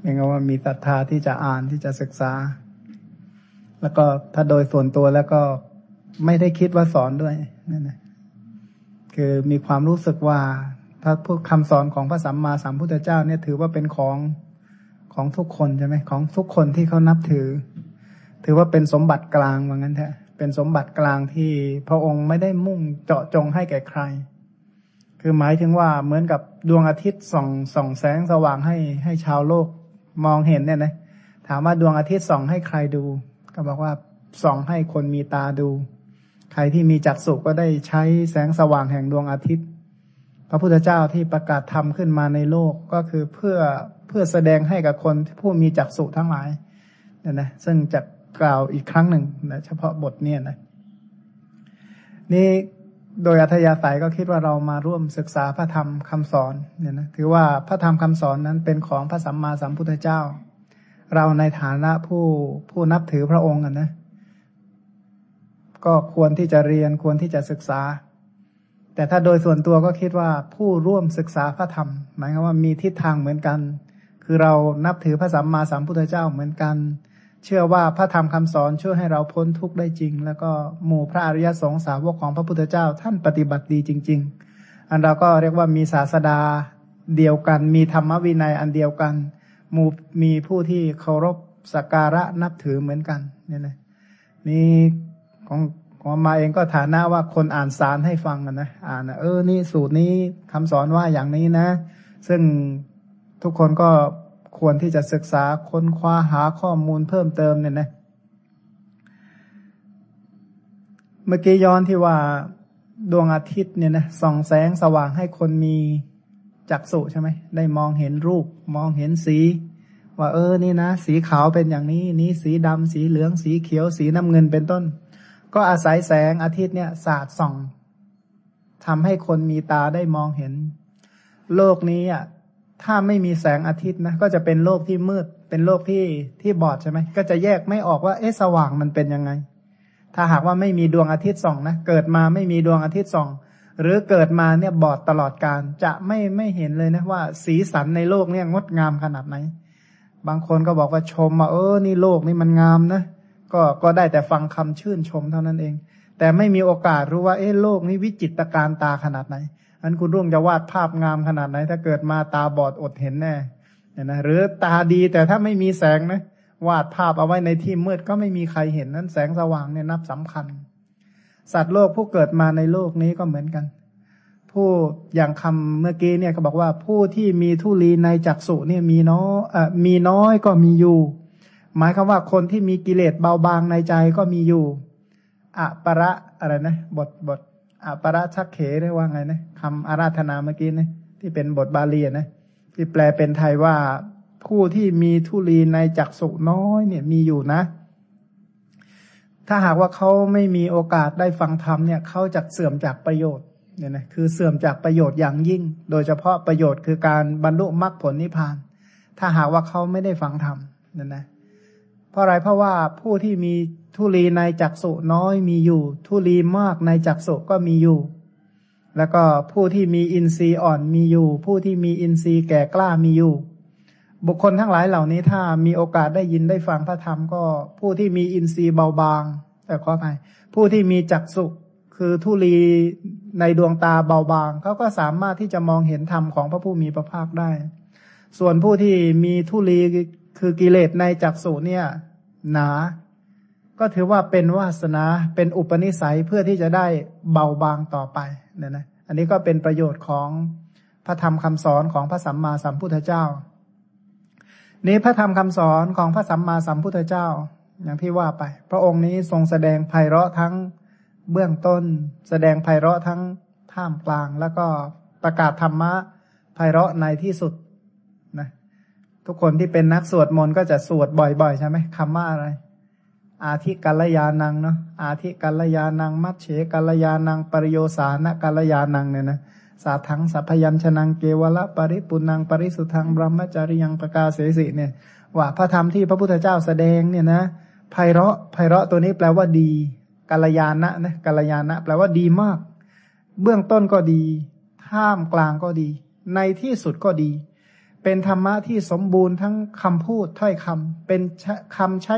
เรียกว่ามีศรัทธาที่จะอ่านที่จะศึกษา แล้วก็ถ้าโดยส่วนตัวแล้วก็ไม่ได้คิดว่าสอนด้วยนั่นนะคือมีความรู้สึกว่า ถ้าพูดคำสอนของพระสัมมาสัมพุทธเจ้าเนี่ยถือว่าเป็นของของทุกคนใช่ไหมของทุกคนที่เขานับถือ ถือว่าเป็นสมบัติกลางว่างั้นแท้เป็นสมบัติกลางที่พระองค์ไม่ได้มุ่งเจาะจงให้แก่ใคร คือหมายถึงว่าเหมือนกับดวงอาทิตย์ส่องส่องแสงสว่างให้ให้ชาวโลกมองเห็นเนี่ยนะถามว่าดวงอาทิตย์ส่องให้ใครดู ก็บอกว่าส่องให้คนมีตาดู ใครที่มีจักษุก็ได้ใช้แสงสว่างแห่งดวงอาทิตย์ พระพุทธเจ้าที่ประกาศธรรมขึ้นมาในโลกก็คือเพื่อเพื่อแสดงให้กับคนผู้มีจักษุทั้งหลายเนี่ยนะซึ่งจะกล่าวอีกครั้งหนึ่งนะเฉพาะบทเนี่ยนะนี่ โดยอัธยาศัยก็คิดว่าเรามาร่วมศึกษาพระธรรมคำสอนเนี่ยนะถือว่าพระธรรมคำสอนนั้นเป็นของพระสัมมาสัมพุทธเจ้า เราในฐานะผู้ผู้นับถือพระองค์นะ ก็ควรที่จะเรียนควรที่จะศึกษา แต่ถ้าโดยส่วนตัวก็คิดว่าผู้ร่วมศึกษาพระธรรม หมายความว่ามีทิศทางเหมือนกัน คือเรานับถือพระสัมมาสัมพุทธเจ้าเหมือนกัน เชื่อว่าพระธรรมคำสอนช่วยให้เราพ้นทุกข์ได้จริง แล้วก็หมู่พระอริยสงสาวกของพระพุทธเจ้าท่านปฏิบัติดีจริง ๆ อันเราก็เรียกว่ามีศาสดาเดียวกัน มีธรรมวินัยอันเดียวกันหมู่มีผู้ที่เคารพสักการะนับถือเหมือนกันเนี่ยนะนี่ของของมาเองก็ฐานะว่าคนอ่านสารให้ฟังกันนะอ่านเออนี่สูตรนี้คำสอนว่าอย่างนี้นะ ซึ่งทุกคนก็ ควรที่จะศึกษาค้นคว้าหาข้อมูลเพิ่มเติมเนี่ยนะเมื่อกี้ย้อนที่ว่าดวงอาทิตย์เนี่ยนะส่องแสงสว่างให้คนมีจักษุใช่ไหมได้มองเห็นรูป มองเห็นสี ว่าเออนี่นะ สีขาวเป็นอย่างนี้ นี้สีดำสีเหลืองสีเขียวสีน้ำเงินเป็นต้น ก็อาศัยแสงอาทิตย์เนี่ยสาดส่องทำให้คนมีตาได้มองเห็น โลกนี้อะ ถ้าไม่มีแสงอาทิตย์นะก็จะเป็นโลกที่มืด เป็นโลกที่ที่บอดใช่ไหมก็จะแยกไม่ออกว่าเอ๊ะสว่างมันเป็นยังไง ถ้าหากว่าไม่มีดวงอาทิตย์ส่องนะเกิดมาไม่มีดวงอาทิตย์ส่อง หรือเกิดมาเนี่ยบอดตลอดการจะไม่ไม่เห็นเลยนะว่า สีสันในโลกเนี่ยงดงามขนาดไหน บางคนก็บอกว่าชมมาเออนี่โลกนี่มันงามนะก็ก็ได้แต่ฟังคำชื่นชมเท่านั้นเอง แต่ไม่มีโอกาสรู้ว่าเอ๊ะโลกนี้วิจิตรการตาขนาดไหน อันคุณรุ่งจะวาดภาพงามขนาดไหน ถ้าเกิดมาตาบอดอดเห็นแน่เนี่ยนะหรือตาดีแต่ถ้าไม่มีแสงนะวาดภาพเอาไว้ในที่มืดก็ไม่มีใครเห็นนั้นแสงสว่างเนี่ยนับสำคัญ สัตว์โลกผู้เกิดมาในโลกนี้ก็เหมือนกัน ผู้อย่างคำเมื่อกี้เนี่ยเขาบอกว่าผู้ที่มีทุลีในจักสุเนี่ยมีน้อยอมีน้อยก็มีอยู่ หมายคือว่าคนที่มีกิเลสเบาบางในใจก็มีอยู่อะประอะไรนะ บทบทอะปราชักเขเรียกว่าไงนะ คำอาราธนาเมื่อกี้นะที่เป็นบทบาลีนะที่แปลเป็นไทยว่าผู้ที่มีทุลีในจักสุน้อยเนี่ยมีอยู่นะ ถ้าหากว่าเขาไม่มีโอกาสได้ฟังธรรมเนี่ยเขาจะเสื่อมจากประโยชน์เนี่ยนะคือเสื่อมจากประโยชน์อย่างยิ่ง โดยเฉพาะประโยชน์คือการบรรลุมรรคผลนิพพาน ถ้าหากว่าเขาไม่ได้ฟังธรรมเนี่ยนะเพราะอะไรเพราะว่าผู้ที่มีทุลีในจักสุน้อยมีอยู่ ทุลีมากในจักสุก็มีอยู่ แล้วก็ผู้ที่มีอินทรีย์อ่อนมีอยู่ ผู้ที่มีอินทรีย์แก่กล้ามีอยู่ บุคคลทั้งหลายเหล่านี้ถ้ามีโอกาสได้ยินได้ฟังพระธรรมก็ ผู้ที่มีอินทรีย์เบาบางแต่ขอไปผู้ที่มีจักสุคือทุลีในดวงตาเบาบางเขาก็สามารถที่จะมองเห็นธรรมของพระผู้มีพระภาคได้ ส่วนผู้ที่มีทุลีคือกิเลสในจักสุเนี่ยหนา ก็ถือว่าเป็นวาสนาเป็นอุปนิสัยเพื่อที่จะได้เบาบางต่อไปเนี่ยนะอันนี้ก็เป็นประโยชน์ของพระธรรมคำสอนของพระสัมมาสัมพุทธเจ้า นี้พระธรรมคำสอนของพระสัมมาสัมพุทธเจ้า อย่างที่ว่าไป พระองค์นี้ทรงแสดงไพเราะทั้งเบื้องต้น แสดงไพเราะทั้งท่ามกลาง แล้วก็ประกาศธรรมะไพเราะในที่สุดนะทุกคนที่เป็นนักสวดมนต์ก็จะสวดบ่อยๆ ใช่ไหมคำว่าอะไร อาทิกัลยานังเนาะอาทิกัลยานัง มัชเฉกัลยานังปริโยสานะกัลยานังเนี่ยนะสาทังสัพยัญชนะเกวละปริปุนังปริสุทธังบรมจาริยังประกาศเสสิเนี่ยว่าพระธรรมที่พระพุทธเจ้าแสดงเนี่ยนะไพเราะไพเราะตัวนี้แปลว่าดีกัลยาณะนะกัลยาณะแปลว่าดีมาก เบื้องต้นก็ดี ท่ามกลางก็ดี ในที่สุดก็ดี เป็นธรรมะที่สมบูรณ์ทั้งคำพูดถ้อยคำเป็นคำใช้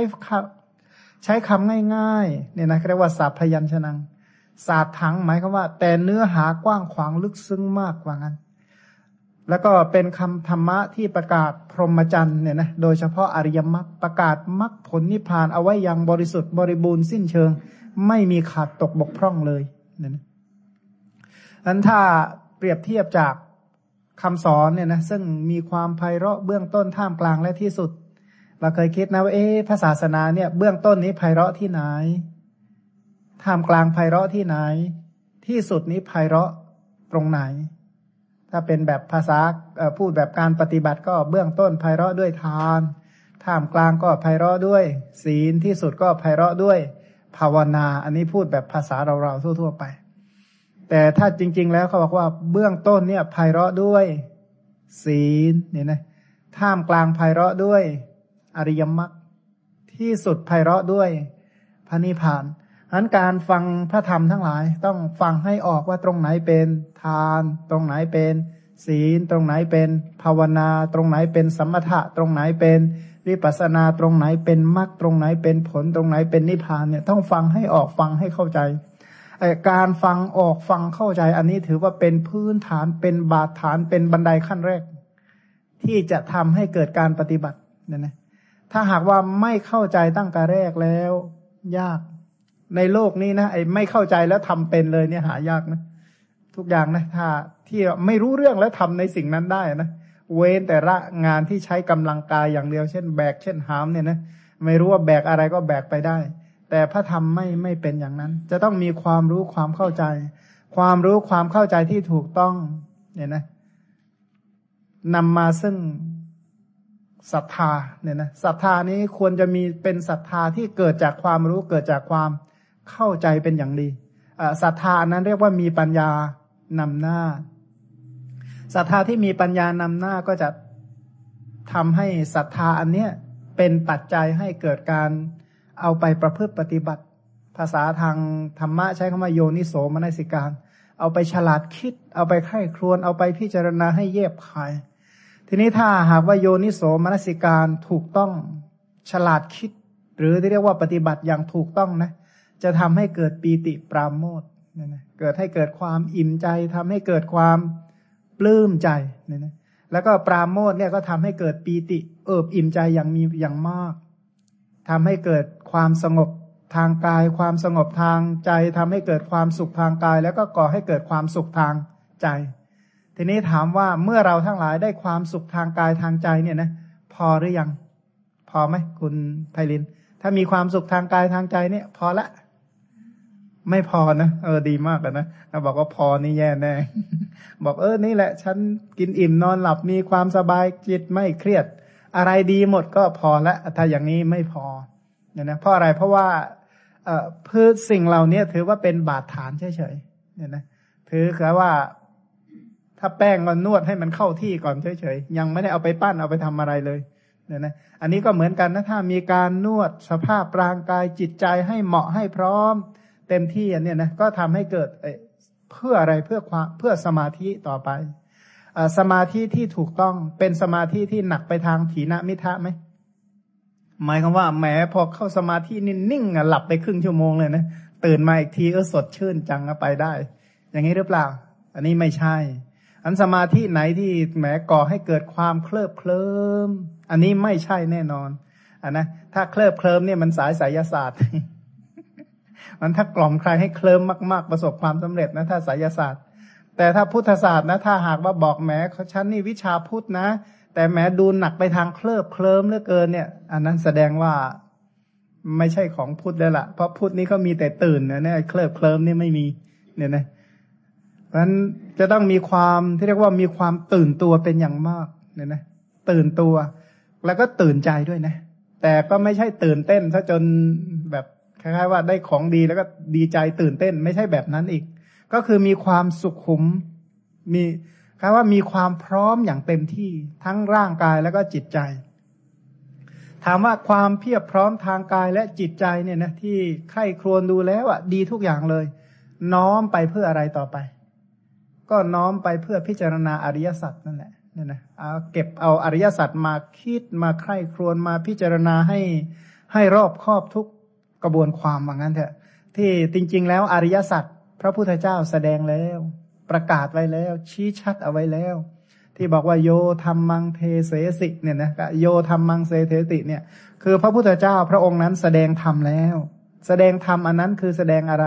ใช้คำง่ายๆเนี่ยนะเรียกว่าสาพยัญชนะศาสตร์ถังหมายความว่า แต่เนื้อหากว้างขวางลึกซึ้งมากกว่านั้น แล้วก็เป็นคำธรรมะที่ประกาศพรหมจรรย์เนี่ยนะโดยเฉพาะอริยมรรคประกาศมรรคผลนิพพานเอาไว้อย่างบริสุทธิ์บริบูรณ์สิ้นเชิง ไม่มีขาดตกบกพร่องเลยเนี่ยนะนั้นถ้าเปรียบเทียบจากคำสอนเนี่ยนะซึ่งมีความไพเราะเบื้องต้นท่ามกลางและที่สุด เราเคยคิดนะว่าเอ๊ะพระศาสนาเนี่ย เบื้องต้นนี้ไพเราะที่ไหนท่ามกลางไพเราะที่ไหน ที่สุดนี้ไพเราะตรงไหน ถ้าเป็นแบบภาษาพูดแบบการปฏิบัติก็เบื้องต้นไพเราะด้วยทานท่ามกลางก็ไพเราะด้วย ศีลที่สุดก็ไพเราะด้วยภาวนา อันนี้พูดแบบภาษาเราๆทั่วๆไป แต่ถ้าจริง ๆ แล้วเขาบอกว่าเบื้องต้นเนี่ยไพเราะด้วย ศีลเนี่ยนะท่ามกลางไพเราะด้วย อริยมรรคที่สุดไพเราะด้วยพระนิพพานอันการฟังพระธรรมทั้งหลาย ต้องฟังให้ออกว่าตรงไหนเป็นทาน ตรงไหนเป็นศีล ตรงไหนเป็นภาวนา ตรงไหนเป็นสมถะ ตรงไหนเป็นวิปัสนา ตรงไหนเป็นมรรคตรงไหนเป็นผล ตรงไหนเป็นนิพพานเนี่ยต้องฟังให้ออกฟังให้เข้าใจการฟังออกฟังเข้าใจ อันนี้ถือว่าเป็นพื้นฐานเป็นบาดฐานเป็นบันไดขั้นแรก ที่จะทำให้เกิดการปฏิบัติเนี่ยนะ ถ้าหากว่าไม่เข้าใจตั้งแต่แรกแล้ว ยาก ในโลกนี้นะไอ้ไม่เข้าใจแล้วทำเป็นเลยเนี่ยหายากนะ ทุกอย่างนะถ้าที่ไม่รู้เรื่องแล้วทำในสิ่งนั้นได้นะเว้นแต่ละงานที่ใช้กำลังกายอย่างเดียว เช่นแบกเช่นหามเนี่ยนะไม่รู้ว่าแบกอะไรก็แบกไปได้ แต่พระธรรมไม่ไม่เป็นอย่างนั้น จะต้องมีความรู้ความเข้าใจ ความรู้ความเข้าใจที่ถูกต้องเนี่ยนะนำมาซึ่ง ศรัทธาเนี่ยนะศรัทธานี้ควรจะมีเป็นศรัทธาที่เกิดจากความรู้เกิดจากความเข้าใจเป็นอย่างดีศรัทธานั้นเรียกว่ามีปัญญานำหน้าศรัทธาที่มีปัญญานำหน้าก็จะทำให้ศรัทธาอันเนี้ยเป็นปัจจัยให้เกิดการเอาไปประพฤติปฏิบัติ ภาษาทางธรรมะใช้คำว่าโยนิโสมนสิการ เอาไปฉลาดคิด เอาไปไข้ครวนเอาไปพิจารณาให้เย็บคาย ทีนี้ถ้าหากว่าโยนิโสมนสิการถูกต้องฉลาดคิด หรือที่เรียกว่าปฏิบัติอย่างถูกต้องนะ จะทำให้เกิดปีติปราโมทเนี่ยนะเกิดให้เกิดความอิ่มใจทำให้เกิดความปลื้มใจเนี่ยนะแล้วก็ปราโมทเนี่ยก็ทำให้เกิดปีติ เอิบอิ่มใจอย่างมีอย่างมากทำให้เกิดความสงบทางกาย ความสงบทางใจทำให้เกิดความสุขทางกาย แล้วก็ก่อให้เกิดความสุขทางใจ ทีนี้ถามว่าเมื่อเราทั้งหลายได้ความสุขทางกายทางใจเนี่ยนะพอหรือยัง พอไหมคุณไพลิน ถ้ามีความสุขทางกายทางใจเนี่ย พอละ ไม่พอนะเออดีมากเลยนะบอกว่าพอนี่แย่แน่บอกเออนี่แหละ ฉันกินอิ่มนอนหลับมีความสบายจิตไม่เครียด อะไรดีหมดก็พอละถ้าอย่างนี้ไม่พอเนี่ยนะเพราะอะไรเพราะว่าเอ่อพืชสิ่งเหล่านี้ถือว่าเป็นบาดฐานเฉยๆเนี่ยนะถือคือว่า ถ้าแป้งก็นวดให้มันเข้าที่ก่อนเฉยๆยังไม่ได้เอาไปปั้นเอาไปทำอะไรเลยเนี่ยนะอันนี้ก็เหมือนกันนะถ้ามีการนวดสภาพร่างกายจิตใจให้เหมาะให้พร้อม เต็มที่อันนี้นะก็ทำให้เกิดเพื่ออะไรเพื่อความเพื่อสมาธิต่อไปสมาธิที่ถูกต้องเป็นสมาธิที่หนักไปทางถีนมิทะไหมหมายความว่าแหมพอเข้าสมาธินิ่งหลับไปครึ่งชั่วโมงเลยนะตื่นมาอีกทีก็สดชื่นจังไปได้ อย่างนี้หรือเปล่า อันนี้ไม่ใช่ อันสมาธิไหนที่แหมก่อให้เกิดความเคลิบเคลิมอันนี้ไม่ใช่แน่นอนอันนะถ้าเคลิบเคลิมเนี่ยมันสายไสยศาสตร์ มันถ้ากล่อมใครให้เคลิมมาก ๆ ประสบความสำเร็จนะถ้าไสยศาสตร์ แต่ถ้าพุทธศาสตร์นะถ้าหากว่าบอกแหมฉันนี่วิชาพุทธนะ แต่แหมดูหนักไปทางเคลิบเคลิมเหลือเกินเนี่ย อันนั้นแสดงว่าไม่ใช่ของพุทธแล้วละ่ะ เพราะพุทธนี้เขามีแต่ตื่นนะเนี่ยเคลิบเคลิมนี่ไม่มีเนี่ยนะ ราะฉะนั้นจะต้องมีความที่เรียกว่ามีความตื่นตัวเป็นอย่างมากเนี่ยนะ ตื่นตัว แล้วก็ตื่นใจด้วยนะ แต่ก็ไม่ใช่ตื่นเต้นซะจนแบบคล้ายๆว่าได้ของดีแล้วก็ดีใจตื่นเต้น ไม่ใช่แบบนั้นอีก ก็คือมีความสุขุมมีคำว่ามีความพร้อมอย่างเต็มที่ทั้งร่างกายแล้วก็จิตใจ ถามว่าความเพียบพร้อมทางกายและจิตใจเนี่ยนะที่ใคร่ครวญดูแล้วอะดีทุกอย่างเลย น้อมไปเพื่ออะไรต่อไป ก็น้อมไปเพื่อพิจารณาอริยสัจนั่นแหละเนี่ยนะเอาเก็บเอาอริยสัจมาคิดมาใคร่ครวญมาพิจารณาให้ให้รอบครอบทุกกระบวนความว่างั้นเถอะ ที่จริง ๆ แล้วอริยสัจพระพุทธเจ้าแสดงแล้ว ประกาศไว้แล้ว ชี้ชัดเอาไว้แล้ว ที่บอกว่าโยธรรมังเทเสสิเนี่ยนะโยธรรมังเสเทติเนี่ย คือพระพุทธเจ้าพระองค์นั้นแสดงธรรมแล้ว แสดงธรรมอันนั้นคือแสดงอะไร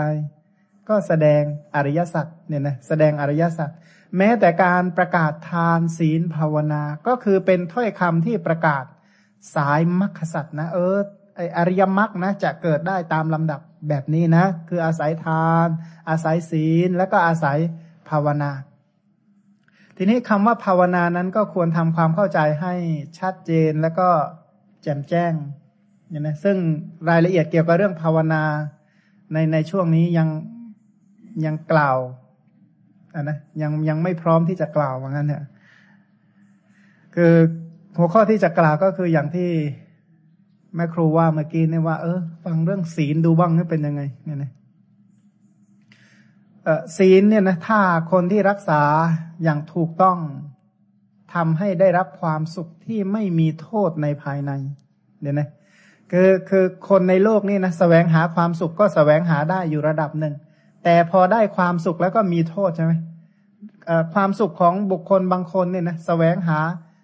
ก็แสดงอริยสัจเนี่ยนะแสดงอริยสัจแม้แต่การประกาศทานศีลภาวนา ก็คือเป็นถ้อยคำที่ประกาศสายมรรคสัจนะ เออออริยมรรคนะจะเกิดได้ตามลำดับแบบนี้นะ คืออาศัยทาน อาศัยศีลแล้วก็อาศัยภาวนา ทีนี้คำว่าภาวนานั้นก็ควรทำความเข้าใจให้ชัดเจนแล้วก็แจ่มแจ้งเนี่ยนะซึ่งรายละเอียดเกี่ยวกับเรื่องภาวนาในในช่วงนี้ยัง ยังกล่าวอะนะยังยังไม่พร้อมที่จะกล่าวว่างั้นเนี่ยคือหัวข้อที่จะกล่าวก็คืออย่างที่แม่ครูว่าเมื่อกี้เนี่ยว่า เออฟังเรื่องศีลดูบ้างนี่เป็นยังไง เนี่ยนะศีลเนี่ยนะถ้าคนที่รักษาอย่างถูกต้องทำให้ได้รับความสุขที่ไม่มีโทษในภายในเนี่ยนะคือคือคนในโลกนี่นะสแสวงหาความสุขก็สแสวงหาได้อยู่ระดับหนึ่ง แต่พอได้ความสุขแล้วก็มีโทษใช่ไหมความสุขของบุคคลบางคนเนี่ยนะสแสวงหา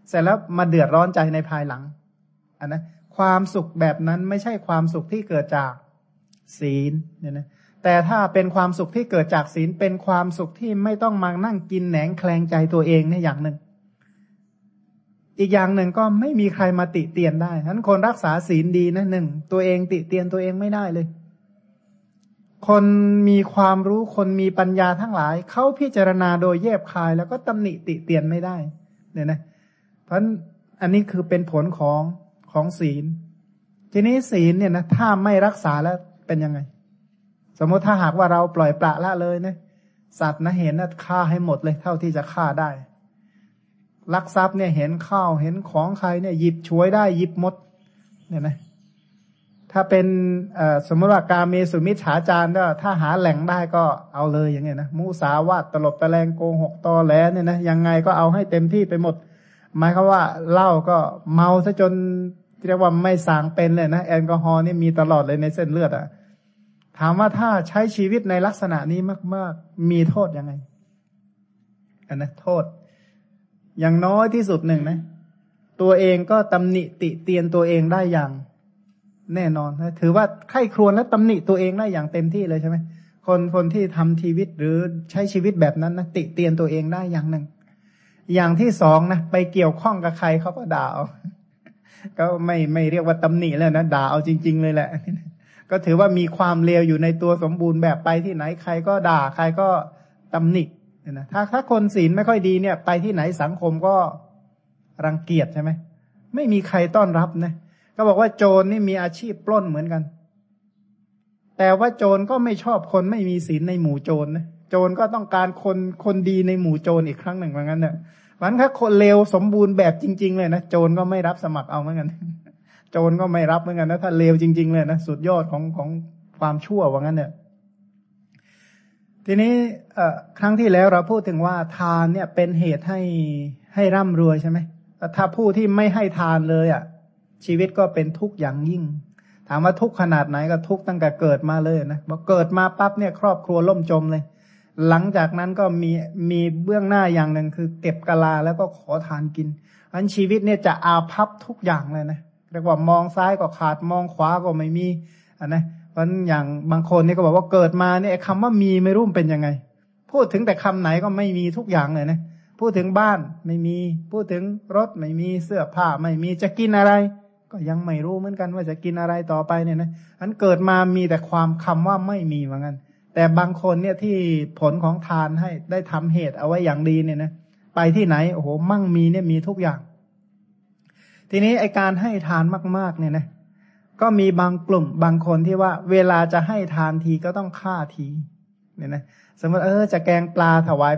เสร็จแล้วมาเดือดร้อนใจในภายหลังอันนะความสุขแบบนั้นไม่ใช่ความสุขที่เกิดจากศีลเนี่ยนะแต่ถ้าเป็นความสุขที่เกิดจากศีลเป็นความสุขที่ไม่ต้องมานั่งกินแหนงแคลงใจตัวเองเนี่ยอย่างหนึ่ง อีกอย่างหนึ่งก็ไม่มีใครมาติเตียนได้ฉะนั้นคนรักษาศีลดีนะหนึ่งตัวเองติเตียนตัวเองไม่ได้เลย คนมีความรู้คนมีปัญญาทั้งหลาย เขาพิจารณาโดยแยบคาย แล้วก็ตำหนิติเตียนไม่ได้เนี่ยนะเพราะอันนี้คือเป็นผลของของศีล ทีนี้ศีลเนี่ยนะถ้าไม่รักษาแล้วเป็นยังไง สมมติถ้าหากว่าเราปล่อยปละละเลยนะสัตว์นะเห็นนะฆ่าให้หมดเลยเท่าที่จะฆ่าได้ลักทรัพย์เนี่ยเห็นข้าวเห็นของใครเนี่ยหยิบช่วยได้หยิบหมดเนี่ยนะ ถ้าเป็นสมมติว่าการมีสุมิจฉาจารก็ถ้าหาแหล่งได้ก็เอาเลยอย่างเงี้ยนะมูสาวาตตลบตะแลงโกหกตอแหลเนี่ยนะยังไงก็เอาให้เต็มที่ไปหมด หมายความว่าเหล้าก็เมาซะจนเรียกว่าไม่สางเป็นเลยนะแอลกอฮอล์นี่มีตลอดเลยในเส้นเลือดอะ่ะถามว่าถ้าใช้ชีวิตในลักษณะนี้มาก ๆ มีโทษยังไงอันนะโทษ อย่างน้อยที่สุดหนึ่งนะ ตัวเองก็ตำหนิติเตียนตัวเองได้อย่าง แน่นอนนะถือว่าไข้ครวญและตำหนิตัวเองได้อย่างเต็มที่เลยใช่ไหมคนคนที่ทำชีวิตหรือใช้ชีวิตแบบนั้นนะติเตียนตัวเองได้อย่างหนึ่ง อย่างที่สองนะไปเกี่ยวข้องกับใครเขาก็ด่าเอาก็ไม่ไม่เรียกว่าตำหนิแล้วนะด่าเอาจริง ๆ เลยแหละ ก็ถือว่ามีความเลวอยู่ในตัวสมบูรณ์แบบไปที่ไหนใครก็ด่าใครก็ตำหนินะถ้าถ้าคนศีลไม่ค่อยดีเนี่ย ไปที่ไหนสังคมก็รังเกียจใช่ไหมไม่มีใครต้อนรับนะ ก็บอกว่าโจรนี่มีอาชีพปล้นเหมือนกัน แต่ว่าโจรก็ไม่ชอบคนไม่มีศีลในหมู่โจรนะโจรก็ต้องการคนคนดีในหมู่โจรอีกครั้งหนึ่งเหมือนกันเนี่ยวันถ้าคนเลวสมบูรณ์แบบจริง ๆ เลยนะโจรก็ไม่รับสมัครเอาเหมือนกัน โจรก็ไม่รับเหมือนกันนะถ้าเลวจริง ๆ เลยนะสุดยอดของของความชั่วว่างั้นเนี่ยทีนี้ครั้งที่แล้วเราพูดถึงว่าทานเนี่ยเป็นเหตุให้ให้ร่ำรวยใช่ไหมถ้าผู้ที่ไม่ให้ทานเลยอะ่ะ ชีวิตก็เป็นทุกข์อย่างยิ่ง ถามว่าทุกข์ขนาดไหนก็ทุกข์ตั้งแต่เกิดมาเลยนะพอกเกิดมาปั๊บเนี่ยครอบครัวล่มจมเลย หลังจากนั้นก็มีมีเบื้องหน้าอย่างหนึ่งคือ เก็บกะลาแล้วก็ขอทานกินอันชีวิตเนี่ยจะอาภัพทุกอย่างเลยนะเรียกว่ามองซ้ายก็ขาดมองขวาก็ไม่มีอันนะเพราะอย่างบางคนนี่ก็บอกว่าเกิดมาเนี่ยคำว่ามีไม่รู้เป็นยังไง พูดถึงแต่คำไหนก็ไม่มีทุกอย่างเลยนะพูดถึงบ้านไม่มี พูดถึงรถไม่มีเสื้อผ้าไม่มีจะกินอะไร ก็ยังไม่รู้เหมือนกันว่าจะกินอะไรต่อไปเนี่ยนะอันเกิดมามีแต่ความคำว่าไม่มีเหมือนกัน แต่บางคนเนี่ยที่ผลของทานให้ได้ทำเหตุเอาไว้อย่างดีเนี่ยนะไปที่ไหนโอ้โหมั่งมีเนี่ยมีทุกอย่าง ทีนี้ไอการให้ทานมาก ๆ เนี่ยนะก็มีบางกลุ่มบางคนที่ว่า เวลาจะให้ทานทีก็ต้องฆ่าที เนี่ยนะสมมติเออจะแกงปลาถวาย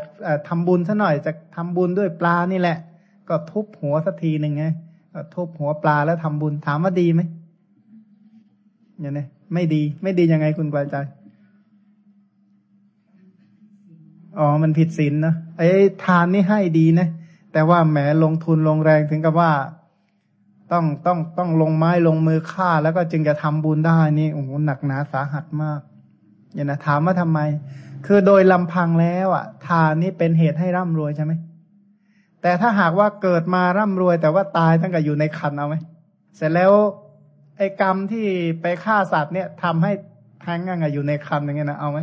ทำบุญซะหน่อยจะทำบุญด้วยปลานี่แหละ ก็ทุบหัวสักทีหนึ่งไง ทุบหัวปลาแล้วทำบุญถามว่าดีไหมอย่างนี้ไม่ดี ไม่ดียังไงคุณปลาใจอ๋อ มันผิดศีลนะไอ้ทานนี่ให้ดีนะ แต่ว่าแหมลงทุนลงแรงถึงกับว่า ต้องต้องต้องลงไม้ลงมือฆ่า แล้วก็จึงจะทำบุญได้นี่โอ้โหหนักหนาสาหัสมากอย่านะถามว่าทำไม คือโดยลำพังแล้วอะ ทานนี่เป็นเหตุให้ร่ำรวยใช่ไหม แต่ถ้าหากว่าเกิดมาร่ำรวย แต่ว่าตายตั้งแต่อยู่ในคันเอาไหมเสร็จแล้วไอ้กรรมที่ไปฆ่าสัตว์เนี่ยทำให้แท้งงั่งอยู่ในคันอย่างเงี้ยนะเอาไหม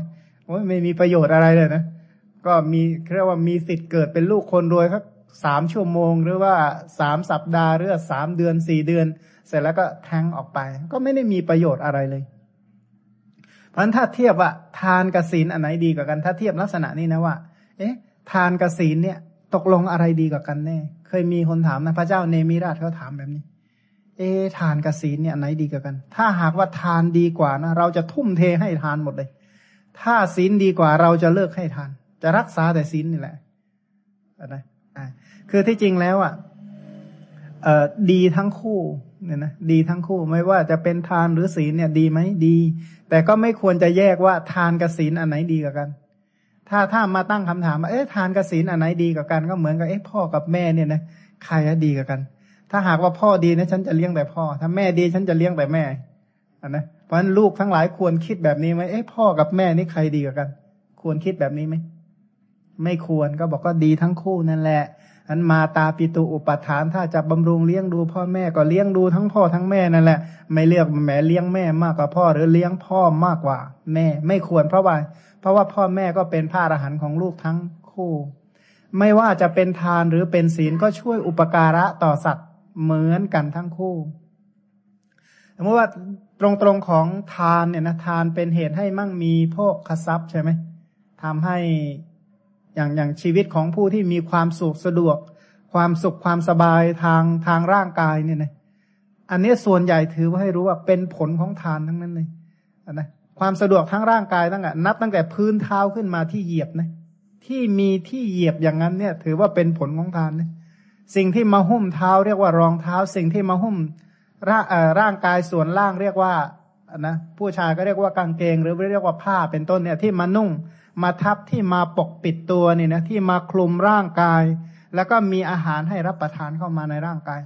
โอ้ยไม่มีประโยชน์อะไรเลยนะก็มีเรียกว่ามีสิทธิ์เกิดเป็นลูกคนรวยครับสามชั่วโมงหรือว่าสามสัปดาห์หรือสามเดือนสี่เดือน เสร็จแล้วก็แทงออกไป ก็ไม่ได้มีประโยชน์อะไรเลย เพราะฉะนั้นถ้าเทียบว่าทานกับศีลอันไหนดีกว่ากัน ถ้าเทียบลักษณะนี้นะว่า เอ๊ะ ทานกับศีลเนี่ย ตกลงอะไรดีกว่ากันแน่ เคยมีคนถามนะพระเจ้าเนมิราชเขาถามแบบนี้ เอทานกับศีลเนี่ยไหนดีกว่ากัน ถ้าหากว่าทานดีกว่านะเราจะทุ่มเทให้ทานหมดเลย ถ้าศีลดีกว่าเราจะเลิกให้ทาน จะรักษาแต่ศีลนี่แหละอะคือที่จริงแล้วอะเออดีทั้งคู่เนี่ยนะดีทั้งคู่ไม่ว่าจะเป็นทานหรือศีลเนี่ยดีไหมดี แต่ก็ไม่ควรจะแยกว่าทานกับศีลอันไหนดีกว่ากัน ถ้าถ้ามาตั้งคำถามว่าเอ๊ะทานกับศีลอันไหนดีกว่ากันก็เหมือนกับเอ๊ะพ่อกับแม่เนี่ยนะใครดีกว่ากัน ถ้าหากว่าพ่อดีนะฉันจะเลี้ยงแต่พ่อ ถ้าแม่ดีฉันจะเลี้ยงแต่แม่อันนะเพราะฉะนั้นลูกทั้งหลายควรคิดแบบนี้ไหมเอ๊ะพ่อกับแม่นี่ใครดีกว่ากัน ควรคิดแบบนี้ไหมไม่ควรก็บอกก็ดีทั้งคู่นั่นแหละอันมาตาปิตุอุปทาน ถ้าจะบำรุงเลี้ยงดูพ่อแม่ก็เลี้ยงดูทั้งพ่อทั้งแม่นั่นแหละ ไม่เลือกแหมเลี้ยงแม่มากกว่าพ่อหรือเลี้ยงพ่อมากกว่า แม่ไม่ควรเพราะว่า เพราะว่าพ่อแม่ก็เป็นพระอรหันต์ของลูกทั้งคู่ ไม่ว่าจะเป็นทานหรือเป็นศีลก็ช่วยอุปการะต่อสัตว์เหมือนกันทั้งคู่สมมติว่าตรงๆของทานเนี่ยนะทานเป็นเหตุให้มั่งมีโภคทรัพย์ใช่ไหมทำให้อย่างอย่างชีวิตของผู้ที่มีความสุขสะดวก ความสุขความสบายทางทางร่างกายเนี่ยนะอันนี้ส่วนใหญ่ถือว่าให้รู้ว่าเป็นผลของทานทั้งนั้นเลยนะ ความสะดวกทั้งร่างกายตั้งแต่นับตั้งแต่พื้นเท้าขึ้นมาที่เหยียบนะ ที่มีที่เหยียบอย่างนั้นเนี่ย ถือว่าเป็นผลของทานนะสิ่งที่มาหุ้มเท้าเรียกว่ารองเท้า สิ่งที่มาหุ้มร่างร่างกายส่วนล่างเรียกว่านะผู้ชายก็เรียกว่ากางเกง หรือเรียกว่าผ้าเป็นต้นเนี่ยที่มานุ่ง มาทับที่มาปกปิดตัวเนี่ยนะที่มาคลุมร่างกาย แล้วก็มีอาหารให้รับประทานเข้ามาในร่างกาย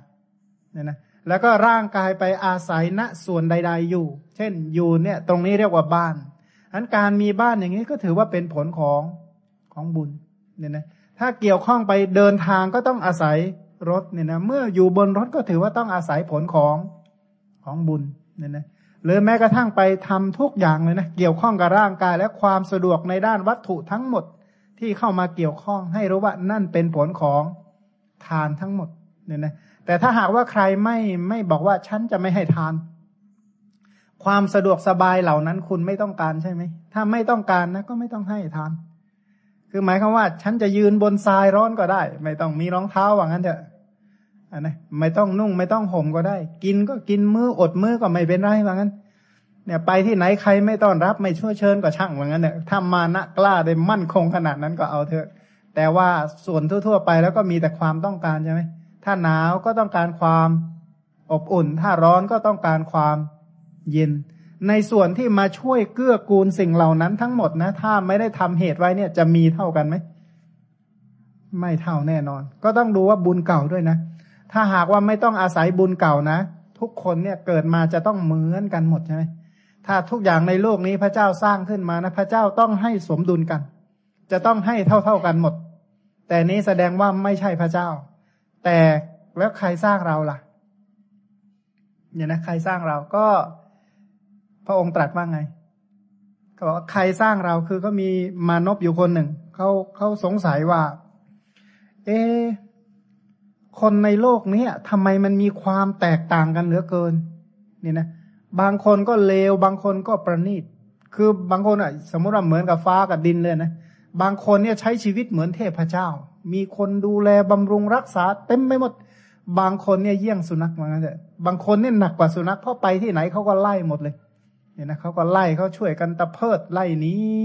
เนี่ยนะ แล้วก็ร่างกายไปอาศัยณส่วนใด ๆ อยู่ เช่นอยู่เนี่ยตรงนี้เรียกว่าบ้านอันการมีบ้านอย่างนี้ก็ถือว่าเป็นผลของของบุญเนี่ยนะถ้าเกี่ยวข้องไปเดินทางก็ต้องอาศัยรถเนี่ยนะเมื่ออยู่บนรถก็ถือว่าต้องอาศัยผลของของบุญเนี่ยนะหรือแม้กระทั่งไปทำทุกอย่างเลยนะเกี่ยวข้องกับร่างกายและความสะดวกในด้านวัตถุทั้งหมดที่เข้ามาเกี่ยวข้องให้รู้ว่านั่นเป็นผลของทานทั้งหมดเนี่ยนะ แต่ถ้าหากว่าใครไม่ไม่บอกว่าฉันจะไม่ให้ทาน ความสะดวกสบายเหล่านั้นคุณไม่ต้องการใช่ไหม ถ้าไม่ต้องการนะก็ไม่ต้องให้ทาน คือหมายความว่า ฉันจะยืนบนทรายร้อนก็ได้ ไม่ต้องมีรองเท้าว่างั้นเถอะอันนะไม่ต้องนุ่งไม่ต้องห่มก็ได้ กินก็กินมืออดมือก็ไม่เป็นไรว่างั้น เนี่ยไปที่ไหนใครไม่ต้อนรับไม่ช่วยเชิญก็ช่างว่างั้นเนี่ยถ้ามานะกล้าได้มั่นคงขนาดนั้นก็เอาเถอะ แต่ว่าส่วนทั่ว ๆ ไปแล้วก็มีแต่ความต้องการใช่ไหม ถ้าหนาวก็ต้องการความอบอุ่น ถ้าร้อนก็ต้องการความเย็น ในส่วนที่มาช่วยเกื้อกูลสิ่งเหล่านั้นทั้งหมดนะ ถ้าไม่ได้ทำเหตุไว้เนี่ยจะมีเท่ากันไหม ไม่เท่าแน่นอน ก็ต้องดูว่าบุญเก่าด้วยนะ ถ้าหากว่าไม่ต้องอาศัยบุญเก่านะ ทุกคนเนี่ยเกิดมาจะต้องเหมือนกันหมดใช่ไหมถ้าทุกอย่างในโลกนี้พระเจ้าสร้างขึ้นมานะ พระเจ้าต้องให้สมดุลกัน จะต้องให้เท่าเท่ากันหมด แต่นี้แสดงว่าไม่ใช่พระเจ้า แต่แล้วใครสร้างเราล่ะ เนี่ยนะใครสร้างเราก็ พระองค์ตรัสว่าไงเขาบอกว่าใครสร้างเราคือก็มีมานพอยู่คนหนึ่งเขาเขาสงสัยว่า เอ คนในโลกนี้ทำไมมันมีความแตกต่างกันเหลือเกิน เนี่ยนะ บางคนก็เลว บางคนก็ประณีตคือบางคนอะ สมมติว่าเหมือนกับฟ้ากับดินเลยนะบางคนเนี่ยใช้ชีวิตเหมือนเทพเจ้า มีคนดูแลบำรุงรักษา เต็มไปหมด บางคนเนี่ยเยี่ยงสุนัขเหมือนกันเลยบางคนเนี่ยหนักกว่าสุนัขเพราะไปที่ไหนเขาก็ไล่หมดเลย เนี่ยนะเขาก็ไล่เขาช่วยกันตะเพิดไล่นี้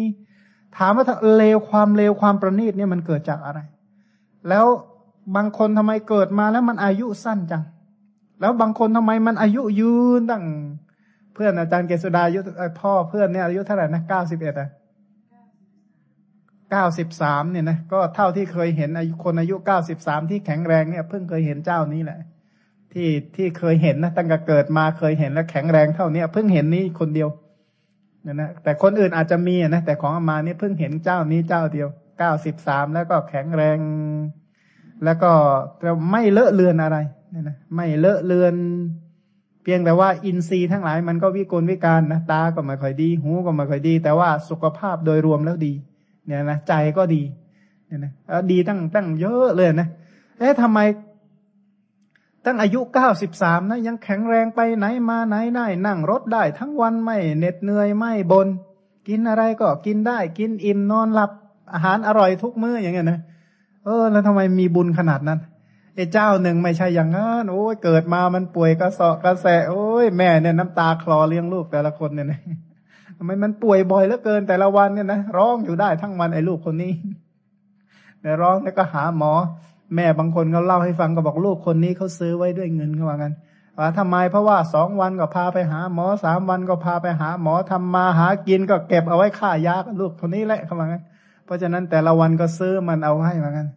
ถามว่าเลวความเลวความประณีตเนี่ยมันเกิดจากอะไร แล้วบางคนทำไมเกิดมาแล้วมันอายุสั้นจัง แล้วบางคนทำไมมันอายุยืนตั้ง เพื่อนอาจารย์เกษดาอายุพ่อเพื่อนเนี่ยอายุเท่าไหร่นะเก้าสิบเอ็ดอะ เก้าสิบสามเนี่ยนะก็เท่าที่เคยเห็นอายุคนอายุเก้าสิบสามที่แข็งแรงเนี่ยเพิ่งเคยเห็นเจ้านี้แหละ ที่ที่เคยเห็นนะตั้งแต่เกิดมาเคยเห็นแล้วแข็งแรงเท่านี้เพิ่งเห็นนี้คนเดียวเนี่ยนะแต่คนอื่นอาจจะมีนะแต่ของอามานี่เพิ่งเห็นเจ้านี้เจ้าเดียวเก้าสิบสามแล้วก็แข็งแรง แล้วก็ไม่เลอะเลือนอะไรเนี่ยนะไม่เลอะเลือนเพียงแต่ว่าอินทรีย์ทั้งหลายมันก็วิกลวิการนะตาก็ไม่ค่อยดี หูก็ไม่ค่อยดี แต่ว่าสุขภาพโดยรวมแล้วดี เนี่ยนะใจก็ดีเนี่ยนะดีตั้งตั้งเยอะเลยนะเอ๊ะทำไม ตั้งอายุเก้าสิบสามนะ ยังแข็งแรงไปไหนมาไหนได้นั่งรถได้ ทั้งวันไม่เหน็ดเหนื่อยไม่บน กินอะไรก็กินได้ กินอิ่มนอนหลับอาหารอร่อยทุกมื้ออย่างเงี้ยนะเออ แล้วทำไมมีบุญขนาดนั้นไอ้เจ้าหนึ่งไม่ใช่อย่างนั้นโอ้ยเกิดมามันป่วยกระสอบกระแสโอ้ยแม่เนี่ยน้ำตาคลอเลี้ยงลูกแต่ละคนเนี่ยนะำไมมันป่วยบ่อยเหลือเกินแต่ละวันเนี่ยนะร้องอยู่ได้ทั้งวันไอ้ลูกคนนี้เนี่ยร้องแล้วก็หาหมอ แม่บางคนเขาเล่าให้ฟังก็บอกลูกคนนี้เขาซื้อไว้ด้วยเงินเขาว่างั้นว่าทำไมเพราะว่าสองวันก็พาไปหาหมอสามวันก็พาไปหาหมอทำมาหากินก็เก็บเอาไว้ค่ายาลูกคนนี้แหละเขาว่างั้นเพราะฉะนั้นแต่ละวันก็ซื้อมันเอาให้มือนกัน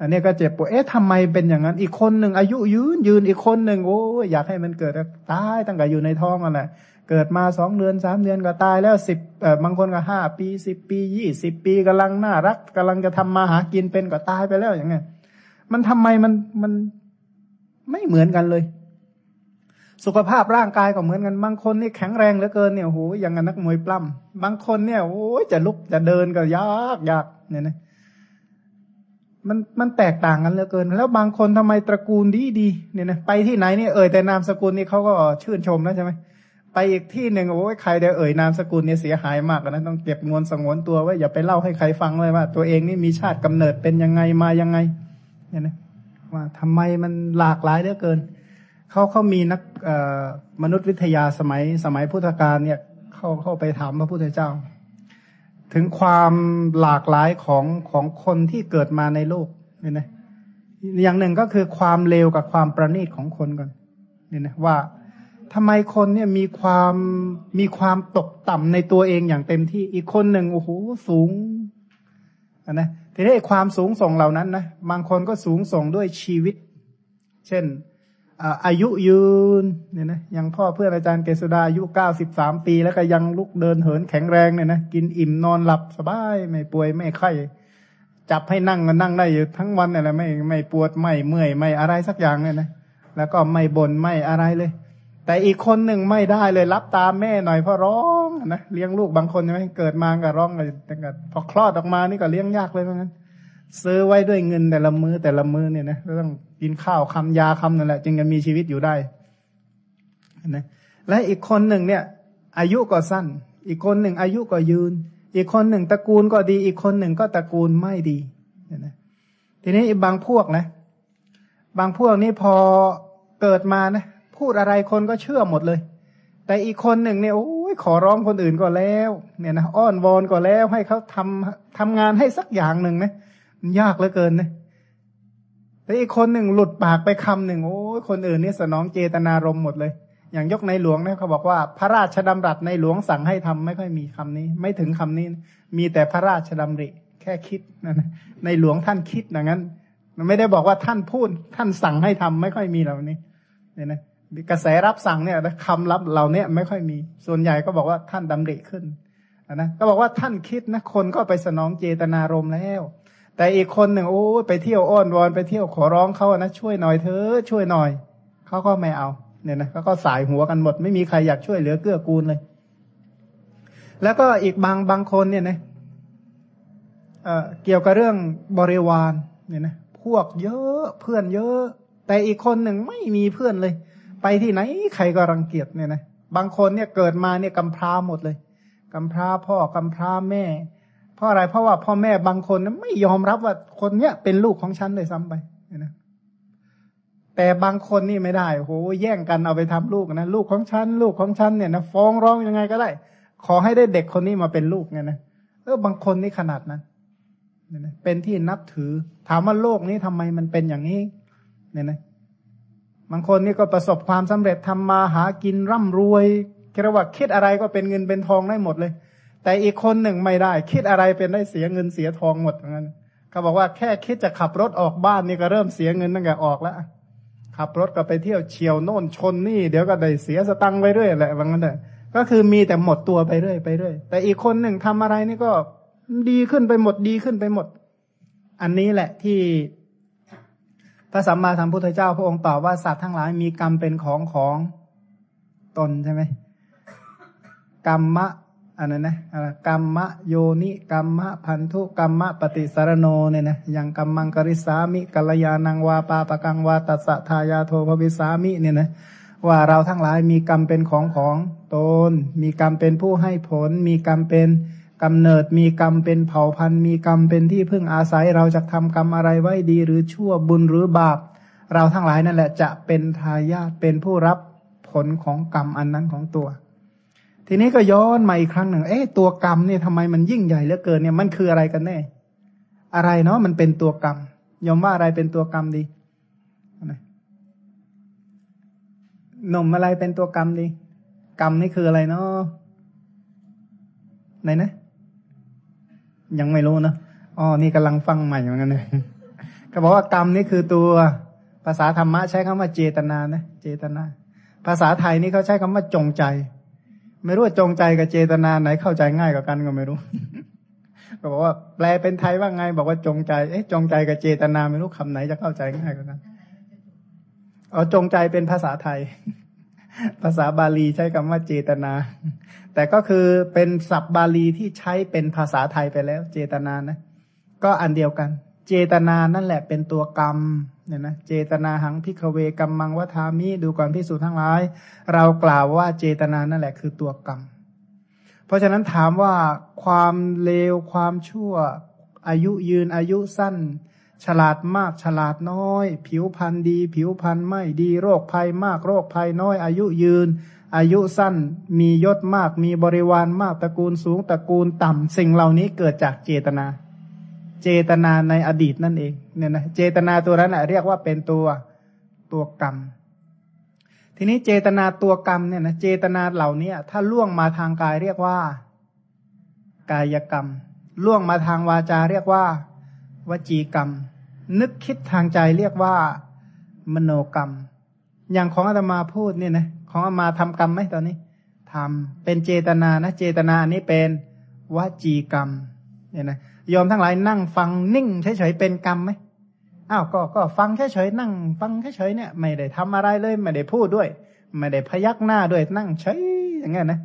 อันนี้ก็เจ็บปวด เอ๊ะทำไมเป็นอย่างนั้น อีกคนหนึ่งอายุยืนยืนอีกคนหนึ่งโอ้อยากให้มันเกิดตายตั้งแต่อยู่ในท้องนั่นแหละ เกิดมาสองเดือนสามเดือนก็ตายแล้วสิบเออบางคนก็ห้าปีสิบปียี่สิบปีกำลังน่ารักกำลังจะทำมาหากินเป็นก็ตายไปแล้วอย่างเงี้ยมันทำไมมันมันไม่เหมือนกันเลย สุขภาพร่างกายก็เหมือนกันบางคนนี่แข็งแรงเหลือเกินเนี่ยโหอย่างนักมวยปล้ำบางคนเนี่ยโอ้ยจะลุกจะเดินก็ยากยากเนี่ยนะมันมันแตกต่างกันเหลือเกิน แล้วบางคนทำไมตระกูลดีดีเนี่ยนะไปที่ไหนเนี่ยเอ่ยแต่นามสกุลนี่เขาก็ชื่นชมแล้วใช่ไหม ไปอีกที่หนึ่งโอ้ยใครเดี๋ยวเอ่ยนามสกุลเนี่ยเสียหายมากนะต้องเก็บงวนสงวนตัวไว้อย่าไปเล่าให้ใครฟังเลยว่า ตัวเองนี่มีชาติกำเนิดเป็นยังไงมายังไงเนี่ยนะว่าทำไมมันหลากหลายเหลือเกินเขาเขามีนักมนุษยวิทยาสมัยสมัยพุทธกาลเนี่ยเข้าเข้าไปถามพระพุทธเจ้า ถึงความหลากหลายของของคนที่เกิดมาในโลกเนี่ยนะอย่างหนึ่งก็คือความเลวกับความประณีตของคนก่อนเนี่ยนะว่า ทำไมคนเนี่ยมีความมีความตกต่ำในตัวเองอย่างเต็มที่อีกคนหนึ่งโอ้โหสูงนะทีนี้ความสูงส่งเหล่านั้นนะบางคนก็สูงส่งด้วยชีวิต เช่นอายุยืนเนี่ยนะยังพ่อเพื่อนอาจารย์เกษดาอายุเก้าสิบสามปี แล้วก็ยังลุกเดินเหินแข็งแรงเนี่ยนะกินอิ่มนอนหลับสบาย ไม่ป่วยไม่ไข้จับให้นั่งก็นั่งได้อยู่ทั้งวันอะไรไม่ไม่ปวดไม่เมื่อยไม่อะไรสักอย่างเนี่ยนะแล้วก็ไม่บน่นไม่อะไรเลย แต่อีกคนหนึ่งไม่ได้เลยรับตามแม่หน่อยเพราะร้องนะเลี้ยงลูกบางคนใช่ไหมเกิดมาก็ร้องเลยแต่พอคลอดออกมานี่ก็เลี้ยงยากเลยเหมือนกันซื้อไว้ด้วยเงินแต่ละมือแต่ละมือเนี่ยนะต้องกินข้าวคำยาคำนั่นแหละจึงจะมีชีวิตอยู่ได้นะและอีกคนหนึ่งเนี่ย อายุก็สั้น อีกคนหนึ่งอายุก็ยืน อีกคนหนึ่งตระกูลก็ดี อีกคนหนึ่งก็ตระกูลไม่ดีนะทีนี้บางพวกนะ บางพวกนี่พอเกิดมานะ พูดอะไรคนก็เชื่อหมดเลย แต่อีกคนหนึ่งเนี่ยโอ้ยขอร้องคนอื่นก็แล้ว เนี่ยนะอ้อนวอนก็แล้ว ให้เขาทำทำงานให้สักอย่างหนึ่งนะมันยากเหลือเกินนะแต่อีกคนหนึ่งหลุดปากไปคำหนึ่งโอ้ยคนอื่นนี่สนองเจตนารมหมดเลย อย่างยกในหลวงเนี่ยเขาบอกว่า พระราชดำรัสในหลวงสั่งให้ทำไม่ค่อยมีคำนี้ ไม่ถึงคำนี้ มีแต่พระราชดำริ แค่คิดนะในหลวงท่านคิดอย่างนั้น มันไม่ได้บอกว่าท่านพูด ท่านสั่งให้ทำไม่ค่อยมีเหล่านี้เนี่ยนะ กระแสรับสั่งเนี่ยคำรับเหล่านี้ไม่ค่อยมี ส่วนใหญ่ก็บอกว่าท่านดำริขึ้นนะก็บอกว่าท่านคิดนะคนก็ไปสนองเจตนารมแล้ว แต่อีกคนหนึ่งโอ้ไปเที่ยวอ้อนวอนไปเที่ยวขอร้องเขานะช่วยหน่อยเธอช่วยหน่อยเขาก็ไม่เอาเนี่ยนะเขาก็สายหัวกันหมด ไม่มีใครอยากช่วยเหลือเกื้อกูลเลย แล้วก็อีกบางบางคนเนี่ยนะเเกี่ยวกับเรื่องบริวารเนี่ยนะพวกเยอะเพื่อนเยอะ แต่อีกคนหนึ่งไม่มีเพื่อนเลย ไปที่ไหนใครก็รังเกียจเนี่ยนะบางคนเนี่ยเกิดมาเนี่ยกำพร้าหมดเลยกำพร้าพ่อกำพร้าแม่ เพราะอะไรเพราะว่าพ่อแม่บางคนไม่ยอมรับว่าคนเนี้ยเป็นลูกของฉันเลยซ้ำไปนะแต่บางคนนี่ไม่ได้โหแย่งกันเอาไปทำลูกนะลูกของฉันลูกของฉันเนี่ยนะฟ้องร้องยังไงก็ได้ ขอให้ได้เด็กคนนี้มาเป็นลูกเนี่ยนะเออบางคนนี่ขนาดนั้นเนี่ยนะเป็นที่นับถือ ถามว่าโลกนี้ทำไมมันเป็นอย่างนี้เนี่ยนะ บางคนนี่ก็ประสบความสำเร็จทำมาหากินร่ำรวยคิดว่าคิดอะไรก็เป็นเงินเป็นทองได้หมดเลย แต่อีกคนหนึ่งไม่ได้ คิดอะไรเป็นได้เสียเงินเสียทองหมดเหมือนกันเขาบอกว่าแค่คิดจะขับรถออกบ้านนี่ก็เริ่มเสียเงินตั้งแต่ออกแล้วขับรถก็ไปเที่ยวเฉียวโน่นชนนี่เดี๋ยวก็ได้เสียสตังค์ไปเรื่อยแหละว่างั้นเถอะก็คือมีแต่หมดตัวไปเรื่อยไปเรื่อยแต่อีกคนหนึ่งทำอะไรนี่ก็ดีขึ้นไปหมดดีขึ้นไปหมด อันนี้แหละที่ ระสัมมาสัมพุทธเจ้าพระองค์ตอบว่าสัตว์ทั้งหลายมีกรรมเป็นของของตนใช่ไหมกรรมะอันนั้นนะกรรมะโยนิกรรมะพันธุกรรมะปฏิสารโนเนี่ยนะอยังกรรมังกริสามิกัลยาณังวาปาปะกังวาตัสสะทายาโทภวิสามิเนี่ยนะว่าเราทั้งหลายมีกรรมเป็นของของตน มีกรรมเป็นผู้ให้ผล มีกรรมเป็น กำเนิดมีกรรมเป็นเผ่าพันธุ์มีกรรมเป็นที่พึ่งอาศัยเราจะทำกรรมอะไรไว้ดีหรือชั่วบุญหรือบาป เราทั้งหลายนั่นแหละจะเป็นทายาทเป็นผู้รับผลของกรรมอันนั้นของตัว ทีนี้ก็ย้อนมาอีกครั้งหนึ่ง เอ๊ะตัวกรรมเนี่ยทำไมมันยิ่งใหญ่เหลือเกินเนี่ยมันคืออะไรกันแน่ อะไรเนาะมันเป็นตัวกรรมยอมว่าอะไรเป็นตัวกรรมดีหนุ่มอะไรเป็นตัวกรรมดี กรรมนี่คืออะไรเนาะไหนนะ ยังไม่รู้นะอ๋อนี่กำลังฟังใหม่เหมือนกันเลยก็บอกว่ากรรมนี่คือตัวภาษาธรรมะใช้คำว่าเจตนานะ เจตนา ภาษาไทยนี่เขาใช้คำว่าจงใจ ไม่รู้ว่าจงใจกับเจตนาไหนเข้าใจง่ายกว่ากันก็ไม่รู้ก็บอกว่าแปลเป็นไทยว่าไง บอกว่าจงใจ เอ๊ะจงใจกับเจตนาไม่รู้คำไหนจะเข้าใจง่ายกว่ากันอ๋อจงใจเป็นภาษาไทย ภาษาบาลีใช้คำว่าเจตนา แต่ก็คือเป็นศัพท์บาลีที่ใช้เป็นภาษาไทยไปแล้ว เจตนานะ ก็อันเดียวกัน เจตนานั่นแหละเป็นตัวกรรมเนี่ยนะเจตนาหังพิกเวกรรมมังวัามิดูก่อนพิสูจน์ทั้งหลาย เรากล่าวว่าเจตนานั่นแหละคือตัวกรรม เพราะฉะนั้นถามว่าความเลวความชั่ว อายุยืนอายุสั้น ฉลาดมากฉลาดน้อย ผิวพรรณดี ผิวพรรณไม่ดีโรคภัยมากโรคภัยน้อยอายุยืน อายุสั้นมียศมาก มีบริวารมากตระกูลสูงตระกูลต่ำสิ่งเหล่านี้เกิดจากเจตนา เจตนาในอดีตนั่นเองเนี่ยนะเจตนาตัวนั้นเรียกว่าเป็นตัวตัวกรรม ทีนี้เจตนาตัวกรรมเนี่ยนะเจตนาเหล่านี้ถ้าล่วงมาทางกายเรียกว่า กายกรรม ล่วงมาทางวาจาเรียกว่า วจีกรรม นึกคิดทางใจเรียกว่ามโนกรรม อย่างของอาตมาพูดเนี่ยนะ ของอามาทำกรรมไหมตอนนี้ทำเป็นเจตนานะ เจตนานี้เป็นวจีกรรมเนี่ยนะยอมทั้งหลายนั่งฟังนิ่งเฉยๆเป็นกรรมไหมอ้าวก็ก็ฟังเฉยๆนั่ง ฟังเฉยๆเนี่ย ไม่ได้ทำอะไรเลย ไม่ได้พูดด้วย ไม่ได้พยักหน้าด้วยนั่งเฉยอย่างเงี้ยนะ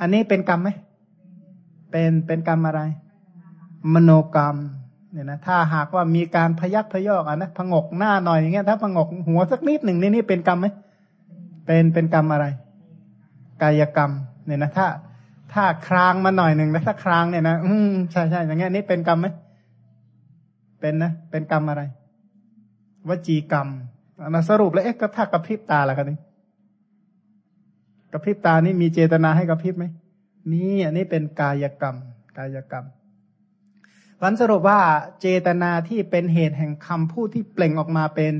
อันนี้เป็นกรรมไหมเป็นเป็นกรรมอะไร มโนกรรมเนี่ยนะถ้าหากว่ามีการพยักพยอกอะนะพงกหน้าหน่อยอย่างเงี้ยถ้าพงกหัวสักนิดหนึ่งนี่นี่เป็นกรรมไหม เป็นเป็นกรรมอะไร กายกรรม เนี่ยนะถ้า ถ้าครางมาหน่อยหนึ่งนะถ้าครางเนี่ยนะอืมใช่ใช่อย่างเงี้ยนี่เป็นกรรมไหมเป็นนะเป็นกรรมอะไรวจีกรรมนะสรุปแล้วเอ๊ะก็ถ้ากระพริบตาละกันนี่กระพริบตานี่มีเจตนาให้กระพริบไหมมีอันนี้เป็นกายกรรม กายกรรมวันสรุปว่าเจตนาที่เป็นเหตุแห่งคำพูดที่เปล่งออกมาเป็น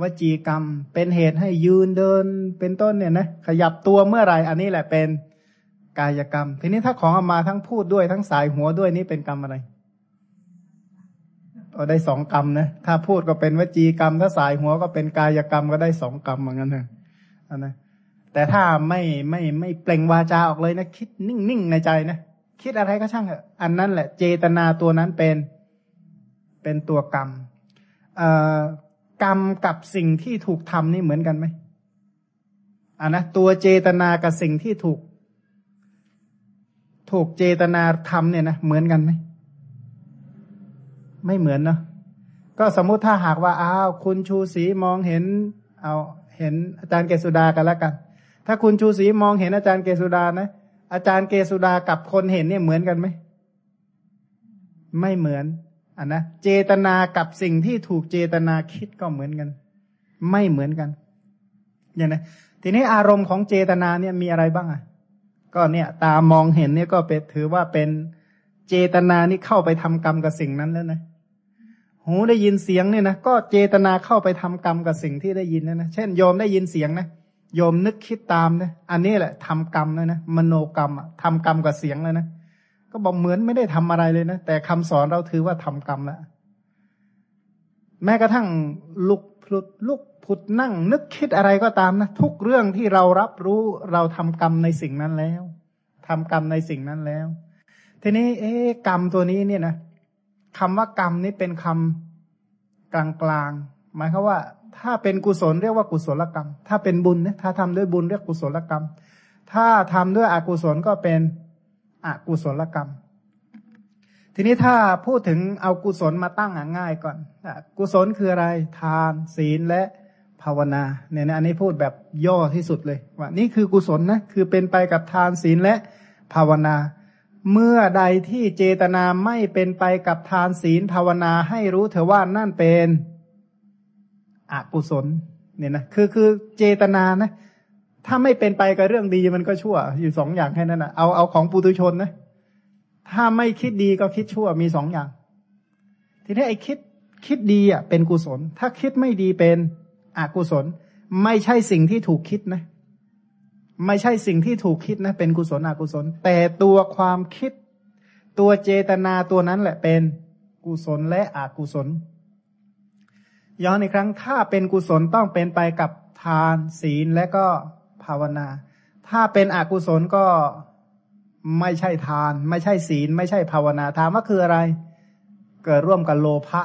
วจีกรรม เป็นเหตุให้ยืนเดินเป็นต้นเนี่ยนะขยับตัวเมื่อไหร่อันนี้แหละเป็นกายกรรม ทีนี้ถ้าของออกมาทั้งพูดด้วยทั้งสายหัวด้วยนี่เป็นกรรมอะไรก็ได้สองกรรมนะถ้าพูดก็เป็นวจีกรรม ถ้าสายหัวก็เป็นกายกรรมก็ได้สองกรรมเหมือนกันนะนะแต่ถ้าไม่ไม่ไม่เปล่งวาจาออกเลยนะ คิดนิ่งๆในใจนะคิดอะไรก็ช่างเถอะอันนั้นแหละ เจตนาตัวนั้นเป็นเป็นตัวกรรมอ่า กรรมกับสิ่งที่ถูกทำนี่เหมือนกันไหมอ่านะตัวเจตนากับสิ่งที่ถูก ถูกเจตนาทำเนี่ยนะเหมือนกันไหมไม่เหมือนเนาะก็สมมุติถ้าหากว่าอ้าวคุณชูศรีมองเห็น เอาเห็นอาจารย์เกษสุดากันแล้วกัน ถ้าคุณชูศรีมองเห็นอาจารย์เกษสุดานะอาจารย์เกสุดากับคนเห็นเนี่ยเหมือนกันไหมไม่เหมือน อะนะเจตนากับสิ่งที่ถูกเจตนาคิดก็เหมือนกัน ไม่เหมือนกันอย่างนะทีนี้อารมณ์ของเจตนาเนี่ยมีอะไรบ้างอะ ก็เนี่ยตามองเห็นเนี่ยก็เป็นถือว่าเป็นเจตนานี่เข้าไปทำกรรมกับสิ่งนั้นแล้วนะหูได้ยินเสียงเนี่ยนะก็เจตนาเข้าไปทำกรรมกับสิ่งที่ได้ยินนะนะเช่นโยมได้ยินเสียงนะโยมนึกคิดตามนะอันนี้แหละทำกรรมเลยนะมโนกรรมอะทำกรรมกับเสียงเลยนะ ก็บอกเหมือนไม่ได้ทำอะไรเลยนะ แต่คำสอนเราถือว่าทำกรรมแล้วแม้กระทั่งลุกพลุดลุกผุดนั่ง นึกคิดอะไรก็ตามนะ ทุกเรื่องที่เรารับรู้เราทำกรรมในสิ่งนั้นแล้วทำกรรมในสิ่งนั้นแล้ว ทีนี้ เอ๊กรรมตัวนี้เนี่ยนะคำว่ากรรมนี้เป็นคำกลางๆหมายความว่า ถ้าเป็นกุศลเรียกว่ากุศลกรรม ถ้าเป็นบุญเนี่ยถ้าทำด้วยบุญเรียกกุศลกรรม ถ้าทำด้วยอกุศลก็เป็น อกุศลกรรม ทีนี้ถ้าพูดถึงเอากุศลมาตั้งง่ายก่อนกุศลคืออะไร ทานศีลและภาวนาเนี่ยนะอันนี้พูดแบบย่อที่สุดเลยว่านี่คือกุศลนะคือเป็นไปกับทานศีลและภาวนา เมื่อใดที่เจตนาไม่เป็นไปกับทานศีลภาวนาให้รู้เถอะว่านั่นเป็นอกุศลเนี่ยนะคือคือเจตนานะ ถ้าไม่เป็นไปกับเรื่องดีมันก็ชั่ว อยู่สองอย่างแค่นั้นนะเอาเอาของปุถุชนนะ ถ้าไม่คิดดีก็คิดชั่วมีสองอย่าง ทีนี้ไอ้คิดคิดดีอะเป็นกุศล ถ้าคิดไม่ดีเป็นอกุศล ไม่ใช่สิ่งที่ถูกคิดนะ ไม่ใช่สิ่งที่ถูกคิดนะ เป็นกุศลอกุศล แต่ตัวความคิด ตัวเจตนาตัวนั้นแหละเป็นกุศลและอกุศล ย้อนอีกครั้งถ้าเป็นกุศลต้องเป็นไปกับทานศีลและก็ ภาวนา ถ้าเป็นอกุศลก็ไม่ใช่ทาน ไม่ใช่ศีล ไม่ใช่ภาวนาถามว่าคืออะไร เกิดร่วมกับโลภะ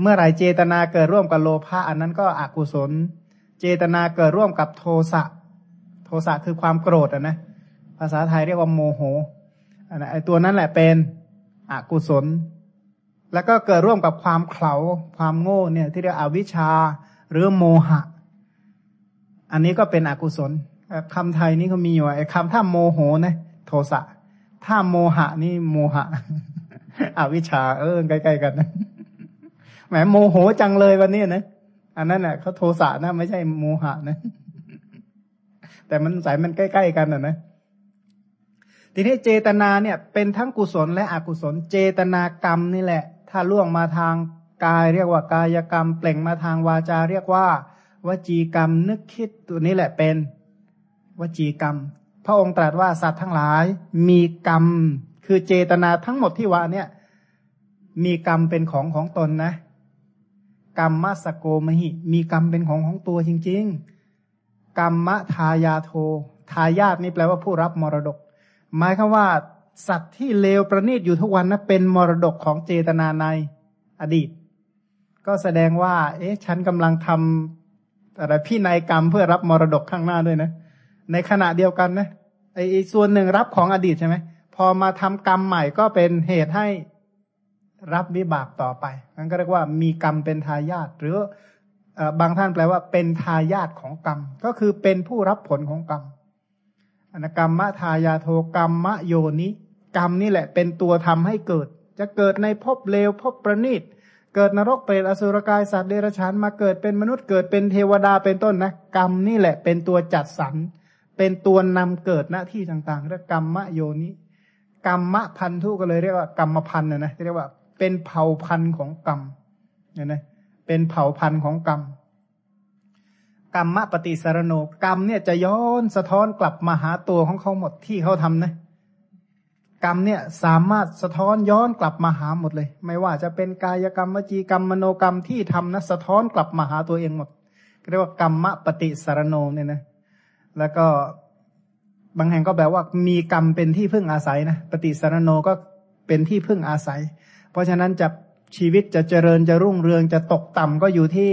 เมื่อไหร่เจตนาเกิดร่วมกับโลภะอันนั้นก็อกุศล เจตนาเกิดร่วมกับโทสะโทสะคือความโกรธอะนะภาษาไทยเรียกว่าโมโหอันนั้นไอตัวนั้นแหละเป็นอกุศล แล้วก็เกิดร่วมกับความเขลาความโง่เนี่ยที่เรียกอวิชชาหรือโมหะ อันนี้ก็เป็นอกุศลคำไทยนี่เขามีอยู่ไอ้คำถ้าโมโหนะโทสะ ถ้าโมหะนี่โมหะ อวิชชา เออใกล้ๆกันนะแหมโมโหจังเลยวันนี้นะอันนั้นน่ะเขาโทสะนะ ไม่ใช่โมหะนะ แต่มันสายมันใกล้ๆกันอะนะทีนี้เจตนาเนี่ย เป็นทั้งกุศลและอกุศล เจตนากรรมนี่แหละ ถ้าล่วงมาทางกายเรียกว่ากายกรรม เปล่งมาทางวาจาเรียกว่า วจีกรรมนึกคิดตัวนี้แหละเป็น วจีกรรม พระองค์ตรัสว่าสัตว์ทั้งหลาย มีกรรม คือเจตนาทั้งหมดที่ว่าเนี่ย มีกรรมเป็นของของตนนะ กรรมมสโกมหิ มีกรรมเป็นของของตัวจริง ๆ กรรมทายาโท ทายาทนี่แปลว่าผู้รับมรดก หมายคือว่า สัตว์ที่เลวประณีตอยู่ทุกวันนะเป็นมรดกของเจตนาในอดีต ก็แสดงว่า เอ๊ะ ฉันกำลังทำ อะไรพี่นายกรรมเพื่อรับมรดกข้างหน้าด้วยนะ ในขณะเดียวกันนะไอ้ส่วนหนึ่งรับของอดีตใช่ไหมพอมาทำกรรมใหม่ก็เป็นเหตุให้รับวิบากต่อไปนั่นก็เรียกว่ามีกรรมเป็นทายาทหรือบางท่านแปลว่าเป็นทายาทของกรรม ก็คือเป็นผู้รับผลของกรรมอนกรรมมะทายาโทกรรมมะโยนิกรรมนี่แหละ เป็นตัวทำให้เกิด จะเกิดในภพเลวภพประณีต เกิดนรกเปรตอสุรกายสัตว์เดรัจฉานมาเกิดเป็นมนุษย์เกิดเป็นเทวดาเป็นต้นนะกรรมนี่แหละเป็นตัวจัดสรรเป็นตัวนำเกิดหน้าที่ต่างๆเรียกกรรมโยนิกรรมพันธุก็เลยเรียกว่ากรรมพันธ์นะนะเรียกว่าเป็นเผ่าพันธุ์ของกรรมเนี่ยนะเป็นเผ่าพันธุ์ของกรรมกรรมปฏิสารโนกรรมเนี่ยจะย้อนสะท้อนกลับมาหาตัวของเขาหมดที่เขาทำนะ กรรมเนี่ยสามารถสะท้อนย้อนกลับมาหาหมดเลย ไม่ว่าจะเป็นกายกรรมวจีกรรมมโนกรรมที่ทำนะสะท้อนกลับมาหาตัวเองหมดเรียกว่ากรรมปฏิสารโนเนี่ยนะแล้วก็บางแห่งก็แบบว่ามีกรรมเป็นที่พึ่งอาศัยนะปฏิสารโนก็เป็นที่พึ่งอาศัย เพราะฉะนั้นจะชีวิตจะเจริญจะรุ่งเรืองจะตกต่ำก็อยู่ที่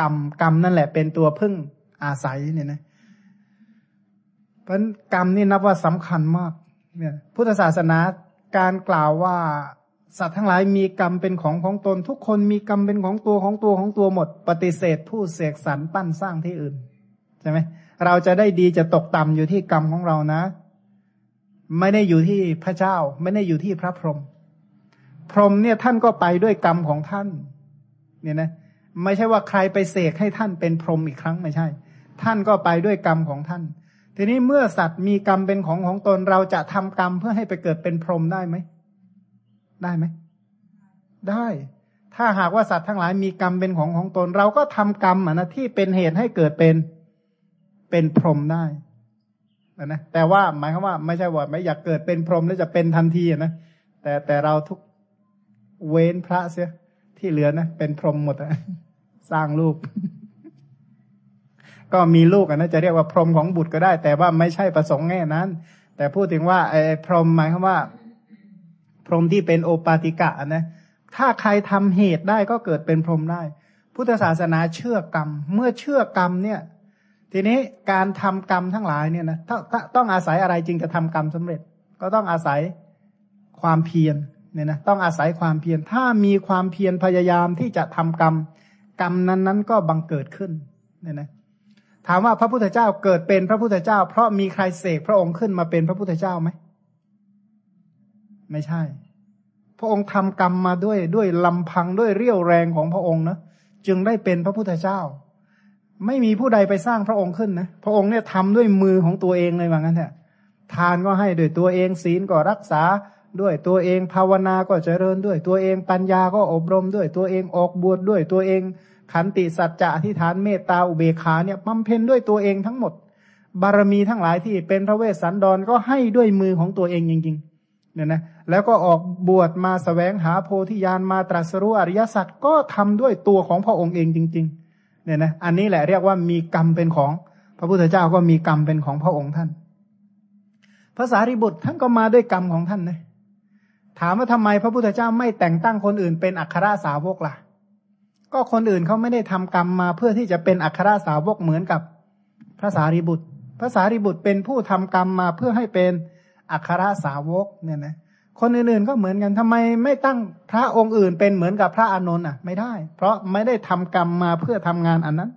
กรรมกรรมนั่นแหละเป็นตัวพึ่งอาศัยเนี่ยนะเพราะกรรมนี่นับว่าสำคัญมาก พุทธศาสนาการกล่าวว่าสัตว์ทั้งหลายมีกรรมเป็นของของตน ทุกคนมีกรรมเป็นของตัวของตัวของตัวหมด ปฏิเสธผู้เสกสรรปั้นสร้างที่อื่นใช่ไหมเราจะได้ดีจะตกต่ำอยู่ที่กรรมของเรานะ ไม่ได้อยู่ที่พระเจ้า ไม่ได้อยู่ที่พระพรหมพรหมเนี่ยท่านก็ไปด้วยกรรมของท่าน เนี่ยนะ ไม่ใช่ว่าใครไปเสกให้ท่านเป็นพรหมอีกครั้งไม่ใช่ ท่านก็ไปด้วยกรรมของท่าน ทีนี้เมื่อสัตว์มีกรรมเป็นของของตนเราจะทำกรรมเพื่อให้ไปเกิดเป็นพรหมได้ไหม ได้ไหม ได้ ถ้าหากว่าสัตว์ทั้งหลายมีกรรมเป็นของของตน เราก็ทำกรรมอะนะที่เป็นเหตุให้เกิดเป็นเป็นพรหมได้นะแต่ว่าหมายความว่า ไม่ใช่ว่าไม่อยากเกิดเป็นพรหมแล้วจะเป็นทันทีนะแต่แต่เราทุกเว้นพระเสียที่เหลือนะเป็นพรหมหมดอะสร้างลูก ก็มีลูกนะจะเรียกว่าพรหมของบุตรก็ได้ แต่ว่าไม่ใช่ประสงค์แง่นั้น แต่พูดถึงว่าไอ้พรหมหมายความว่า พรหมที่เป็นโอปาติกะนะถ้าใครทำเหตุได้ก็เกิดเป็นพรหมได้ พุทธศาสนาเชื่อกรรม เมื่อเชื่อกรรมเนี่ย ทีนี้การทำกรรมทั้งหลายเนี่ยนะต้องอาศัยอะไรจริงจะทำกรรมสำเร็จ ก็ต้องอาศัยความเพียรเนี่ยนะต้องอาศัยความเพียรถ้ามีความเพียรพยายามที่จะทำกรรม กรรมนั้นนั้นก็บังเกิดขึ้นเนี่ยนะ ถามว่าพระพุทธเจ้าเกิดเป็นพระพุทธเจ้า เพราะมีใครเสกพระองค์ขึ้นมาเป็นพระพุทธเจ้าไหมไม่ใช่ พระองค์ทำกรรมมาด้วยด้วยลำพังด้วยเรี่ยวแรงของพระองค์นะจึงได้เป็นพระพุทธเจ้า ไม่มีผู้ใดไปสร้างพระองค์ขึ้นนะพระองค์เนี่ยทำด้วยมือของตัวเองเลยว่างั้นแหละทานก็ให้ด้วยตัวเองศีลก็รักษาด้วยตัวเองภาวนาก็เจริญด้วย ตัวเองปัญญาก็อบรมด้วย ตัวเองออกบวชดด้วยตัวเอง ขันติสัจจะที่ฐานเมตตาอุเบกขาเนี่ยบำเพ็ญด้วยตัวเองทั้งหมด บารมีทั้งหลายที่เป็นพระเวสสันดรก็ให้ด้วยมือของตัวเองจริงๆเนี่ยนะแล้วก็ออกบวชมาสแสวงหาโพธิญาณมาตรัสรู้อริยสัจก็ทำด้วยตัวของพระองค์เองจริง ๆ เนี่ยนะอันนี้แหละเรียกว่ามีกรรมเป็นของพระพุทธเจ้าก็มีกรรมเป็นของพระองค์ท่านภาษาริบุตรท่านก็มาด้วยกรรมของท่านนะถามว่าทำไมพระพุทธเจ้าไม่แต่งตั้งคนอื่นเป็นอัครสาวกล่ะ ก็คนอื่นเขาไม่ได้ทำกรรมมาเพื่อที่จะเป็นอัครสาวกเหมือนกับพระสารีบุตร พระสารีบุตรเป็นผู้ทำกรรมมาเพื่อให้เป็นอัครสาวกเนี่ยนะ คนอื่นๆก็เหมือนกันทำไมไม่ตั้งพระองค์อื่นเป็นเหมือนกับพระอานนท์อะ ไม่ได้ เพราะไม่ได้ทำกรรมมาเพื่อทำงานอันนั้น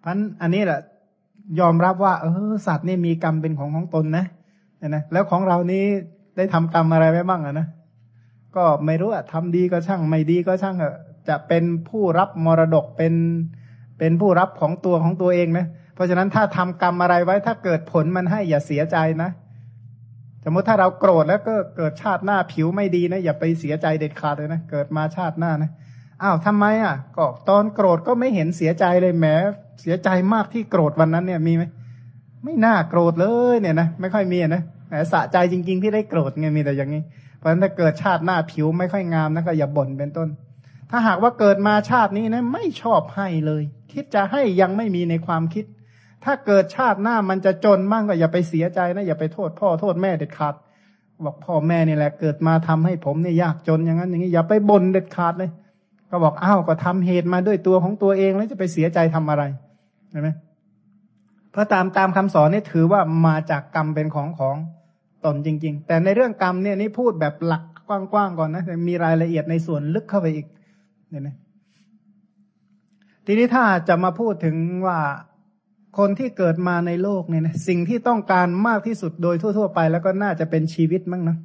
เพราะอันนี้แหละยอมรับว่าเออสัตว์นี่มีกรรมเป็นของของตนนะเนี่ยนะ แล้วของเรานี้ได้ทำกรรมอะไรไว้บ้างอะนะก็ไม่รู้อะทำดีก็ช่าง ไม่ดีก็ช่างเอะ จะเป็นผู้รับมรดกเป็นเป็นผู้รับของตัวของตัวเองนะเพราะฉะนั้นถ้าทำกรรมอะไรไว้ถ้าเกิดผลมันให้อย่าเสียใจนะ สมมติถ้าเราโกรธแล้วก็เกิดชาติหน้าผิวไม่ดีนะ อย่าไปเสียใจเด็ดขาดเลยนะเกิดมาชาติหน้านะอ้าวทำไมอะ ก็ตอนโกรธก็ไม่เห็นเสียใจเลยแหมเสียใจมากที่โกรธวันนั้นเนี่ยมีไหมไม่น่าโกรธเลยเนี่ยนะไม่ค่อยมีนะสะใจจริง ๆ ที่ได้โกรธไงมีแต่อย่างนี้ เพราะฉะนั้นถ้าเกิดชาติหน้าผิวไม่ค่อยงามนะก็อย่าบ่นเป็นต้น ถ้าหากว่าเกิดมาชาตินี้นะไม่ชอบให้เลย คิดจะให้ยังไม่มีในความคิด ถ้าเกิดชาติหน้ามันจะจนมั่งก็อย่าไปเสียใจนะอย่าไปโทษพ่อโทษแม่เด็ดขาดบอกพ่อแม่นี่แหละเกิดมาทำให้ผมเนี่ยยากจนอย่างนั้นอย่างนี้อย่าไปบ่นเด็ดขาดเลย ก็บอกอ้าวก็ทำเหตุมาด้วยตัวของตัวเองแล้วจะไปเสียใจทำอะไรเห็นไหมเพราะตามตามคำสอนนี่ถือว่ามาจากกรรมเป็นของของตนจริง ๆ แต่ในเรื่องกรรมเนี่ยนี่พูดแบบหลักกว้างๆก่อนนะแต่มีรายละเอียดในส่วนลึกเข้าไปอีก เนี่ยนะทีนี้ถ้าจะมาพูดถึงว่าคนที่เกิดมาในโลกเนี่ยนะสิ่งที่ต้องการมากที่สุดโดยทั่ว ๆ ไป แล้วก็น่าจะเป็นชีวิตมั้งนะ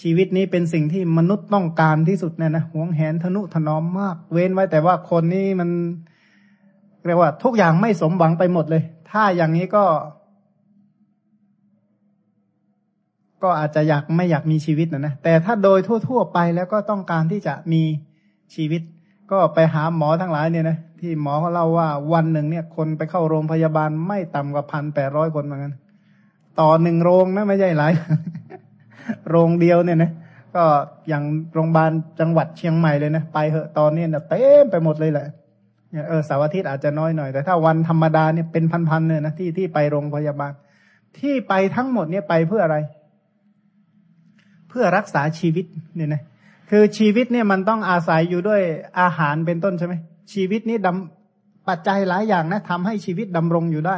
ชีวิตนี้เป็นสิ่งที่มนุษย์ต้องการที่สุดเนี่ยนะหวงแหนทนุถนอมมาก เว้นไว้แต่ว่าคนนี้มันเรียกว่า ทุกอย่างไม่สมหวังไปหมดเลย ถ้าอย่างนี้ก็ ก็อาจจะอยากไม่อยากมีชีวิตนะนะแต่ถ้าโดยทั่ว ๆ ไปแล้วก็ต้องการที่จะมีชีวิต ก็ไปหาหมอทั้งหลายเนี่ยนะที่หมอเขาเล่าว่าวันหนึ่งเนี่ย คนไปเข้าโรงพยาบาลไม่ต่ำกว่าพันแปดร้อยคนเหมือนกันต่อหนึ่งโรงนะไม่ใช่หลาย โรงเดียวเนี่ยนะก็อย่างโรงพยาบาลจังหวัดเชียงใหม่เลยนะไปเหอะตอนนี้เนี่ยเต็มไปหมดเลยแหละเออเสาร์อาทิตย์อาจจะน้อยหน่อย แต่ถ้าวันธรรมดาเนี่ยเป็นพันๆเลยนะที่ที่ไปโรงพยาบาล ที่ไปทั้งหมดเนี่ยไปเพื่ออะไร เพื่อรักษาชีวิตเนี่ยนะ คือชีวิตเนี่ยมันต้องอาศัยอยู่ด้วยอาหารเป็นต้นใช่ไหมชีวิตนี้ดำปัจจัยหลายอย่างนะทำให้ชีวิตดำรงอยู่ได้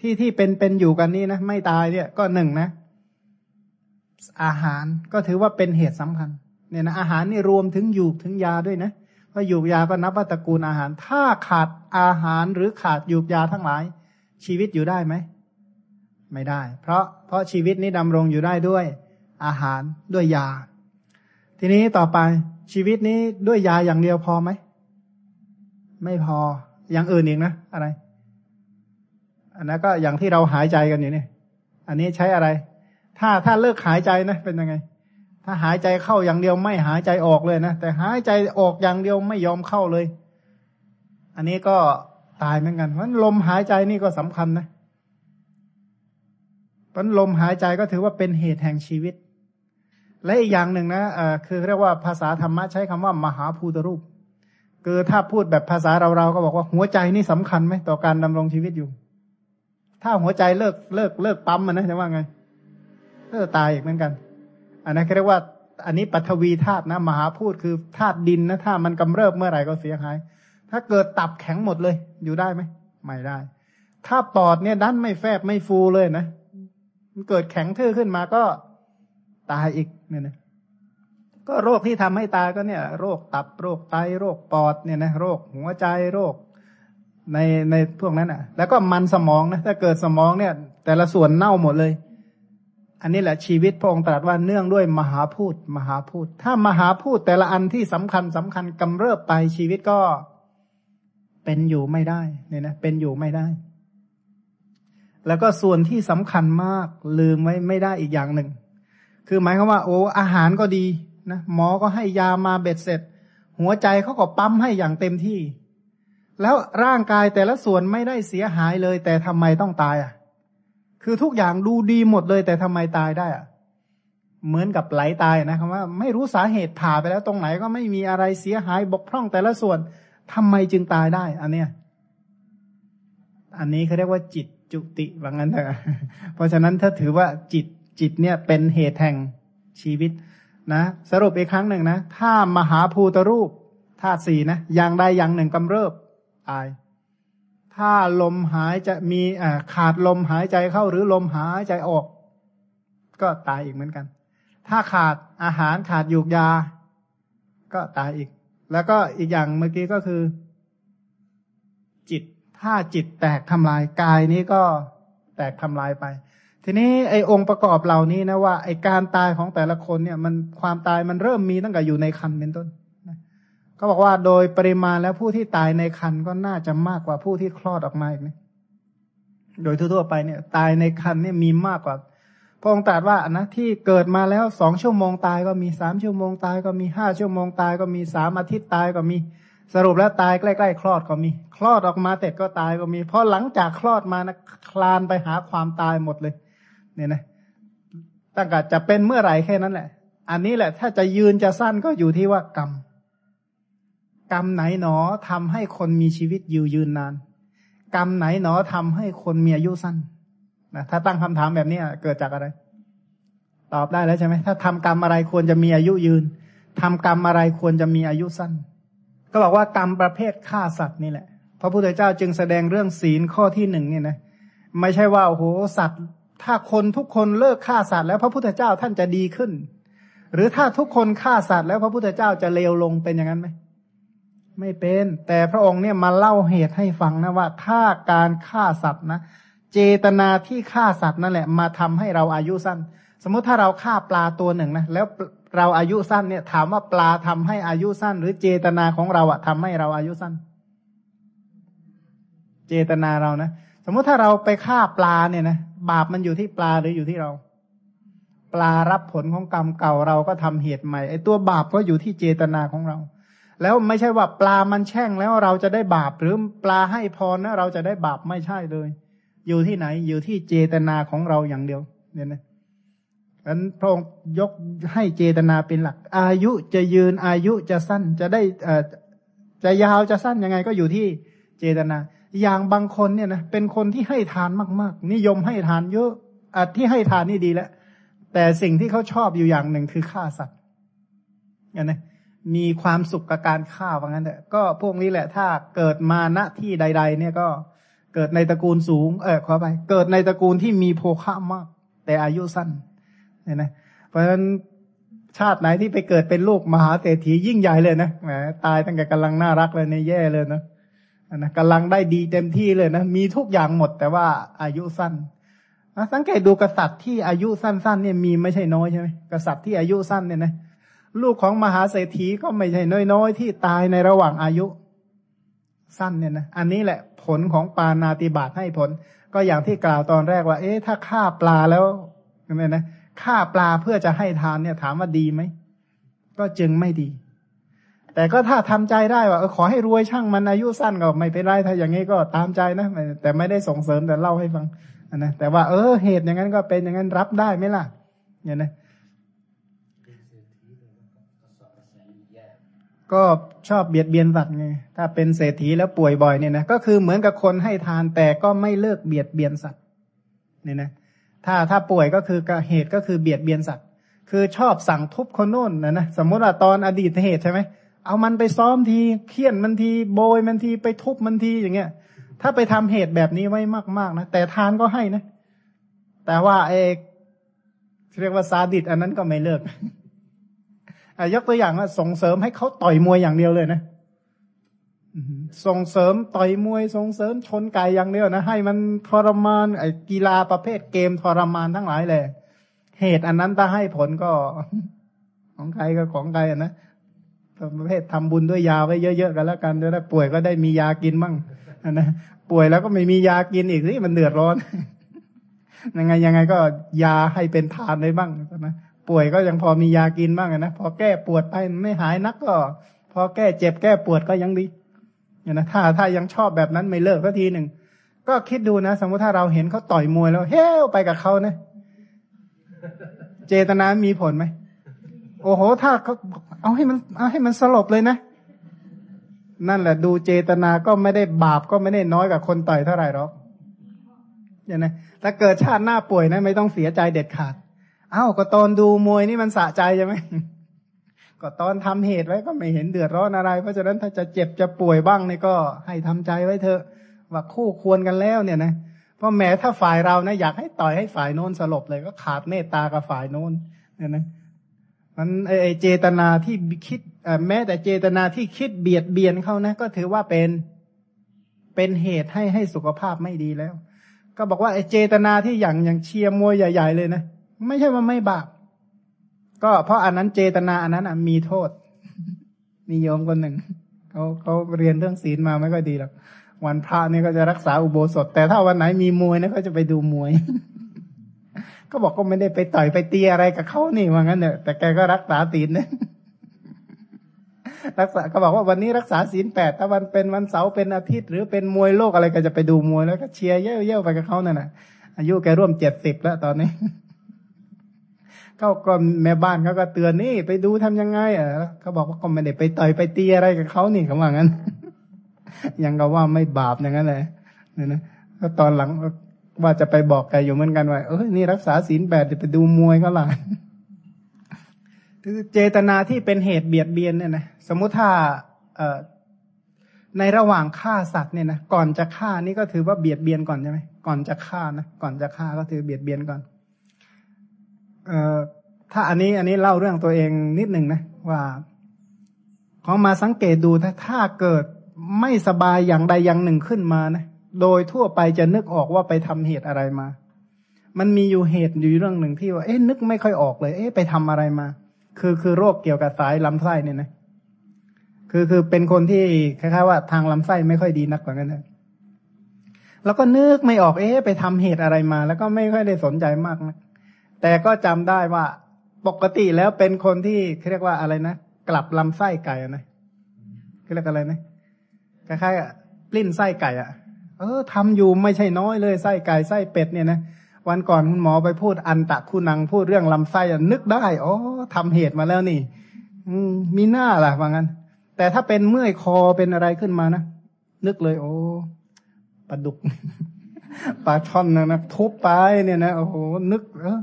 ที่ที่เป็นเป็นอยู่กันนี้นะไม่ตายเนี่ยก็หนึ่งนะ อาหารก็ถือว่าเป็นเหตุสำคัญเนี่ยนะอาหารนี่รวมถึงอยู่ถึงยาด้วยนะเพราะอยู่ยาก็นับว่าตระกูลอาหาร ถ้าขาดอาหารหรือขาดอยู่ยาทั้งหลาย ชีวิตอยู่ได้ไหมไม่ได้ เพราะเพราะชีวิตนี้ดำรงอยู่ได้ด้วยอาหารด้วยยา ทีนี้ต่อไปชีวิตนี้ด้วยยาอย่างเดียวพอไหม ไม่พออย่างอื่นอีกนะอะไร อันนั้นก็อย่างที่เราหายใจกันอยู่นี่อันนี้ใช้อะไร ถ้าถ้าเลิกหายใจนะเป็นยังไง ถ้าหายใจเข้าอย่างเดียวไม่หายใจออกเลยนะแต่หายใจออกอย่างเดียวไม่ยอมเข้าเลย อันนี้ก็ตายเหมือนกันเพราะลมหายใจนี่ก็สำคัญนะเพราะลมหายใจก็ถือว่าเป็นเหตุแห่งชีวิต และอีกอย่างหนึ่งนะะคือเรียกว่าภาษาธรรมะใช้คำว่ามหาภูตรูป คือถ้าพูดแบบภาษาเราเราก็บอกว่าหัวใจนี่สำคัญไหมต่อการดำรงชีวิตอยู่ ถ้าหัวใจเลิกเลิกเลิกปั๊มมันนะจะว่าไงเออตายอีกเหมือนกัน อันนั้นเรียกว่า อันนี้ปัทวีธาตุนะ มหาพูดคือธาตุดินนะถ้ามันกำเริบเมื่อไหร่ก็เสียหาย ถ้าเกิดตับแข็งหมดเลย อยู่ได้ไหมไม่ได้ ถ้าปอดเนี่ยดันไม่แฟบไม่ฟูเลยนะมันเกิดแข็งทื่อขึ้นมาก็ ตายอีกเนี่ยนะก็โรคที่ทำให้ตายก็เนี่ย โรคตับโรคไตโรคปอดเนี่ยนะโรคหัวใจโรคในในพวกนั้นอะ แล้วก็มันสมองนะถ้าเกิดสมองเนี่ย แต่ละส่วนเน่าหมดเลย อันนี้แหละชีวิตพระองค์ตรัสว่าเนื่องด้วยมหาพูดมหาพูดถ้ามหาพูดแต่ละอันที่สำคัญสำคัญกำเริบไปชีวิตก็เป็นอยู่ไม่ได้เนี่ยนะเป็นอยู่ไม่ได้ แล้วก็ส่วนที่สำคัญมากลืมไว้ไม่ได้อีกอย่างหนึ่ง คือหมายความว่า โอ้อาหารก็ดีนะหมอก็ให้ยามาเบ็ดเสร็จ หัวใจเขาก็ปั๊มให้อย่างเต็มที่ แล้วร่างกายแต่ละส่วนไม่ได้เสียหายเลย แต่ทำไมต้องตายอะ คือทุกอย่างดูดีหมดเลย แต่ทำไมตายได้อะ เหมือนกับไหลตายนะคำว่า ไม่รู้สาเหตุผ่าไปแล้วตรงไหนก็ไม่มีอะไรเสียหายบกพร่องแต่ละส่วนทำไมจึงตายได้ อันเนี้ยอันนี้เขาเรียกว่าจิตจุติว่างั้นเถอะเพราะฉะนั้นถ้าถือว่าจิต จิตเนี่ยเป็นเหตุแห่งชีวิตนะสรุปอีกครั้งหนึ่งนะ ถ้ามหาภูตรูปธาตุสี่นะอย่างใดอย่างหนึ่งกำเริบตาย ถ้าลมหายจะมีขาดลมหายใจเข้าหรือลมหายใจออก ก็ตายอีกเหมือนกัน ถ้าขาดอาหารขาดยูกยา ก็ตายอีก แล้วก็อีกอย่างเมื่อกี้ก็คือ จิตถ้าจิตแตกทำลายกายนี้ก็แตกทำลายไป ทีนี้ไอ้องค์ประกอบเหล่านี้นะว่าไอ้การตายของแต่ละคนเนี่ยมันความตายมันเริ่มมีตั้งแต่อยู่ในคันเป็นต้นก็บอกว่าโดยปริมาณแล้วผู้ที่ตายในคันก็น่าจะมากกว่าผู้ที่คลอดออกมาอีกนะโดยทั่วๆไปเนี่ย ตายในคันเนี่ยมีมากกว่าพระองค์ตรัสว่านะที่เกิดมาแล้วสองชั่วโมงตายก็มีสามชั่วโมงตายก็มีห้าชั่วโมงตายก็มีสามอาทิตย์ตายก็มีสรุปแล้วตายใกล้ๆคลอดก็มี คลอดออกมาเสร็จก็ตายก็มีเพราะหลังจากคลอดมานะคลานไปหาความตายหมดเลย เนี่ยนะตั้งแต่จะเป็นเมื่อไหร่แค่นั้นแหละ อันนี้แหละ ถ้าจะยืนจะสั้นก็อยู่ที่ว่ากรรม กรรมไหนหนอทำให้คนมีชีวิตยู่ยืนนาน กรรมไหนหนอทำให้คนมีอายุสั้นนะถ้าตั้งคำถามแบบนี้เกิดจากอะไร ตอบได้แล้วใช่ไหมถ้าทำกรรมอะไรควรจะมีอายุยืนทำกรรมอะไรควรจะมีอายุสั้น ก็บอกว่ากรรมประเภทฆ่าสัตว์นี่แหละพระพุทธเจ้าจึงแสดงเรื่องศีลข้อที่หนึ่งเนี่ยนะไม่ใช่ว่าโอ้โหสัตว์ ถ้าคนทุกคนเลิกฆ่าสัตว์แล้วพระพุทธเจ้าท่านจะดีขึ้น หรือถ้าทุกคนฆ่าสัตว์แล้วพระพุทธเจ้าจะเลวลงเป็นอย่างนั้นไหมไม่เป็น แต่พระองค์เนี่ยมาเล่าเหตุให้ฟังนะว่า ถ้าการฆ่าสัตว์นะ เจตนาที่ฆ่าสัตว์นั่นแหละ มาทำให้เราอายุสั้น สมมุติถ้าเราฆ่าปลาตัวหนึ่งนะแล้วเราอายุสั้นเนี่ย ถามว่าปลาทำให้อายุสั้น หรือเจตนาของเราอะทำให้เราอายุสั้น เจตนาเรานะ สมมุติถ้าเราไปฆ่าปลาเนี่ยนะ บาปมันอยู่ที่ปลาหรืออยู่ที่เรา ปลารับผลของกรรมเก่าเราก็ทำเหตุใหม่ไอ้ตัวบาปก็อยู่ที่เจตนาของเรา แล้วไม่ใช่ว่าปลามันแช่งแล้วเราจะได้บาป หรือปลาให้พรนะเราจะได้บาปไม่ใช่เลย อยู่ที่ไหน อยู่ที่เจตนาของเราอย่างเดียว เนี่ยนะอันพระองค์ยกให้เจตนาเป็นหลัก อายุจะยืนอายุจะสั้นจะได้เอ่อจะยาวจะสั้นยังไงก็อยู่ที่เจตนา อย่างบางคนเนี่ยนะเป็นคนที่ให้ทานมากๆ นิยมให้ทานเยอะอที่ให้ทานนี่ดีแล้วแต่สิ่งที่เขาชอบอยู่อย่างหนึ่งคือฆ่าสัตว์เนี่ยนะมีความสุขกับการฆ่าว่างั้นแต่ก็พวกนี้แหละ ถ้าเกิดมาณที่ใด ๆ เนี่ยก็เกิดในตระกูลสูง เออขอไป เกิดในตระกูลที่มีโภคะมาก แต่อายุสั้นเนี่ยนะ เพราะฉะนั้นชาติไหนที่ไปเกิดเป็นลูกมหาเศรษฐียิ่งใหญ่เลยนะแหมตายตั้งแต่กำลังน่ารักเลยในแย่เลยนะ นะกำลังได้ดีเต็มที่เลยนะ มีทุกอย่างหมดแต่ว่าอายุสั้นสังเกตดูกษัตริย์ที่อายุสั้นๆเนี่ยมีไม่ใช่น้อยใช่ไหมกษัตริย์ที่อายุสั้นเนี่ยนะลูกของมหาเศรษฐีก็ไม่ใช่น้อยๆ ที่ตายในระหว่างอายุสั้นเนี่ยนะอันนี้แหละผลของปานาติบาตให้ผล ก็อย่างที่กล่าวตอนแรกว่า เอ๊ะถ้าฆ่าปลาแล้วเนี่ยนะฆ่าปลาเพื่อจะให้ทานเนี่ย ถามว่าดีไหมก็จึงไม่ดี แต่ก็ถ้าทำใจได้ว่าขอให้รวยช่างมันอายุสั้นก็ไม่เป็นไรถ้าอย่างนี้ก็ตามใจนะแต่ไม่ได้ส่งเสริมแต่เล่าให้ฟังนะแต่ว่าเออเหตุอย่างนั้นก็เป็นอย่างนั้นรับได้ไหมล่ะเนี่ยนะก็ชอบเบียดเบียนสัตว์ไงถ้าเป็นเศรษฐีแล้วป่วยบ่อยเนี่ยนะก็คือเหมือนกับคนให้ทานแต่ก็ไม่เลิกเบียดเบียนสัตว์เนี่ยนะถ้าถ้าป่วยก็คือเหตุก็คือเบียดเบียนสัตว์ คือชอบสั่งทุบคนโน้นนะนะสมมติว่าตอนอดีตเหตุใช่ไหม เอามันไปซ้อมทีเคี่ยนมันทีโบยมันทีไปทุบมันทีอย่างเงี้ย ถ้าไปทำเหตุแบบนี้ไว้มากๆนะแต่ทานก็ให้นะ แต่ว่าเอกเรียกว่าซาดิสอันนั้นก็ไม่เลิกยกตัวอย่างว่าส่งเสริมให้เขาต่อยมวยอย่างเดียวเลยนะส่งเสริมต่อยมวยส่งเสริมชนไก่อย่างเดียวนะให้มันทรมานไอ้กีฬาประเภทเกมทรมานทั้งหลายเลยเหตุอันนั้นถ้าให้ผลก็ของใครก็ของใครนะ ประเภททำบุญด้วยยาไว้เยอะๆกันแล้วกันจะได้ป่วยก็ได้มียากินบ้างนะป่วยแล้วก็ไม่มียากินอีกสิมันเดือดร้อนยังไงยังไงก็ยาให้เป็นทานได้บ้างนะป่วยก็ยังพอมียากินบ้างนะพอแก้ปวดไปไม่หายนักก็ พอแก้เจ็บแก้ปวดก็ยังดีนะถ้าถ้ายังชอบแบบนั้นไม่เลิกก็ทีหนึ่งก็คิดดูนะ สมมติถ้าเราเห็นเขาต่อยมวยแล้วเฮ้วไปกับเขานะเจตนามีผลไหมโอ้โห ถ้าเขา เอาให้มันเอาให้มันสลบเลยนะนั่นแหละดูเจตนาก็ไม่ได้บาปก็ไม่ได้น้อยกับคนต่อยเท่าไหร่หรอกอย่างนะถ้าเกิดชาติหน้าป่วยนะไม่ต้องเสียใจเด็ดขาดอ้าวก็ตอนดูมวยนี่มันสะใจใช่ไหมก็ตอนทำเหตุไว้ก็ไม่เห็นเดือดร้อนอะไร เพราะฉะนั้นถ้าจะเจ็บจะป่วยบ้างนี่ก็ให้ทำใจไว้เถอะ ว่าคู่ควรกันแล้วเนี่ยนะเพราะแม้ถ้าฝ่ายเรานะอยากให้ต่อยให้ฝ่ายโน้นสลบเลยก็ขาดเมตตากับฝ่ายโน้นเนี่ยนะ มันไอเจตนาที่คิดแม้แต่เจตนาที่คิดเบียดเบียนเขานะ ก็ถือว่าเป็นเป็นเหตุให้ให้สุขภาพไม่ดีแล้ว ก็บอกว่าไอเจตนาที่อย่างอย่างเชียร์มวยใหญ่ ๆ เลยนะไม่ใช่ว่าไม่บาปก็เพราะอันนั้นเจตนาอันนั้นมีโทษมีโยมคนหนึ่งเขาเขาเรียนเรื่องศีลมาไม่ก็ดีหรอกวันพระนี่ก็จะรักษาอุโบสถ แต่ถ้าวันไหนมีมวยนะก็จะไปดูมวย ก็บอกก็ไม่ได้ไปต่อยไปตีอะไรกับเขานี่ว่างั้นเนอะแต่แกก็รักษาศีลนะรักษาก็บอกว่าวันนี้รักษาศีลแปดถ้าวันเป็นวันเสาร์เป็นอาทิตย์ หรือเป็นมวยโลกอะไรก็จะไปดูมวยแล้วก็เชียร์เย่ยๆไปกับเขานั่นน่ะอายุแกร่วมเจ็ดสิบแล้วตอนนี้เขาก็แม่บ้านเขาก็เตือนนี่ไปดูทำยังไงอะเขาบอกว่าก็ไม่ได้ไปต่อยไปตีอะไรกับเขานี่เขาว่างั้นยังก็ว่าไม่บาปอย่างนั้นเลยเนี่ยนะก็ตอนหลัง ว่าจะไปบอกแกอยู่เหมือนกันว่าเออนี่รักษาศีลแปดจะไปดูมวยก็ล่ะเจตนาที่เป็นเหตุเบียดเบียนเนี่ยนะสมมุติถ้าเอในระหว่างฆ่าสัตว์เนี่ยนะก่อนจะฆ่านี่ก็ถือว่าเบียดเบียนก่อนใช่ไหมก่อนจะฆ่านะก่อนจะฆ่าก็ถือเบียดเบียนก่อนเอ่อถ้าอันนี้อันนี้เล่าเรื่องตัวเองนิดหนึ่งนะว่าของมาสังเกตดูถ้าถ้าเกิดไม่สบายอย่างใดอย่างหนึ่งขึ้นมานะ โดยทั่วไปจะนึกออกว่าไปทำเหตุอะไรมา มันมีอยู่เหตุอยู่เรื่องหนึ่งที่ว่า เอ๊ะนึกไม่ค่อยออกเลย เอ๊ะไปทำอะไรมา คือคือโรคเกี่ยวกับสายลำไส้เนี่ยนะ คือคือเป็นคนที่คล้ายๆว่าทางลำไส้ไม่ค่อยดีนักกว่านั้นนะแล้วก็นึกไม่ออก เอ๊ะไปทำเหตุอะไรมา แล้วก็ไม่ค่อยได้สนใจมากนะ แต่ก็จำได้ว่าปกติแล้วเป็นคนที่เรียกว่าอะไรนะ กลับลำไส้ไก่นะเขาเรียกอะไรนะคล้ายๆปลิ้นไส้ไก่อะ เออทำอยู่ไม่ใช่น้อยเลยไส้ไก่ไส้เป็ดเนี่ยนะวันก่อนคุณหมอไปพูดอันตะคุณังพูดเรื่องลำไส้นึกได้อ๋อทำเหตุมาแล้วนี่ อืมมีหน้าล่ะว่างั้น แต่ถ้าเป็นเมื่อยคอเป็นอะไรขึ้นมานะนึกเลย โอ้ปลาดุกปลาช่อนนะนะทุบไปเนี่ยนะโอ้โหนึกเออ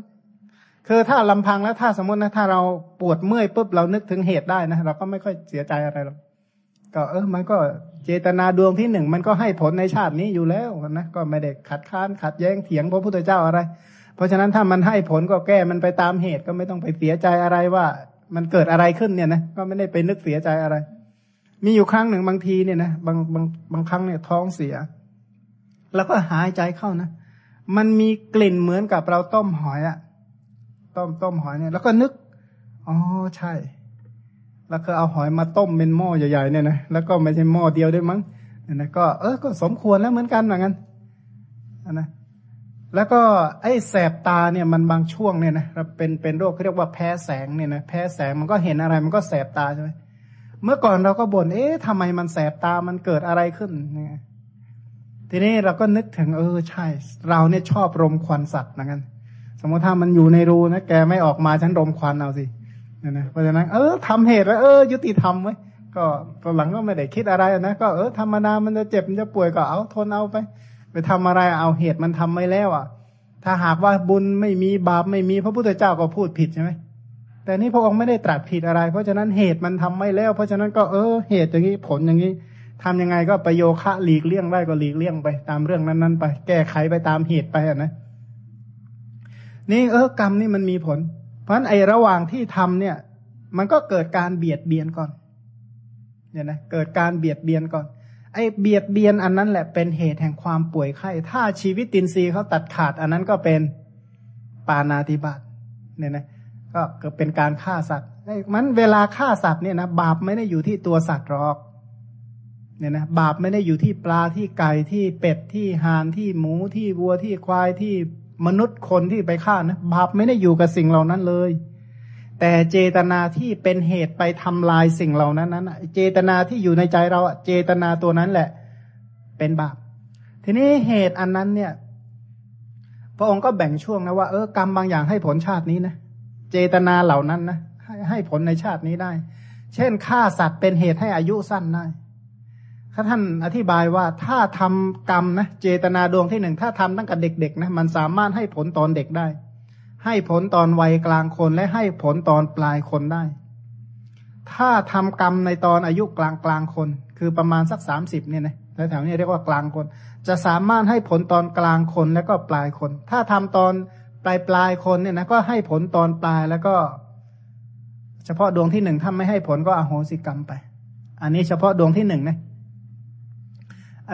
คือถ้าลำพังแล้วถ้าสมมตินะถ้าเราปวดเมื่อยปุ๊บเรานึกถึงเหตุได้นะเราก็ไม่ค่อยเสียใจอะไรหรอกก็เออมันก็ เจตนาดวงที่หนึ่งมันก็ให้ผลในชาตินี้อยู่แล้วนะก็ไม่ได้ขัดค้านขัดแย้งเถียงพระพุทธเจ้าอะไร เพราะฉะนั้นถ้ามันให้ผลก็แก้มันไปตามเหตุก็ไม่ต้องไปเสียใจอะไรว่า มันเกิดอะไรขึ้นเนี่ยนะก็ไม่ได้ไปนึกเสียใจอะไร มีอยู่ครั้งหนึ่งบางทีเนี่ยนะบางบางบางครั้งเนี่ยท้องเสีย แล้วก็หายใจเข้านะมันมีกลิ่นเหมือนกับเราต้มหอยอะต้มต้มหอยเนี่ย แล้วก็นึกอ๋อใช่ แล้วก็เอาหอยมาต้มเป็นหม้อใหญ่ๆเนี่ยนะแล้วก็ไม่ใช่หม้อเดียวด้วยมั้งนะก็เออก็สมควรแล้วเหมือนกันเหมือนกันนะแล้วก็ไอ้แสบตาเนี่ยมันบางช่วงเนี่ยนะเป็นเป็นโรคเขาเรียกว่าแพ้แสงเนี่ยนะแพ้แสงมันก็เห็นอะไรมันก็แสบตาใช่ไหมเมื่อก่อนเราก็บ่นเอ๊ะทำไมมันแสบตามันเกิดอะไรขึ้นเนี่ยทีนี้เราก็นึกถึงเออใช่ เราเนี่ยชอบรมควันสัตว์นะกันสมมติถ้ามันอยู่ในรูนะแกไม่ออกมาฉันรมควันเอาสิ เนี่ยนะเพราะฉะนั้นเออทำเหตุแล้วเออ ยุติธรรมไว้ก็ตอนหลังก็ไม่ได้คิดอะไรนะก็เออธรรมดามันจะเจ็บมันจะป่วยก็เอาทนเอาไป ไปทำอะไรเอาเหตุมันทำไม่แล้วอะ ถ้าหากว่าบุญไม่มีบาปไม่มีพระพุทธเจ้าก็พูดผิดใช่ไหมแต่นี่พระองค์ไม่ได้ตรัสผิดอะไร เพราะฉะนั้นเหตุมันทำไม่แล้ว เพราะฉะนั้นก็เออเหตุอย่างนี้ผลอย่างนี้ทำยังไงก็ประโยคะหลีกเลี่ยงได้ก็หลีกเลี่ยงไป ตามเรื่องนั้นๆไป แก้ไขไปตามเหตุไปอะนะนี่เออกรรมนี่มันมีผล ราะฉะนั้นไอ้ระหว่างที่ทำเนี่ย มันก็เกิดการเบียดเบียนก่อนเนี่ยนะเกิดการเบียดเบียนก่อน ไอ้เบียดเบียนอันนั้นแหละเป็นเหตุแห่งความป่วยไข้ถ้าชีวิตตินซีเขาตัดขาด อันนั้นก็เป็นปานาติบาตเนี่ยนะก็เกิดเป็นการฆ่าสัตว์มันเวลาฆ่าสัตว์เนี่ยนะบาปไม่ได้อยู่ที่ตัวสัตว์หรอกเนี่ยนะบาปไม่ได้อยู่ที่ปลาที่ไก่ที่เป็ดที่ห่านที่หมูที่วัวที่ควายที่ มนุษย์คนที่ไปฆ่านะบาปไม่ได้อยู่กับสิ่งเหล่านั้นเลย แต่เจตนาที่เป็นเหตุไปทำลายสิ่งเหล่านั้นนั้นเจตนาที่อยู่ในใจเราเจตนาตัวนั้นแหละ เป็นบาป ทีนี้เหตุอันนั้นเนี่ย พระองค์ก็แบ่งช่วงนะว่าเออกรรมบางอย่างให้ผลชาตินี้นะเจตนาเหล่านั้นนะให้ให้ผลในชาตินี้ได้ เช่นฆ่าสัตว์เป็นเหตุให้อายุสั้นได้ ถ้าท่านอธิบายว่าถ้าทำกรรมนะเจตนาดวงที่หนึ่งถ้าทำตั้งแต่เด็กๆนะมันสามารถให้ผลตอนเด็กได้ ให้ผลตอนวัยกลางคนและให้ผลตอนปลายคนได้ ถ้าทำกรรมในตอนอายุกลางกลางคน คือประมาณสักสามสิบเนี่ยนะแถวๆนี้เรียกว่ากลางคน จะสามารถให้ผลตอนกลางคนแล้วก็ปลายคน ถ้าทำตอนปลายปลายคนเนี่ยนะก็ให้ผลตอนปลายแล้วก็ เฉพาะดวงที่หนึ่งถ้าไม่ให้ผลก็อโหสิกรรมไป อันนี้เฉพาะดวงที่หนึ่งนะ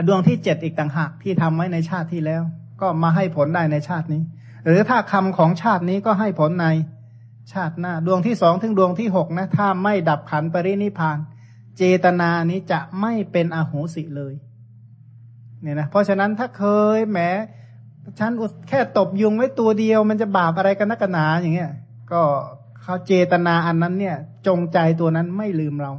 ดวงที่เจ็ดอีกต่างหากที่ทำไว้ในชาติที่แล้ว ก็มาให้ผลได้ในชาตินี้ หรือถ้าคำของชาตินี้ก็ให้ผลในชาติหน้า ดวงที่สองถึงดวงที่หกนะถ้าไม่ดับขันปรินิพาน เจตนานี้จะไม่เป็นอโหสิเลยเนี่ยนะเพราะฉะนั้นถ้าเคยแหมฉันแค่ตบยุงไว้ตัวเดียว มันจะบาปอะไรกันนักหนาอย่างเงี้ย ก็เขาเจตนาอันนั้นเนี่ย จงใจตัวนั้นไม่ลืมเรา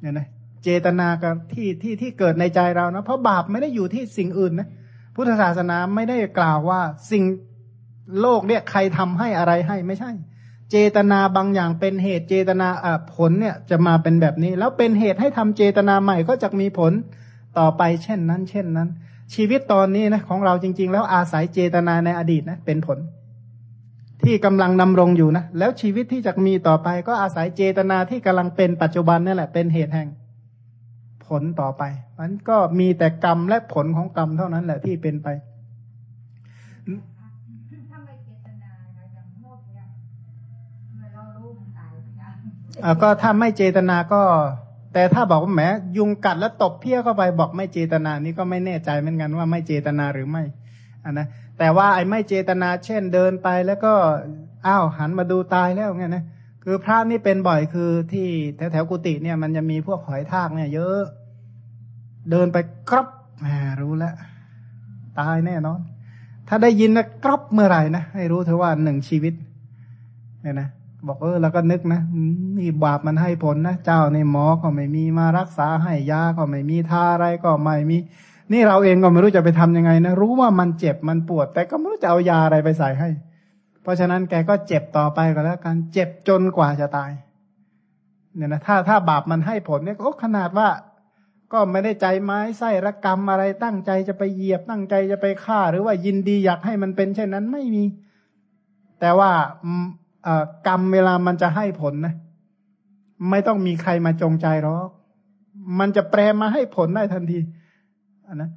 เนี่ยนะ เจตนากับที่ที่ที่เกิดในใจเรานะเพราะบาปไม่ได้อยู่ที่สิ่งอื่นนะพุทธศาสนาไม่ได้กล่าวว่าสิ่งโลกเนี่ยใครทำให้อะไรให้ไม่ใช่ เจตนาบางอย่างเป็นเหตุเจตนาผลเนี่ยจะมาเป็นแบบนี้ แล้วเป็นเหตุให้ทำเจตนาใหม่ก็จะมีผลต่อไปเช่นนั้น เช่นนั้น ชีวิตตอนนี้นะของเราจริง ๆ แล้วอาศัยเจตนาในอดีตนะเป็นผล ที่กำลังดำรงอยู่นะแล้วชีวิตที่จะมีต่อไปก็อาศัยเจตนาที่กำลังเป็นปัจจุบันนี่แหละเป็นเหตุแห่ง ผลต่อไปมันก็มีแต่กรรมและผลของกรรมเท่านั้นแหละที่เป็นไปก็ถ้าไม่เจตนาก็ แต่ถ้าบอกว่าแหมยุงกัดแล้วตบเพี้ยเข้าไปบอกไม่เจตนานี่ก็ไม่แน่ใจเหมือนกันว่าไม่เจตนาหรือไม่อันนะแต่ว่าไอ้ไม่เจตนาเช่นเดินไปแล้วก็อ้าวหันมาดูตายแล้วไงนะ คือพระนี่เป็นบ่อยคือที่แถวแถวกุฏิเนี่ยมันจะมีพวกหอยทากเนี่ยเยอะ เดินไปกรอบแหมรู้แล้วตายแน่นอน ถ้าได้ยินนะกรอบเมื่อไหร่นะให้รู้เถอะว่าหนึ่งชีวิตเนี่ยนะบอกเออเราก็นึกนะนี่บาปมันให้ผลนะเจ้าในหมอก็ไม่มีมารักษาให้ยาก็ไม่มีทาอะไรก็ไม่มี นี่เราเองก็ไม่รู้จะไปทํำยังไงนะรู้ว่ามันเจ็บมันปวด แต่ก็ไม่รู้จะเอายาอะไรไปใส่ให้ เพราะฉะนั้นแกก็เจ็บต่อไปก็แล้วกันเจ็บจนกว่าจะตาย เนี่ยนะถ้าถ้าบาปมันให้ผลเนี่ยโอ้ขนาดว่า ก็ไม่ได้ใจไม้ไส้ระกรรมอะไรตั้งใจจะไปเหยียบตั้งใจจะไปฆ่า หรือว่ายินดีอยากให้มันเป็นเช่นนั้นไม่มี แต่ว่ากรรมเวลามันจะให้ผลนะ ไม่ต้องมีใครมาจงใจหรอกมันจะแปลมาให้ผลได้ทันทีอันนะ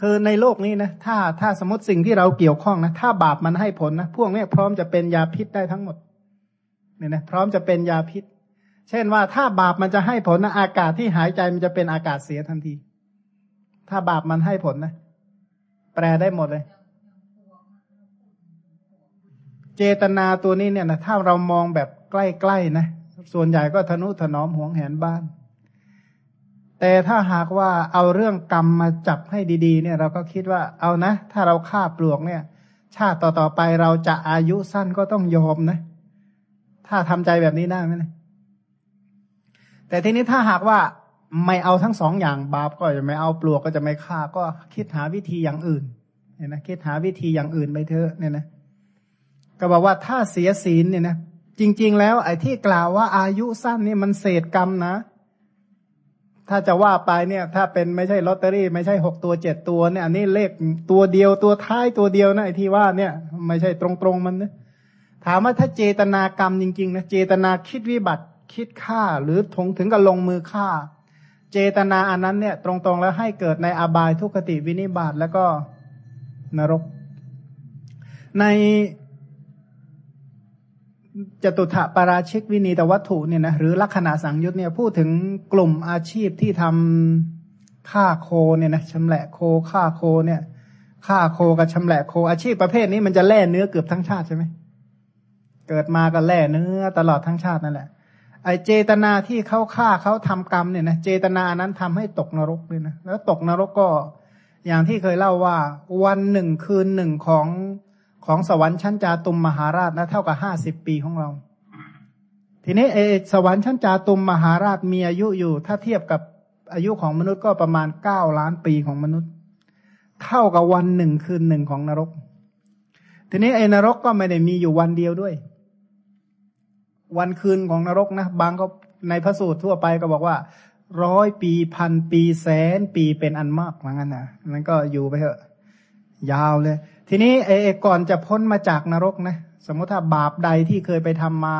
คือในโลกนี้นะถ้าถ้าสมมติสิ่งที่เราเกี่ยวข้องนะถ้าบาปมันให้ผลนะพวกนี้พร้อมจะเป็นยาพิษได้ทั้งหมดเนี่ยนะพร้อมจะเป็นยาพิษ เช่นว่าถ้าบาปมันจะให้ผลนะอากาศที่หายใจมันจะเป็นอากาศเสียทันที ถ้าบาปมันให้ผลนะ แปลได้หมดเลย เจตนาตัวนี้เนี่ยนะถ้าเรามองแบบใกล้ๆนะส่วนใหญ่ก็ทนุถนอมห่วงแหนบ้าน แต่ถ้าหากว่าเอาเรื่องกรรมมาจับให้ดีๆ เนี่ย เราก็คิดว่าเอานะ ถ้าเราฆ่าปลวกเนี่ย ชาติต่อๆไปเราจะอายุสั้นก็ต้องยอมนะ ถ้าทำใจแบบนี้ได้ไหมนะแต่ทีนี้ถ้าหากว่าไม่เอาทั้งสองอย่างบาปก็จะไม่เอาปลวกก็จะไม่ฆ่าก็คิดหาวิธีอย่างอื่นเนี่ยนะคิดหาวิธีอย่างอื่นไปเถอะเนี่ยนะก็บอกว่าถ้าเสียศีลเนี่ยนะจริง ๆ แล้วไอ้ที่กล่าวว่าอายุสั้นนี่มันเศษกรรมนะ ถ้าจะว่าไปเนี่ย ถ้าเป็นไม่ใช่ลอตเตอรี่ ไม่ใช่หกตัวเจ็ดตัวเนี่ยอันนี้เลขตัวเดียวตัวท้ายตัวเดียวนะไอ้ที่ว่าเนี่ย ไม่ใช่ตรงๆมันนะถามว่าถ้าเจตนากรรมจริงๆนะเจตนาคิดวิบัติคิดฆ่าหรือทงถึงกับลงมือฆ่า เจตนาอันนั้นเนี่ย ตรงๆแล้วให้เกิดในอบายทุกขติวินิบาตแล้วก็นรก ใน จตุถะปาราชิกวินีตวัตถุเนี่ยนะหรือลักษณะสังยุตเนี่ยพูดถึงกลุ่มอาชีพที่ทำฆ่าโคเนี่ยนะชำแหละโคฆ่าโคเนี่ยฆ่าโคกับชำแหละโคอาชีพประเภทนี้มันจะแล่เนื้อเกือบทั้งชาติใช่ไหมเกิดมาก็แล่เนื้อตลอดทั้งชาตินั่นแหละ ไอเจตนาที่เขาฆ่าเขาทำกรรมเนี่ยนะเจตนานั้นทำให้ตกนรกเลยนะแล้วตกนรกก็อย่างที่เคยเล่าว่า วันหนึ่งคืนหนึ่งของ ของสวรรค์ชั้นจาตุมมหาราชนะเท่ากับห้าสิบปีของเรา ทีนี้เอสวรรค์ชั้นจาตุมมหาราชมีอายุอยู่ ถ้าเทียบกับอายุของมนุษย์ก็ประมาณเก้าล้านปีของมนุษย์ เท่ากับวันหนึ่งคืนหนึ่งของนรก ทีนี้ไอ้นรกก็ไม่ได้มีอยู่วันเดียวด้วย วันคืนของนรกนะบางก็ในพระสูตรทั่วไปก็บอกว่าร้อยปีพันปีแสนปีเป็นอันมากเหมือนกันนะนั้นก็อยู่ไปเถอะ ยาวเลย ทีนี้เอก่อนจะพ้นมาจากนรกนะ สมมติถ้าบาปใดที่เคยไปทำมา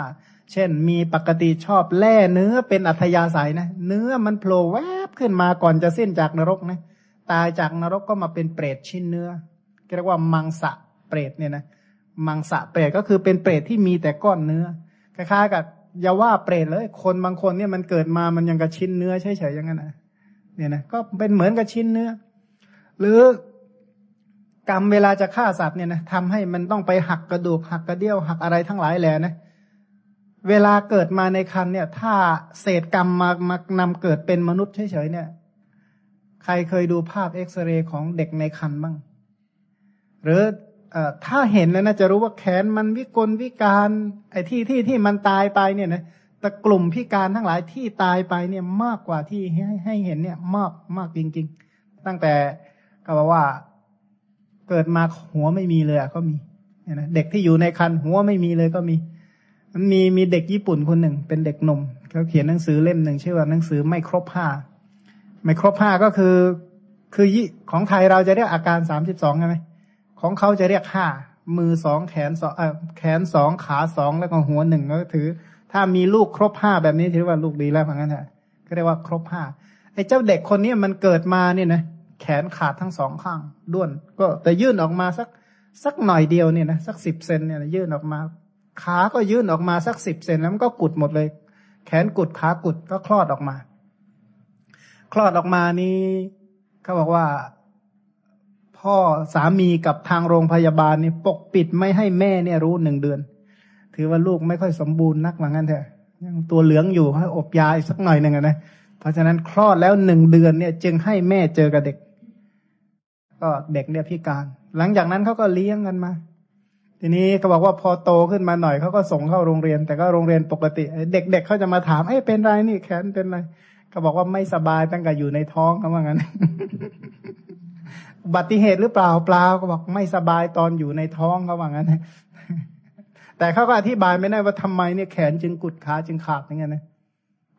เช่น มีปกติชอบแล่เนื้อเป็นอัธยาศัยนะ เนื้อมันโผล่แวบขึ้นมาก่อนจะสิ้นจากนรกนะ ตายจากนรกก็มาเป็นเปรตชิ้นเนื้อเรียกว่ามังสะเปรตเนี่ยนะมังสะเปรตก็คือเป็นเปรตที่มีแต่ก้อนเนื้อคล้ายๆกับอย่าว่าเปรตเลย คนบางคนเนี่ยมันเกิดมามันยังกับชิ้นเนื้อเฉยๆอย่างนั้นนะเนี่ยนะก็เป็นเหมือนกับชิ้นเนื้อ หรือ กรรมเวลาจะฆ่าสัตว์เนี่ยนะทำให้มันต้องไปหักกระดูกหักกระเดี่ยวหักอะไรทั้งหลายแหล่นะเวลาเกิดมาในคันเนี่ย ถ้าเศษกรรมมามานำเกิดเป็นมนุษย์เฉยๆเนี่ย ใครเคยดูภาพเอ็กซเรย์ของเด็กในคันบ้าง หรืออถ้าเห็นแล้วนะจะรู้ว่าแขนมันวิกลวิการไอ้ที่ที่ที่มันตายไปเนี่ยนะแต่กลุ่มพิการทั้งหลายที่ตายไปเนี่ยมากกว่าที่ให้ให้เห็นเนี่ยมากมากจริง ๆ ตั้งแต่ก็บอกว่า เกิดมาหัวไม่มีเลยก็มีเนี่ยนะเด็กที่อยู่ในคันหัวไม่มีเลยก็มีมันมีมีเด็กญี่ปุ่นคนหนึ่ง เป็นเด็กหนุ่มเขาเขียนหนังสือเล่มหนึ่งชื่อว่าหนังสือไม่ครบห้าไม่ครบห้าก็คือ คือยี่ของไทยเราจะเรียกอาการสามสิบสองใช่ไหมของเขาจะเรียกห้ามือสองแขนสองแขนสองขาสองแล้วก็หัวหนึ่งก็ถือ ถ้ามีลูกครบห้าแบบนี้ถือว่าลูกดีแล้วเหมือนกันแหละก็เรียกว่าครบห้าไอ้เจ้าเด็กคนนี้มันเกิดมาเนี่ยนะ แขนขาดทั้งสองข้างด้วน ก็แต่ยื่นออกมาสักสักหน่อยเดียวเนี่ยนะสักสิบเซนเนี่ยยื่นออกมา ขาก็ยื่นออกมาสักสิบเซนแล้วมันก็กุดหมดเลย แขนกุดขากุดก็คลอดออกมา คลอดออกมานี้เขาบอกว่าพ่อสามีกับทางโรงพยาบาลนี่ปกปิดไม่ให้แม่เนี่ยรู้หนึ่งเดือน ถือว่าลูกไม่ค่อยสมบูรณ์นักเหมือนกันเถอะยังตัวเหลืองอยู่ให้อบยาอีกสักหน่อยหนึ่งนะเพราะฉะนั้นคลอดแล้วหนึ่งเดือนเนี่ย จึงให้แม่เจอกับเด็ก ก็เด็กเนี่ยพิการ หลังจากนั้นเขาก็เลี้ยงกันมา ทีนี้เขาบอกว่าพอโตขึ้นมาหน่อยเขาก็ส่งเข้าโรงเรียน แต่ก็โรงเรียนปกติ เด็กๆเเขาจะมาถามเอ้เป็นไรนี่แขนเป็นไรเขาบอกว่าไม่สบายตั้งแต่อยู่ในท้องเขาว่างั้นอุบัติเหตุหรือเปล่าเปล่าก็บอกไม่สบายตอนอยู่ในท้องเขาว่างั้นแต่เขาก็อธิบายไม่ได้ว่าทำไมเนี่ยแขนจึงกุดขาจึงขาดอย่างเงี้ยนะ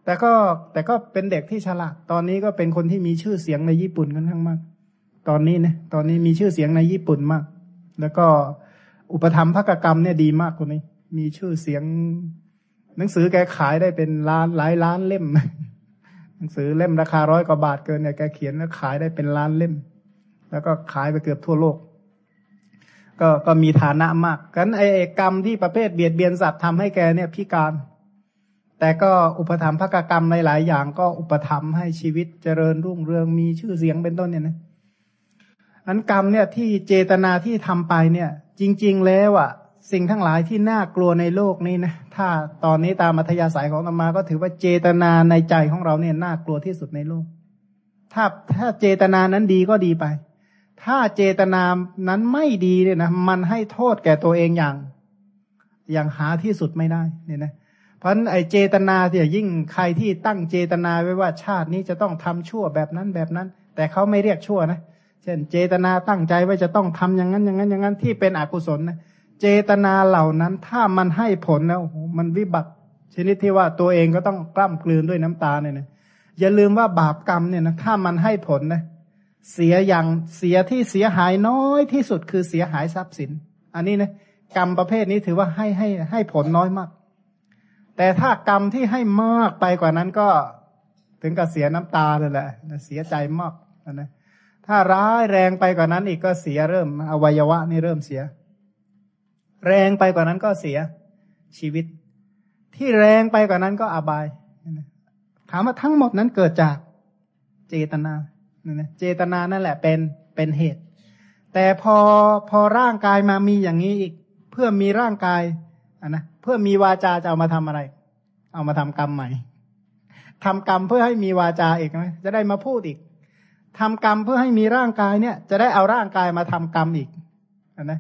แต่ก็แต่ก็เป็นเด็กที่ฉลาดตอนนี้ก็เป็นคนที่มีชื่อเสียงในญี่ปุ่นกันทั้งมาก ตอนนี้นะตอนนี้มีชื่อเสียงในญี่ปุ่นมาก แล้วก็อุปธรรมภกกรรมเนี่ยดีมากคนนี้ มีชื่อเสียง หนังสือแกขายได้เป็นล้านหลายล้านเล่ม หนังสือเล่มราคาร้อยกว่าบาทเกินเนี่ยแกเขียนแล้วขายได้เป็นล้านเล่ม แล้วก็ขายไปเกือบทั่วโลก ก็ก็มีฐานะมากกันไอ้กรรมที่ประเภทเบียดเบียนสัตว์ทำให้แกเนี่ยพิการ แต่ก็อุปธรรมภกกรรมในหลายอย่าง ก็อุปธรรมให้ชีวิตเจริญรุ่งเรืองมีชื่อเสียงเป็นต้นเนี่ยนะ อันกรรมเนี่ยที่เจตนาที่ทำไปเนี่ย จริง ๆ แล้วอะ สิ่งทั้งหลายที่น่ากลัวในโลกนี้นะถ้าตอนนี้ตามมัธยาศัยของธรรมาก็ถือว่าเจตนาในใจของเราเนี่ยน่ากลัวที่สุดในโลก ถ้าถ้าเจตนานั้นดีก็ดีไป ถ้าเจตนานั้นไม่ดีเนี่ยนะมันให้โทษแก่ตัวเองอย่าง อย่างหาที่สุดไม่ได้เนี่ยนะเพราะไอเจตนาเนี่ยยิ่งใครที่ตั้งเจตนาไว้ว่าชาตินี้จะต้องทำชั่วแบบนั้นแบบนั้น แต่เขาไม่เรียกชั่วนะเเช่น เจตนาตั้งใจว่าจะต้องทำอย่างนั้นอย่างนั้นอย่างนั้นที่เป็นอกุศลนะเจตนาเหล่านั้นถ้ามันให้ผลแล้วมันวิบัติ ชนิดที่ว่าตัวเองก็ต้องกล้ำกลืนด้วยน้ำตาเนี่ยนะอย่าลืมว่าบาปกรรมเนี่ยนะถ้ามันให้ผลนะเสียอย่างเสียที่เสียหายน้อยที่สุดคือเสียหายทรัพย์สิน อันนี้นะกรรมประเภทนี้ถือว่าให้ให้ให้ผลน้อยมาก แต่ถ้ากรรมที่ให้มากไปกว่านั้นก็ ถึงกับเสียน้ำตาเลยแหละเสียใจมากนะ ถ้าร้ายแรงไปกว่านั้นอีกก็เสียเริ่ม อวัยวะนี่เริ่มเสีย แรงไปกว่านั้นก็เสียชีวิต ที่แรงไปกว่านั้นก็อบายถามว่าทั้งหมดนั้นเกิดจากเจตนาเจตนานั่นแหละเป็นเป็นเหตุ แต่พอพอร่างกายมามีอย่างนี้อีก เพื่อมีร่างกายอะนะเพื่อมีวาจาจะเอามาทำอะไร เอามาทำกรรมใหม่ทำกรรมเพื่อให้มีวาจาอีกไหมจะได้มาพูดอีก ทำกรรมเพื่อให้มีร่างกายเนี่ย จะได้เอาร่างกายมาทำกรรมอีกอนะ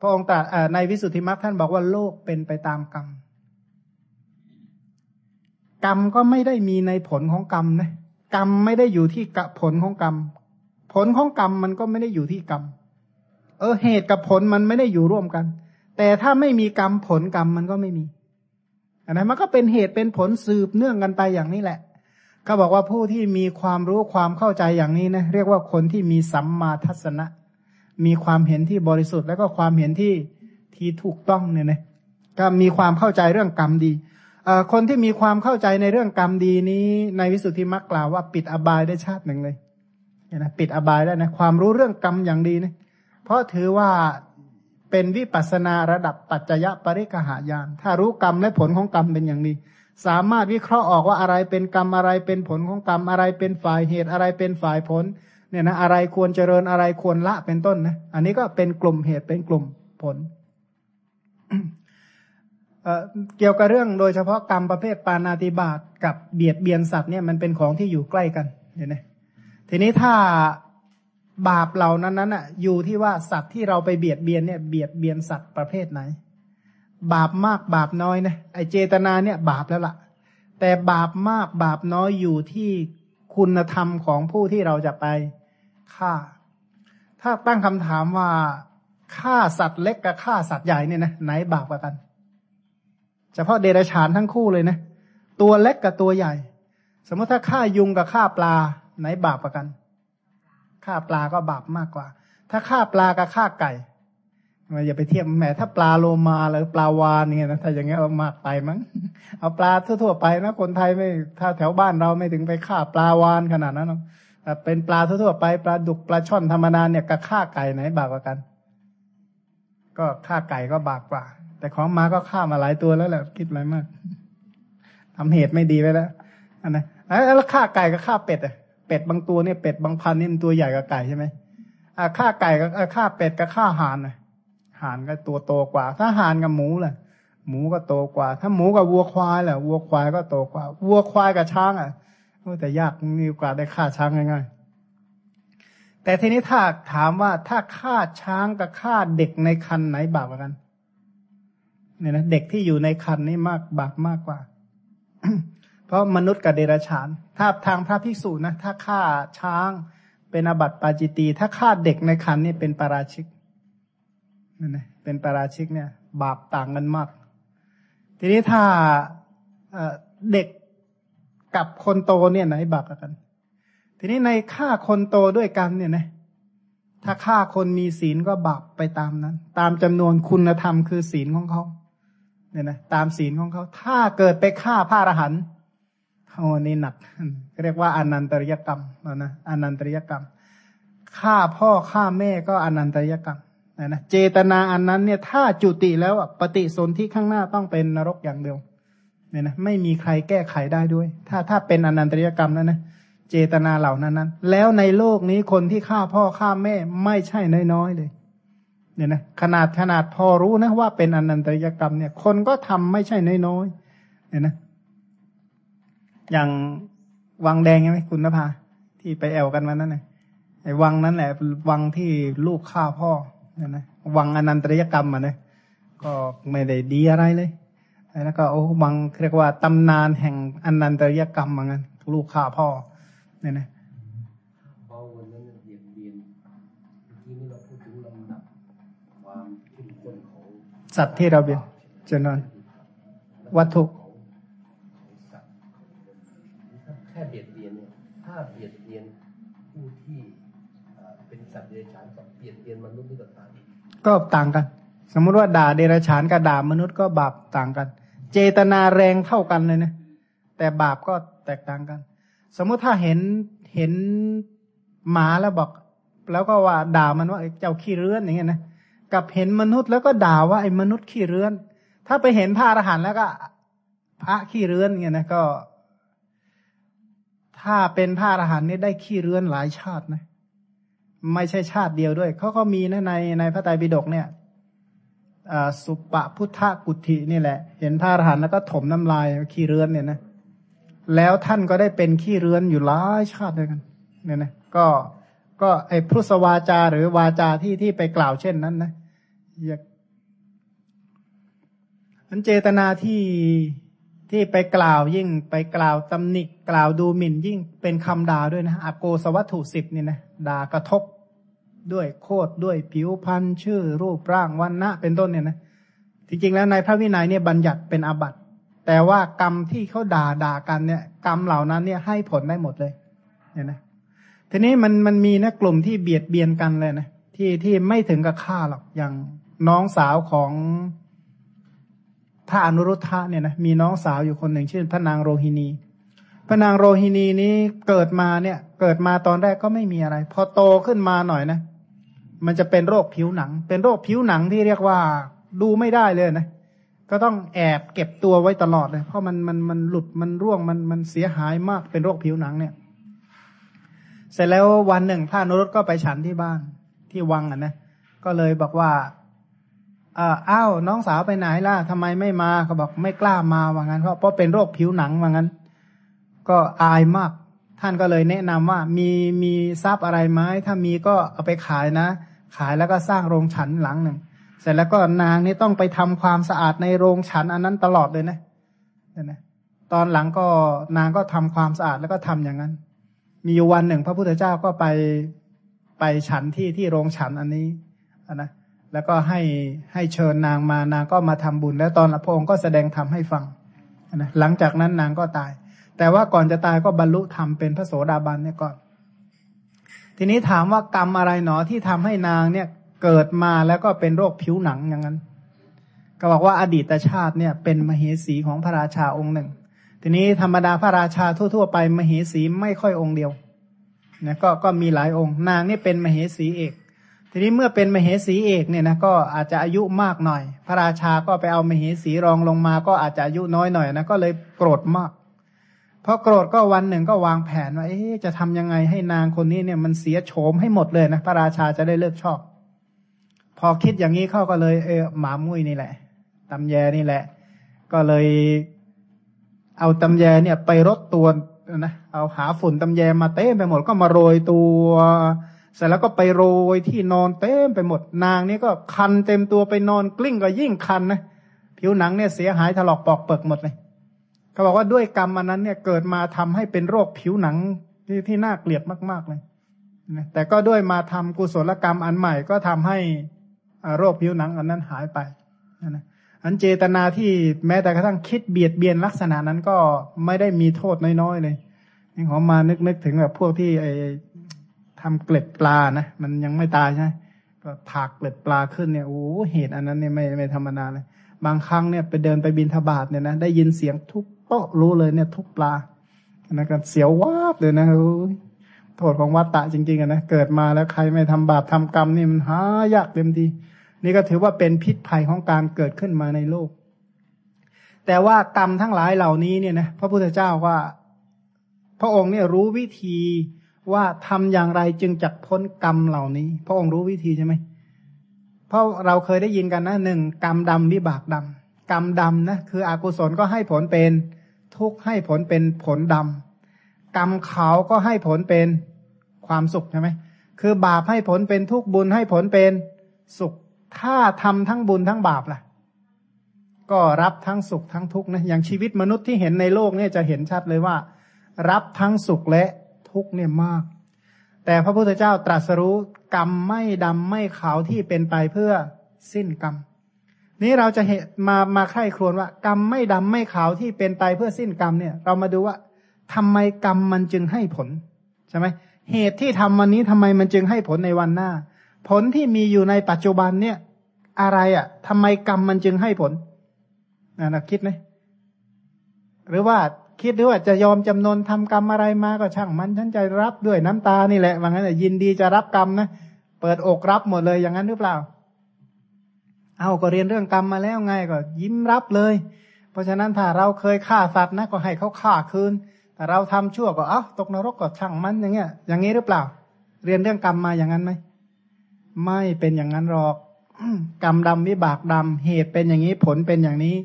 พระองค์ตรัสในวิสุทธิมรรคท่านบอกว่าโลกเป็นไปตามกรรม กรรมก็ไม่ได้มีในผลของกรรมนะกรรมไม่ได้อยู่ที่ผลของกรรม ผลของกรรมมันก็ไม่ได้อยู่ที่กรรม เออเหตุกับผลมันไม่ได้อยู่ร่วมกัน แต่ถ้าไม่มีกรรมผลกรรมมันก็ไม่มีอันนั้นมันก็เป็นเหตุเป็นผลสืบเนื่องกันไปอย่างนี้แหละ เขาบอกว่าผู้ที่มีความรู้ความเข้าใจอย่างนี้นะเรียกว่าคนที่มีสัมมาทัศนะ มีความเห็นที่บริสุทธิ์แล้วก็ความเห็นที่ที่ถูกต้องเนี่ยนะก็มีความเข้าใจเรื่องกรรมดีคนที่มีความเข้าใจในเรื่องกรรมดีนี้ ในวิสุทธิมรรคกล่าวว่าปิดอบายได้ชาติหนึ่งเลยนะปิดอบายได้นะความรู้เรื่องกรรมอย่างดีนะเพราะถือว่าเป็นวิปัสนาระดับปัจจยปริกหายานถ้ารู้กรรมและผลของกรรมเป็นอย่างดี สามารถวิเคราะห์ออกว่าอะไรเป็นกรรมอะไรเป็นผลของกรรมอะไรเป็นฝ่ายเหตุอะไรเป็นฝ่ายผลเนี่ยนะอะไรควรเจริญอะไรควรละเป็นต้นนะอันนี้ก็เป็นกลุ่มเหตุเป็นกลุ่มผลเกี่ยวกับเรื่องโดยเฉพาะกรรมประเภทปานาติบาตกับเบียดเบียนสัตว์เนี่ยมันเป็นของที่อยู่ใกล้กันเห็นไหมทีนี้ถ้าบาปเหล่านั้นนั้นอะอยู่ที่ว่าสัตว์ที่เราไปเบียดเบียนเนี่ยเบียดเบียนสัตว์ประเภทไหน บาปมากบาปน้อยนะไอเจตนาเนี่ยบาปแล้วละ่ะ แต่บาปมากบาปน้อยอยู่ที่คุณธรรมของผู้ที่เราจะไปฆ่า ถ้าตั้งคำถามว่าฆ่าสัตว์เล็กกับฆ่าสัตว์ใหญ่เนี่ยนะไหนบาปกว่ากัน เฉพาะเดรัจฉานทั้งคู่เลยนะ ตัวเล็กกับตัวใหญ่ สมมติถ้าฆ่ายุงกับฆ่าปลา ไหนบาปกว่ากันฆ่าปลาก็บาปมากกว่า ถ้าฆ่าปลากับฆ่าไก่ อย่าไปเทียบแหมถ้าปลาโลมาหรือปลาวานเนี่ยนะถ้าอย่างเงี้ยเอามากไปมั้งเอาปลาทั่วๆไปนะคนไทยไม่ถ้าแถวบ้านเราไม่ถึงไปฆ่าปลาวานขนาดนั้นหรอกเป็นปลาทั่วๆไปปลาดุกปลาช่อนธรรมดาเนี่ยกับฆ่าไก่ไหนบาปกว่ากัน ก็ฆ่าไก่ก็บาปกว่า แต่ของมาก็ฆ่ามาหลายตัวแล้วแหละคิดอะไรมากทำเหตุไม่ดีไปแล้วอันนะแล้วฆ่าไก่กับฆ่าเป็ดอะเป็ดบางตัวเนี่ยเป็ดบางพันนี่มันตัวใหญ่กว่าไก่ใช่ไหมอ่าฆ่าไก่กับฆ่าเป็ดกับฆ่าห่านอะ ห่านก็ตัวโตกว่า ถ้าห่านกับหมูล่ะ หมูก็โตกว่า ถ้าหมูกับวัวควายแหละวัวควายก็โตกว่า วัวควายกับช้างอะแต่ยากมีโอกาสได้ฆ่าช้างง่ายๆ แต่ทีนี้ถ้าถามว่าถ้าฆ่าช้างกับฆ่าเด็กในคันไหนบาปกว่ากันเนี่ยนะเด็กที่อยู่ในคันนี่มากบาปมากกว่า เพราะมนุษย์กับเดรัจฉาน ถ้าทางพระภิกษุนะถ้าฆ่าช้างเป็นอบัติปาจิตี ถ้าฆ่าเด็กในคันนี่เป็นปาราชิก นี่นะเป็นปาราชิกเนี่ย บาปต่างกันมาก ทีนี้ถ้าเด็กกับคนโตเนี่ยไหนบาปกัน ทีนี้ในฆ่าคนโตด้วยกันเนี่ยนะถ้าฆ่าคนมีศีลก็บาปไปตามนั้น ตามจำนวนคุณธรรมคือศีลของเขาเนี่ยนะตามศีลของเขา ถ้าเกิดไปฆ่าพระอรหันต์โอ้นี่หนักเรียกว่าอนันตริยกรรมนะอนันตริยกรรมฆ่าพ่อฆ่าแม่ก็อนันตริยกรรม นะนะเจตนาอันนั้นเนี่ยถ้าจุติแล้วปฏิสนธิข้างหน้าต้องเป็นนรกอย่างเดียวเนี่ยนะไม่มีใครแก้ไขได้ด้วย ถ้าถ้าเป็นอนันตริยกรรมนั้นนะเจตนาเหล่านั้นนั้น แล้วในโลกนี้คนที่ฆ่าพ่อฆ่าแม่ไม่ใช่น้อยๆเลยเนี่ยนะขนาดขนาดพอรู้นะว่าเป็นอนันตริยกรรมเนี่ย คนก็ทำไม่ใช่น้อยๆเนี่ยนะ อย่างวังแดงใช่ไหมคุณนภาที่ไปแอวกันมานั่นไงไอ้วังนั้นแหละ วังที่ลูกฆ่าพ่อ นี่ยนะวังอนันตริยกรรมอะนะก็ไม่ได้ดีอะไรเลยแล้วก็โอ้บางเรียกว่าตำนานแห่งอนันตริยกรรมเหมือนกันลูกฆ่าพ่อเนี่ยนะเบาวันนั้นเบียดเบียนเมื่อกี้นี้เราพูดถึงลำดับความเข้มข้นของสัตว์ที่เราเบียดเจนนวัตถุ ของสัตว์ถ้าแค่เบียดเบียนเนี่ยถ้าเบียดเบียนผู้ที่เอ่อเป็น สัตว์เดรัจฉานกับเบียดเบียนมนุษย์นี่ก็ต่างกันก็ต่างกัน สมมุติว่าด่าเดรัจฉานกับด่ามนุษย์ก็บาปต่างกัน เจตนาแรงเท่ากันเลยนะแต่บาปก็แตกต่างกัน สมมุติถ้าเห็นเห็นหมาแล้วบอก แล้วก็ว่าด่ามันว่าไอ้เจ้าขี้เรื้อนอย่างเงี้ยนะกับเห็นมนุษย์แล้วก็ด่าว่าไอ้มนุษย์ขี้เรื้อน ถ้าไปเห็นพระอรหันต์แล้วก็ พระขี้เรื้อนเงี้ยนะก็ ถ้าเป็นพระอรหันต์นี่ได้ขี้เรื้อนหลายชาตินะ ไม่ใช่ชาติเดียวด้วยเขาก็มีนะในในพระไตรปิฎกเนี่ยสุปะพุทธกุฏินี่แหละ เห็นพระอรหันต์แล้วก็ถมน้ำลายขี้เรือนเนี่ยนะ แล้วท่านก็ได้เป็นขี้เรือนอยู่หลายชาติด้วยกัน เนี่ยนะก็ก็ไอ้พุทธวาจาหรือวาจาที่ที่ไปกล่าวเช่นนั้นนะอย่าอันเจตนาที่ ที่ไปกล่าวยิ่งไปกล่าวตำหนิกล่าวดูหมิ่นยิ่งเป็นคำด่าด้วยนะอโกสวัตถุสิบเนี่ยนะด่ากระทบด้วยโคดด้วยผิวพรรณชื่อรูปร่างวันนะเป็นต้นเนี่ยนะจริงๆแล้วในพระวินัยเนี่ยบัญญัติเป็นอาบัติ แต่ว่ากรรมที่เขาด่าด่ากันเนี่ย กรรมเหล่านั้นเนี่ยให้ผลได้หมดเลยเนี่ยนะทีนี้มันมันมีนะกลุ่มที่เบียดเบียนกันเลยนะที่ที่ไม่ถึงกับฆ่าหรอกอย่างน้องสาวของ พระอนุรุทธะเนี่ยนะมีน้องสาวอยู่คนหนึ่งชื่อพระนางโรฮินี พระนางโรฮินีนี้เกิดมาเนี่ย เกิดมาตอนแรกก็ไม่มีอะไร พอโตขึ้นมาหน่อยนะ มันจะเป็นโรคผิวหนัง เป็นโรคผิวหนังที่เรียกว่าดูไม่ได้เลยนะ ก็ต้องแอบเก็บตัวไว้ตลอดเลย เพราะมันมันมันหลุดมันร่วงมันมันเสียหายมากเป็นโรคผิวหนังเนี่ย เสร็จแล้ววันหนึ่งพระนรุตก็ไปฉันที่บ้านที่วังอะนะก็เลยบอกว่า อออ้าวน้องสาวไปไหนล่ะทำไมไม่มาเขาบอกไม่กล้ามาว่างั้นเพราะเพราะเป็นโรคผิวหนังว่างั้น ก็อายมาก ท่านก็เลยแนะนำว่ามีมีทรัพย์อะไรไหมถ้ามีก็เอาไปขายนะ ขายแล้วก็สร้างโรงฉันหลังหนึ่งเสร็จแล้วก็นางนี่ต้องไปทำความสะอาดในโรงฉันอันนั้นตลอดเลยนะนะตอนหลังก็นางก็ทำความสะอาดแล้วก็ทำอย่างนั้น มีวันหนึ่ง พระพุทธเจ้าก็ไปไปฉันที่ที่โรงฉันอันนี้อะนะ แล้วก็ให้ให้เชิญนางมานางก็มาทำบุญ แล้วตอนพระองค์ก็แสดงธรรมให้ฟังนะหลังจากนั้นนางก็ตาย แต่ว่าก่อนจะตายก็บรรลุธรรมเป็นพระโสดาบันเนี่ยก่อน ทีนี้ถามว่ากรรมอะไรหนอที่ทำให้นางเนี่ยเกิดมาแล้วก็เป็นโรคผิวหนังอย่างนั้น ก็บอกว่าอดีตชาติเนี่ย เป็นมเหสีของพระราชาองค์หนึ่ง ทีนี้ธรรมดาพระราชาทั่ว ๆ ไปมเหสีไม่ค่อยองค์เดียวนะก็ก็มีหลายองค์ นางนี่เป็นมเหสีเอก ทีนี้เมื่อเป็นมเหสีเอกเนี่ยนะก็อาจจะอายุมากหน่อย พระราชาก็ไปเอามเหสีรองลงมา ก็อาจจะอายุน้อยหน่อยนะก็เลยโกรธมากพอโกรธก็วันหนึ่งก็วางแผนว่าเอ๊จะทำยังไงให้นางคนนี้เนี่ยมันเสียโฉมให้หมดเลยนะพระราชาจะได้เลิกชอบ พอคิดอย่างนี้เข้าก็เลยเออหมามุ้ยนี่แหละตำแยนี่แหละ ก็เลยเอาตำแยเนี่ยไปรดตัวนะเอาหาฝุ่นตำแยมาเต็มไปหมดก็มาโรยตัว เสร็จแล้วก็ไปโรยที่นอนเต็มไปหมดนางนี่ก็คันเต็มตัวไปนอนกลิ้งก็ยิ่งคันนะผิวหนังเนี่ยเสียหายถลอกปอกเปิกหมดเลยเขาบอกว่าด้วยกรรมอันนั้นเนี่ยเกิดมาทำให้เป็นโรคผิวหนังที่ที่น่าเกลียดมาก ๆเลยนะแต่ก็ด้วยมาทำกุศลกรรมอันใหม่ก็ทำให้โรคผิวหนังอันนั้นหายไปนะอันเจตนาที่แม้แต่กระทั่งคิดเบียดเบียนลักษณะนั้นก็ไม่ได้มีโทษน้อยๆเลยนี่ผมมานึกนึกถึงแบบพวกที่ไอ ทำเกล็ดปลานะมันยังไม่ตายใช่ไหมก็ถากเกล็ดปลาขึ้นเนี่ยโอ้เหตุอันนั้นเนี่ยไม่ไม่ธรรมดาเลยบางครั้งเนี่ยไปเดินไปบินทบาทเนี่ยนะได้ยินเสียงทุบโต๊ะรู้เลยเนี่ย ทุบปลานะก็เสียววาบเลยนะโอ้ยโทษของวัตตะจริงๆนะเกิดมาแล้วใครไม่ทำบาปทำกรรมนี่มันหายากเต็มทีนี่ก็ถือว่าเป็นพิษภัยของการเกิดขึ้นมาในโลก แต่ว่ากรรมทั้งหลายเหล่านี้เนี่ยนะพระพุทธเจ้าว่า พระองค์เนี่ยรู้วิธี ว่าทำอย่างไรจึงจะพ้นกรรมเหล่านี้ พระองค์รู้วิธีใช่ไหมเพราะเราเคยได้ยินกันนะหนึ่งกรรมดำวิบากดำกรรมดำนะคืออกุศลก็ให้ผลเป็นทุกข์ให้ผลเป็นผลดำกรรมขาวก็ให้ผลเป็นความสุขใช่ไหมคือบาปให้ผลเป็นทุกข์บุญให้ผลเป็นสุข ถ้าทำทั้งบุญทั้งบาปล่ะกก็รับทั้งสุขทั้งทุกข์นะอย่างชีวิตมนุษย์ที่เห็นในโลกเนี่ยจะเห็นชัดเลยว่า รับทั้งสุขและ ทุกข์เนี่ยมาก แต่พระพุทธเจ้าตรัสรู้กรรมไม่ดำไม่ขาวที่เป็นไปเพื่อสิ้นกรรม นี้เราจะเห็นมามาใคร่ครวญว่า กรรมไม่ดำไม่ขาวที่เป็นไปเพื่อสิ้นกรรมเนี่ย เรามาดูว่าทำไมกรรมมันจึงให้ผลใช่ไหมเหตุที่ทำวันนี้ทำไมมันจึงให้ผลในวันหน้า ผลที่มีอยู่ในปัจจุบันเนี่ย อะไรอะ่ะทำไมกรรมมันจึงให้ผลนะคิดไหมหรือว่า คิดหรือว่าจะยอมจำนนทำกรรมอะไรมาก็ช่างมันฉันจะรับด้วยน้ำตานี่แหละว่างั้นยินดีจะรับกรรมนะเปิดอกรับหมดเลยอย่างนั้นหรือเปล่า เอาก็เรียนเรื่องกรรมมาแล้วไงก็ ยิ้มรับเลย เพราะฉะนั้นถ้าเราเคยฆ่าสัตว์นะก็ให้เขาฆ่าคืนแต่เราทำชั่วก็เอ้าตกนรกก็ช่างมันอย่างเงี้ย อย่างนี้หรือเปล่า เรียนเรื่องกรรมมาอย่างนั้นไหมไม่เป็นอย่างนั้นหรอกกรรมดำวิบากดำเหตุเป็นอย่างนี้ผลเป็นอย่างนี้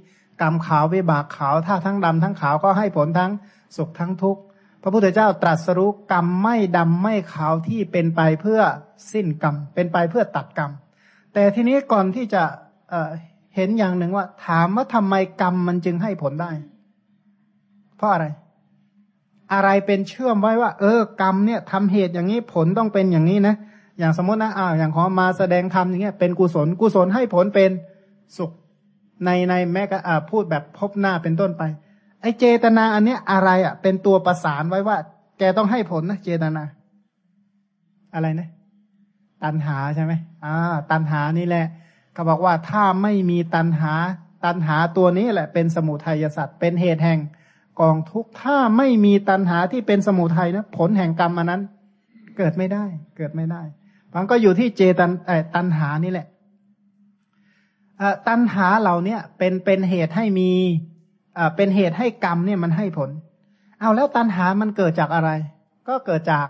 กรรมขาววิบากขาวถ้าทั้งดำทั้งขาวก็ให้ผลทั้งสุขทั้งทุกข์พระพุทธเจ้าตรัสรู้กรรมไม่ดำไม่ขาวที่เป็นไปเพื่อสิ้นกรรม เป็นไปเพื่อตัดกรรม แต่ทีนี้ก่อนที่จะเเห็นอย่างหนึ่งว่า ถามว่าทำไมกรรมมันจึงให้ผลได้ เพราะอะไร อะไรเป็นเชื่อมไว้ว่า เออกรรมเนี่ยทำเหตุอย่างนี้ผลต้องเป็นอย่างนี้นะอย่างสมมตินะอ้าวอย่างขอมาแสดงธรรมอย่างเงี้ยเป็นกุศลกุศลให้ผลเป็นสุข ในในแม้ก็พูดแบบพบหน้าเป็นต้นไป ไอเจตนาอันเนี้ยอะไรอะ เป็นตัวประสานไว้ว่า แกต้องให้ผลนะเจตนา อะไรนะ ตันหาใช่ไหมอ่า ตันหานี่แหละเขาบอกว่าถ้าไม่มีตันหา ตันหาตัวนี้แหละ เป็นสมุทัยสัตว์เป็นเหตุแห่งกองทุกข์ถ้าไม่มีตันหาที่เป็นสมุทัยนะผลแห่งกรรมอันนั้น เกิดไม่ได้ เกิดไม่ได้มันก็อยู่ที่เจตันตันหานี่แหละ ตัณหาเหล่านี้เป็นเป็นเหตุให้มีเป็นเหตุให้กรรมเนี่ยมันให้ผล เอาแล้วตัณหามันเกิดจากอะไร ก็เกิดจาก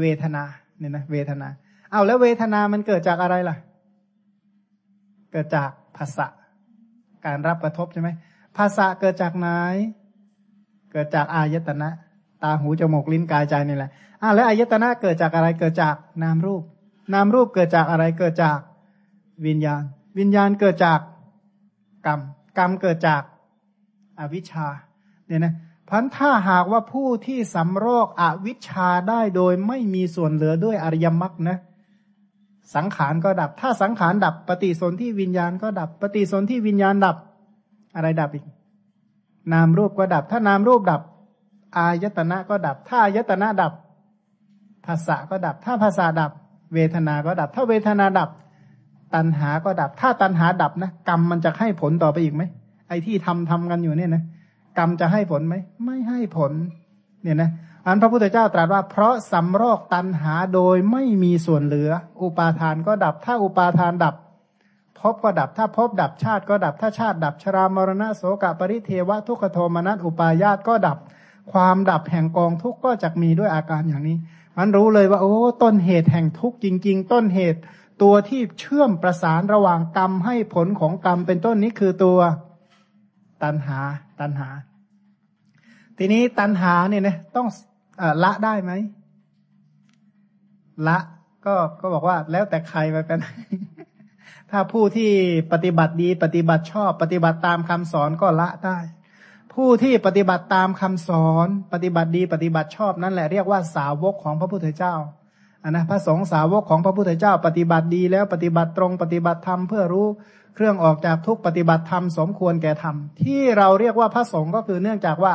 เวทนาเนี่ยนะเวทนา เอาแล้วเวทนามันเกิดจากอะไรล่ะ เกิดจากภาษะการรับกระทบใช่ไหมภาษะเกิดจากไหน เกิดจากอายตนะ ตาหูจมูกลิ้นกายใจนี่แหละอ้าวแล้วอายตนะเกิดจากอะไรเกิดจากนามรูป นามรูปเกิดจากอะไรเกิดจากวิญญาณ วิญญาณเกิดจากกรรม กรรมเกิดจากอวิชชาเนี่ยนะพันถ้าหากว่าผู้ที่สำรอกอวิชชาได้โดยไม่มีส่วนเหลือด้วยอริยมรรคนะสังขารก็ดับ ถ้าสังขารดับปฏิสนธิวิญญาณก็ดับ ปฏิสนธิวิญญาณดับ อะไรดับอีก นามรูปก็ดับ ถ้านามรูปดับ อายตนะก็ดับ ถ้าอายตนะดับ ภาษาก็ดับ ถ้าภาษาดับ เวทนา ก็ดับ ถ้าเวทนาดับ ตัณหาก็ดับ ถ้าตัณหาดับนะกรรมมันจะให้ผลต่อไปอีกไหมไอ้ที่ทำทำกันอยู่เนี่ยนะกรรมจะให้ผลไหมไม่ให้ผล เนี่ยนะอันพระพุทธเจ้าตรัสว่า เพราะสำรอกตัณหาโดยไม่มีส่วนเหลือ อุปาทานก็ดับ ถ้าอุปาทานดับพบก็ดับ ถ้าพบดับชาติก็ดับ ถ้าชาติดับชรามรณะโสกปริเทวะทุกขโทมนัสอุปายาตก็ดับ ความดับแห่งกองทุกข์ก็จะมีด้วยอาการอย่างนี้ มันรู้เลยว่า โอ้ต้นเหตุแห่งทุกข์จริง ๆ ต้นเหตุ ตัวที่เชื่อมประสานระหว่างกรรมให้ผลของกรรมเป็นต้นนี้คือตัวตันหา ตันหา ทีนี้ตันหาเนี่ยนะต้องอละได้ไหม ละก็ก็บอกว่าแล้วแต่ใครไปกัน ถ้าผู้ที่ปฏิบัติดี ปฏิบัติชอบ ปฏิบัติตามคำสอนก็ละได้ ผู้ที่ปฏิบัติตามคำสอน ปฏิบัติดี ปฏิบัติชอบนั่นแหละเรียกว่าสาวกของพระพุทธเจ้า อันนะพระสงฆ์สาวกของพระพุทธเจ้า ปฏิบัติดีแล้วปฏิบัติตรงปฏิบัติธรรมเพื่อรู้เครื่องออกจากทุกปฏิบัติธรรมสมควรแก่ธรรมที่เราเรียกว่าพระสงฆ์ก็คือเนื่องจากว่า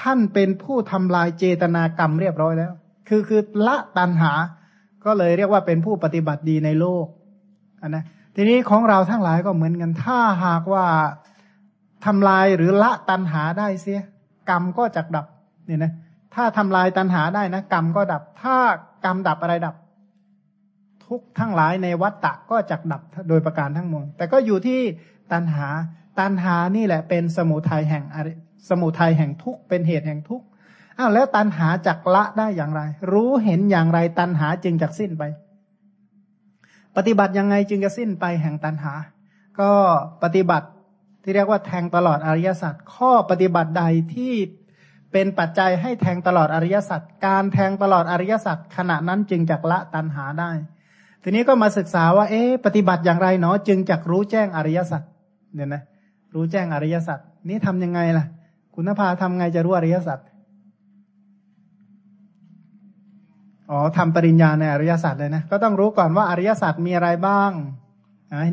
ท่านเป็นผู้ทำลายเจตนากรรมเรียบร้อยแล้ว คือคือละตันหา ก็เลยเรียกว่าเป็นผู้ปฏิบัติดีในโลกอันนะทีนี้ของเราทั้งหลายก็เหมือนกัน ถ้าหากว่าทำลายหรือละตันหาได้เสีย กรรมก็จะดับเนี่ยนะ ถ้าทำลายตันหาได้นะกรรมก็ดับ ถ้ากรรมดับอะไรดับ ทุกทั้งหลายในวัฏฏะก็จักดับโดยประการทั้งมวลแต่ก็อยู่ที่ตันหา ตันหานี่แหละเป็นสมุทัยแห่งสมุทัยแห่งทุกเป็นเหตุแห่งทุกอ้าวแล้วตันหาจักละได้อย่างไร รู้เห็นอย่างไรตันหาจึงจักสิ้นไป ปฏิบัติยังไงจึงจะสิ้นไปแห่งตันหา ก็ปฏิบัติที่เรียกว่าแทงตลอดอริยสัจข้อปฏิบัติใดที่ เป็นปัจจัยให้แทงตลอดอริยสัจการแทงตลอดอริยสัจขณะนั้นจึงจักละตันหาได้ ทีนี้ก็มาศึกษาว่า เอ๊ะปฏิบัติอย่างไรเนาะจึงจักรู้แจ้งอริยสัจเนี่ยนะ รู้แจ้งอริยสัจนี่ทำยังไงล่ะ คุณภาทำไงจะรู้อริยสัจอ๋อทำปริญญาในอริยสัจเลยนะ ก็ต้องรู้ก่อนว่าอริยสัจมีอะไรบ้าง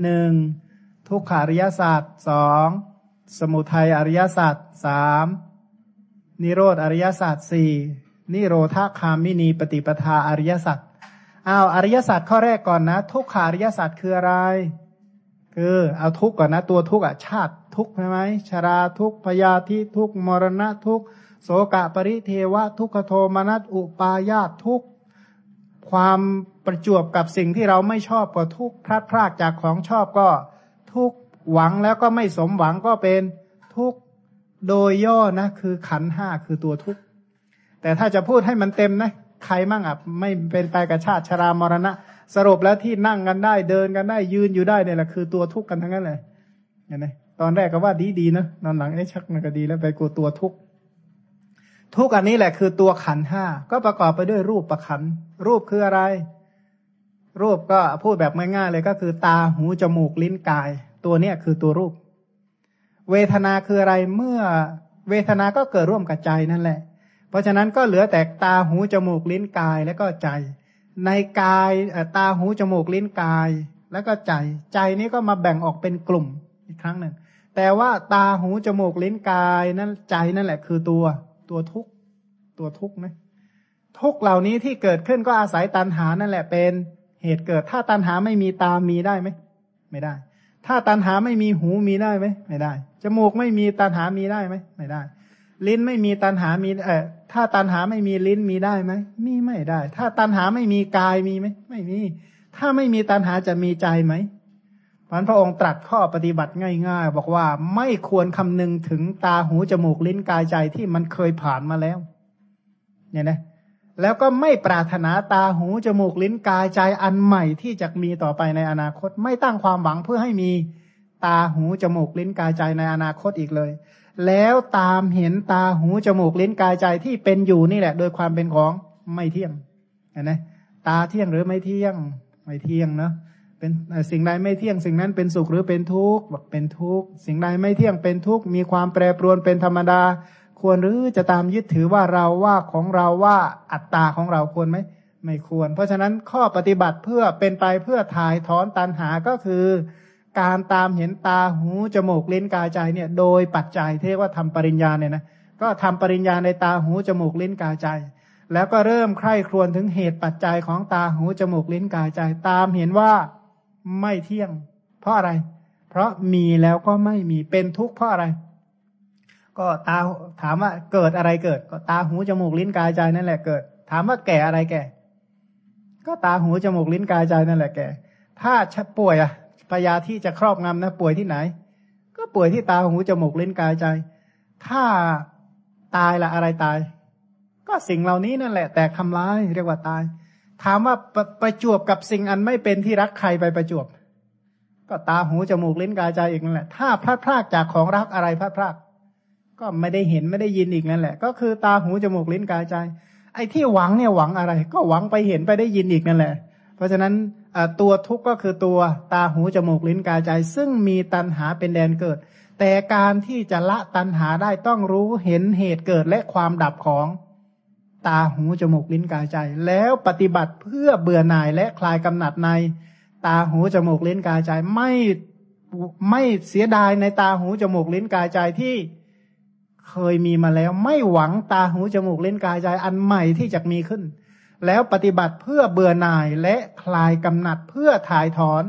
หนึ่งทุกขาริยสัจสองสมุทัยอริยสัจสาม นิโรธอริยสัจสี่นิโรธาคามินีปฏิปทาอริยสัจอ้าวอริยสัจข้อแรกก่อนนะ ทุกขาริยสัจคืออะไร คือเอาทุกก่อนนะ ตัวทุกอะชาติทุกใช่ไหมชราทุกพยาธิทุกมรณะทุกโสกะปริเทวะ ทุกขโทมนัสอุปายาตทุกความประจวบกับสิ่งที่เราไม่ชอบก็ทุกพลาดพลาดจากของชอบก็ทุกหวังแล้วก็ไม่สมหวังก็เป็นทุก โดยย่อนะคือขันห้าคือตัวทุกข์แต่ถ้าจะพูดให้มันเต็มนะใครมั่งอะไม่เป็นไปกับชาติชรามรณะ สรุปแล้วที่นั่งกันได้เดินกันได้ยืนอยู่ได้เนี่ยแหละคือตัวทุกข์กันทั้งนั้นเลยเห็นไหมตอนแรกก็ว่าดีดีนะนอนหลังไอ้ชักมันก็ดีแล้วไปกลัวตัวทุกข์ทุกอันนี้แหละคือตัวขันห้าก็ประกอบไปด้วยรูปประขันรูปคืออะไร รูปก็พูดแบบง่ายๆเลยก็คือ ตาหูจมูกลิ้นกาย ตัวเนี้ยคือตัวรูป เวทนาคืออะไรเมื่อเวทนาก็เกิดร่วมกับใจนั่นแหละ เพราะฉะนั้นก็เหลือแต่ตาหูจมูกลิ้นกายแล้วก็ใจ ในกายตาหูจมูกลิ้นกาย แล้วก็ใจ ใจนี้ก็มาแบ่งออกเป็นกลุ่มอีกครั้งหนึ่ง แต่ว่าตาหูจมูกลิ้นกายนั้นใจนั่นแหละ คือตัวตัวทุกตัวทุกนะทุกเหล่านี้ที่เกิดขึ้นก็อาศัยตันหานั่นแหละเป็นเหตุเกิด ถ้าตันหาไม่มีตามีได้ไหมไม่ได้ ถ้าตันหาไม่มีหูมีได้ไหมไม่ได้ จมูกไม่มีตันหามีได้ไหมไม่ได้ ลิ้นไม่มีตันหามีเออถ้าตันหาไม่มีลิ้นมีได้ไหมมีไม่ได้ ถ้าตันหาไม่มีกายมีไหมไม่มี ถ้าไม่มีตันหาจะมีใจไหมพันพระองค์ตรัสข้อปฏิบัติง่ายๆ บอกว่าไม่ควรคำนึงถึงตาหูจมูกลิ้นกายใจที่มันเคยผ่านมาแล้ว เนี่ยนะ แล้วก็ไม่ปรารถนาตาหูจมูกลิ้นกายใจอันใหม่ที่จะมีต่อไปในอนาคต ไม่ตั้งความหวังเพื่อให้มีตาหูจมูกลิ้นกายใจในอนาคตอีกเลย แล้วตามเห็นตาหูจมูกลิ้นกายใจที่เป็นอยู่นี่แหละ โดยความเป็นของไม่เที่ยงเห็นไหมตาเที่ยงหรือไม่เที่ยง ไม่เที่ยงเนาะเป็นสิ่งใดไม่เที่ยง สิ่งนั้นเป็นสุขหรือเป็นทุกข์บอกเป็นทุกข์สิ่งใดไม่เที่ยงเป็นทุกข์มีความแปรปรวนเป็นธรรมดา ควรหรือจะตามยึดถือว่าเราว่าของเราว่าอัตตาของเราควรไหมไม่ควร เพราะฉะนั้นข้อปฏิบัติเพื่อเป็นไปเพื่อถ่ายถอนตันหาก็คือ การตามเห็นตาหูจมูกลิ้นกายใจเนี่ย โดยปัจจัยที่เรียกว่าทำปริญญาเนี่ยนะก็ทำปริญญาในตาหูจมูกลิ้นกายใจ แล้วก็เริ่มใคร่ครวญถึงเหตุปัจจัยของตาหูจมูกลิ้นกายใจ ตามเห็นว่าไม่เที่ยง เพราะอะไร เพราะมีแล้วก็ไม่มีเป็นทุกข์เพราะอะไร ก็ตาถามว่าเกิดอะไรเกิด ก็ตาหูจมูกลิ้นกายใจนั่นแหละเกิด ถามว่าแก่อะไรแก่ ก็ตาหูจมูกลิ้นกายใจนั่นแหละแก่ ถ้าป่วยอะพยาที่จะครอบงำนะป่วยที่ไหน ก็ป่วยที่ตาหูจมูกลิ้นกายใจ ถ้าตายละอะไรตาย ก็สิ่งเหล่านี้นั่นแหละ แต่ทำร้ายเรียกว่าตาย ถามว่าประประจวบกับสิ่งอันไม่เป็นที่รักใครไปประจวบ ก็ตาหูจมูกลิ้นกายใจอีกนั่นแหละ ถ้าพลาดพลาดจากของรักอะไรพลาดพลาด ก็ไม่ได้เห็นไม่ได้ยินอีกนั่นแหละ ก็คือตาหูจมูกลิ้นกายใจ ไอ้ที่หวังเนี่ยหวังอะไร ก็หวังไปเห็นไปได้ยินอีกนั่นแหละ เพราะฉะนั้นตัวทุกข์ก็คือตัวตาหูจมูกลิ้นกายใจ ซึ่งมีตัณหาเป็นแดนเกิด แต่การที่จะละตัณหาได้ต้องรู้เห็นเหตุเกิดและความดับของตาหูจมูกลิ้นกายใจ แล้วปฏิบัติเพื่อเบื่อหน่ายและคลายกำหนัดใน ตาหูจมูกลิ้นกายใจ ไม่ไม่เสียดายในตาหูจมูกลิ้นกายใจที่ เคยมีมาแล้ว ไม่หวังตาหูจมูกเลิ้นกายใจอันใหม่ที่จะมีขึ้น แล้วปฏิบัติเพื่อเบื่อหน่ายและคลายกำหนัดเพื่อถ่ายถอน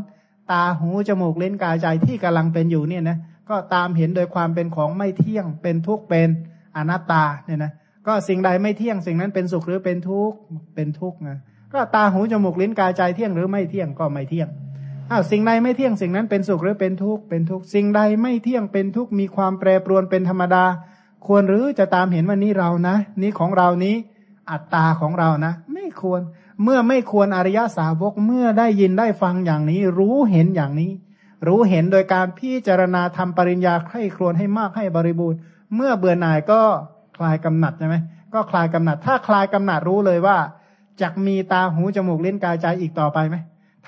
ตาหูจมูกเล่นกายใจที่กำลังเป็นอยู่เนี่ยนะก็ตามเห็นโดยความเป็นของไม่เที่ยง เป็นทุกข์เป็นอนัตตาเนี่ยนะก็สิ่งใดไม่เที่ยงสิ่งนั้นเป็นสุขหรือเป็นทุกข์เป็นทุกข์นะก็ตาหูจมูกลิ้นกายใจเที่ยงหรือไม่เที่ยงก็ไม่เที่ยงอ้าวสิ่งใดไม่เที่ยงสิ่งนั้นเป็นสุขหรือเป็นทุกข์เป็นทุกข์สิ่งใดไม่เที่ยงเป็นทุกข์มีความแปรปรวนเป็นธรรมดา ควรหรือจะตามเห็นว่านี้เรานะ นี้ของเรานี้อัตตาของเรานะ ไม่ควร เมื่อไม่ควรอริยสาวกเมื่อได้ยินได้ฟังอย่างนี้ รู้เห็นอย่างนี้ รู้เห็นโดยการพิจารณาทำปริญญาใคร่ครวญให้มากให้บริบูรณ์ เมื่อเบื่อหน่ายก็คลายกำหนัดใช่ไหมก็คลายกำหนัด ถ้าคลายกำหนัดรู้เลยว่าจะมีตาหูจมูกลิ้นกายใจอีกต่อไปไหม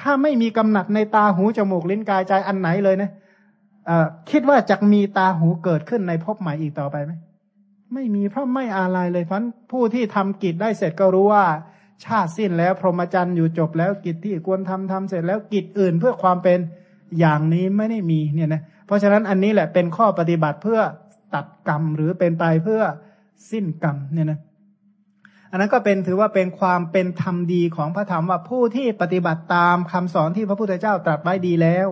ถ้าไม่มีกำหนัดในตาหูจมูกลิ้นกายใจอันไหนเลยนะคิดว่าจะมีตาหูเกิดขึ้นในภพใหม่อีกต่อไปไหม ไม่มีเพราะไม่อะไรเลยเพราะผู้ที่ทำกิจได้เสร็จก็รู้ว่า ชาติสิ้นแล้ว พรหมจรรย์อยู่จบแล้วกิจที่ควรทำทำเสร็จแล้วกิจอื่นเพื่อความเป็นอย่างนี้ไม่ได้มีเนี่ยนะเพราะฉะนั้นอันนี้แหละเป็นข้อปฏิบัติเพื่อตัดกรรมหรือเป็นไปเพื่อสิ้นกรรมเนี่ยนะอันนั้นก็เป็นถือว่าเป็นความเป็นธรรมดีของพระธรรมว่าผู้ที่ปฏิบัติตามคำสอนที่พระพุทธเจ้าตรัสไว้ดีแล้ว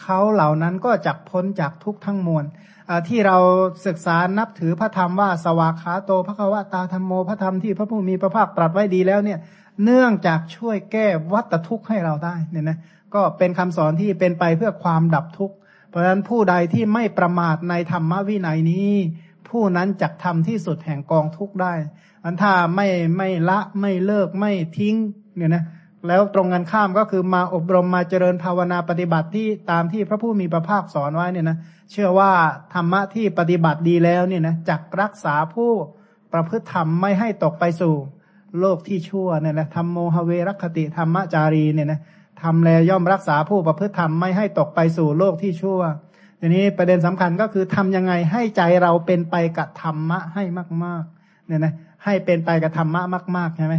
เขาเหล่านั้นก็จักพ้นจากทุกทั้งมวล ที่เราศึกษานับถือพระธรรมว่าสวากขาโตพระควตาธรรมโมพระธรรมที่พระผู้มีพระภาคตรัสไว้ดีแล้วเนี่ย เนื่องจากช่วยแก้วัตทุกข์ให้เราได้เนี่ยนะก็เป็นคำสอนที่เป็นไปเพื่อความดับทุกข์ เพราะฉะนั้นผู้ใดที่ไม่ประมาทในธรรมวินัยนี้ ผู้นั้นจักทำที่สุดแห่งกองทุกข์ได้อันถ้าไม่ไม่ละไม่เลิกไม่ทิ้งเนี่ยนะแล้วตรงกันข้ามก็คือมาอบรมมาเจริญภาวนาปฏิบัติที่ตามที่พระผู้มีพระภาคสอนไว้เนี่ยนะ เชื่อว่าธรรมะที่ปฏิบัติดีแล้วเนี่ยนะจักรักษาผู้ประพฤติธรรมไม่ให้ตกไปสู่ โลกที่ชั่วเนี่ยนะธรรมโมหเวรคติธรรมจารีเนี่ยนะทำแลย่อมรักษาผู้ประพฤติธรรมไม่ให้ตกไปสู่โลกที่ชั่วทีนี้ประเด็นสำคัญก็คือทำยังไงให้ใจเราเป็นไปกับธรรมะให้มากๆเนี่ยนะให้เป็นไปกับธรรมะมากๆใช่ไหม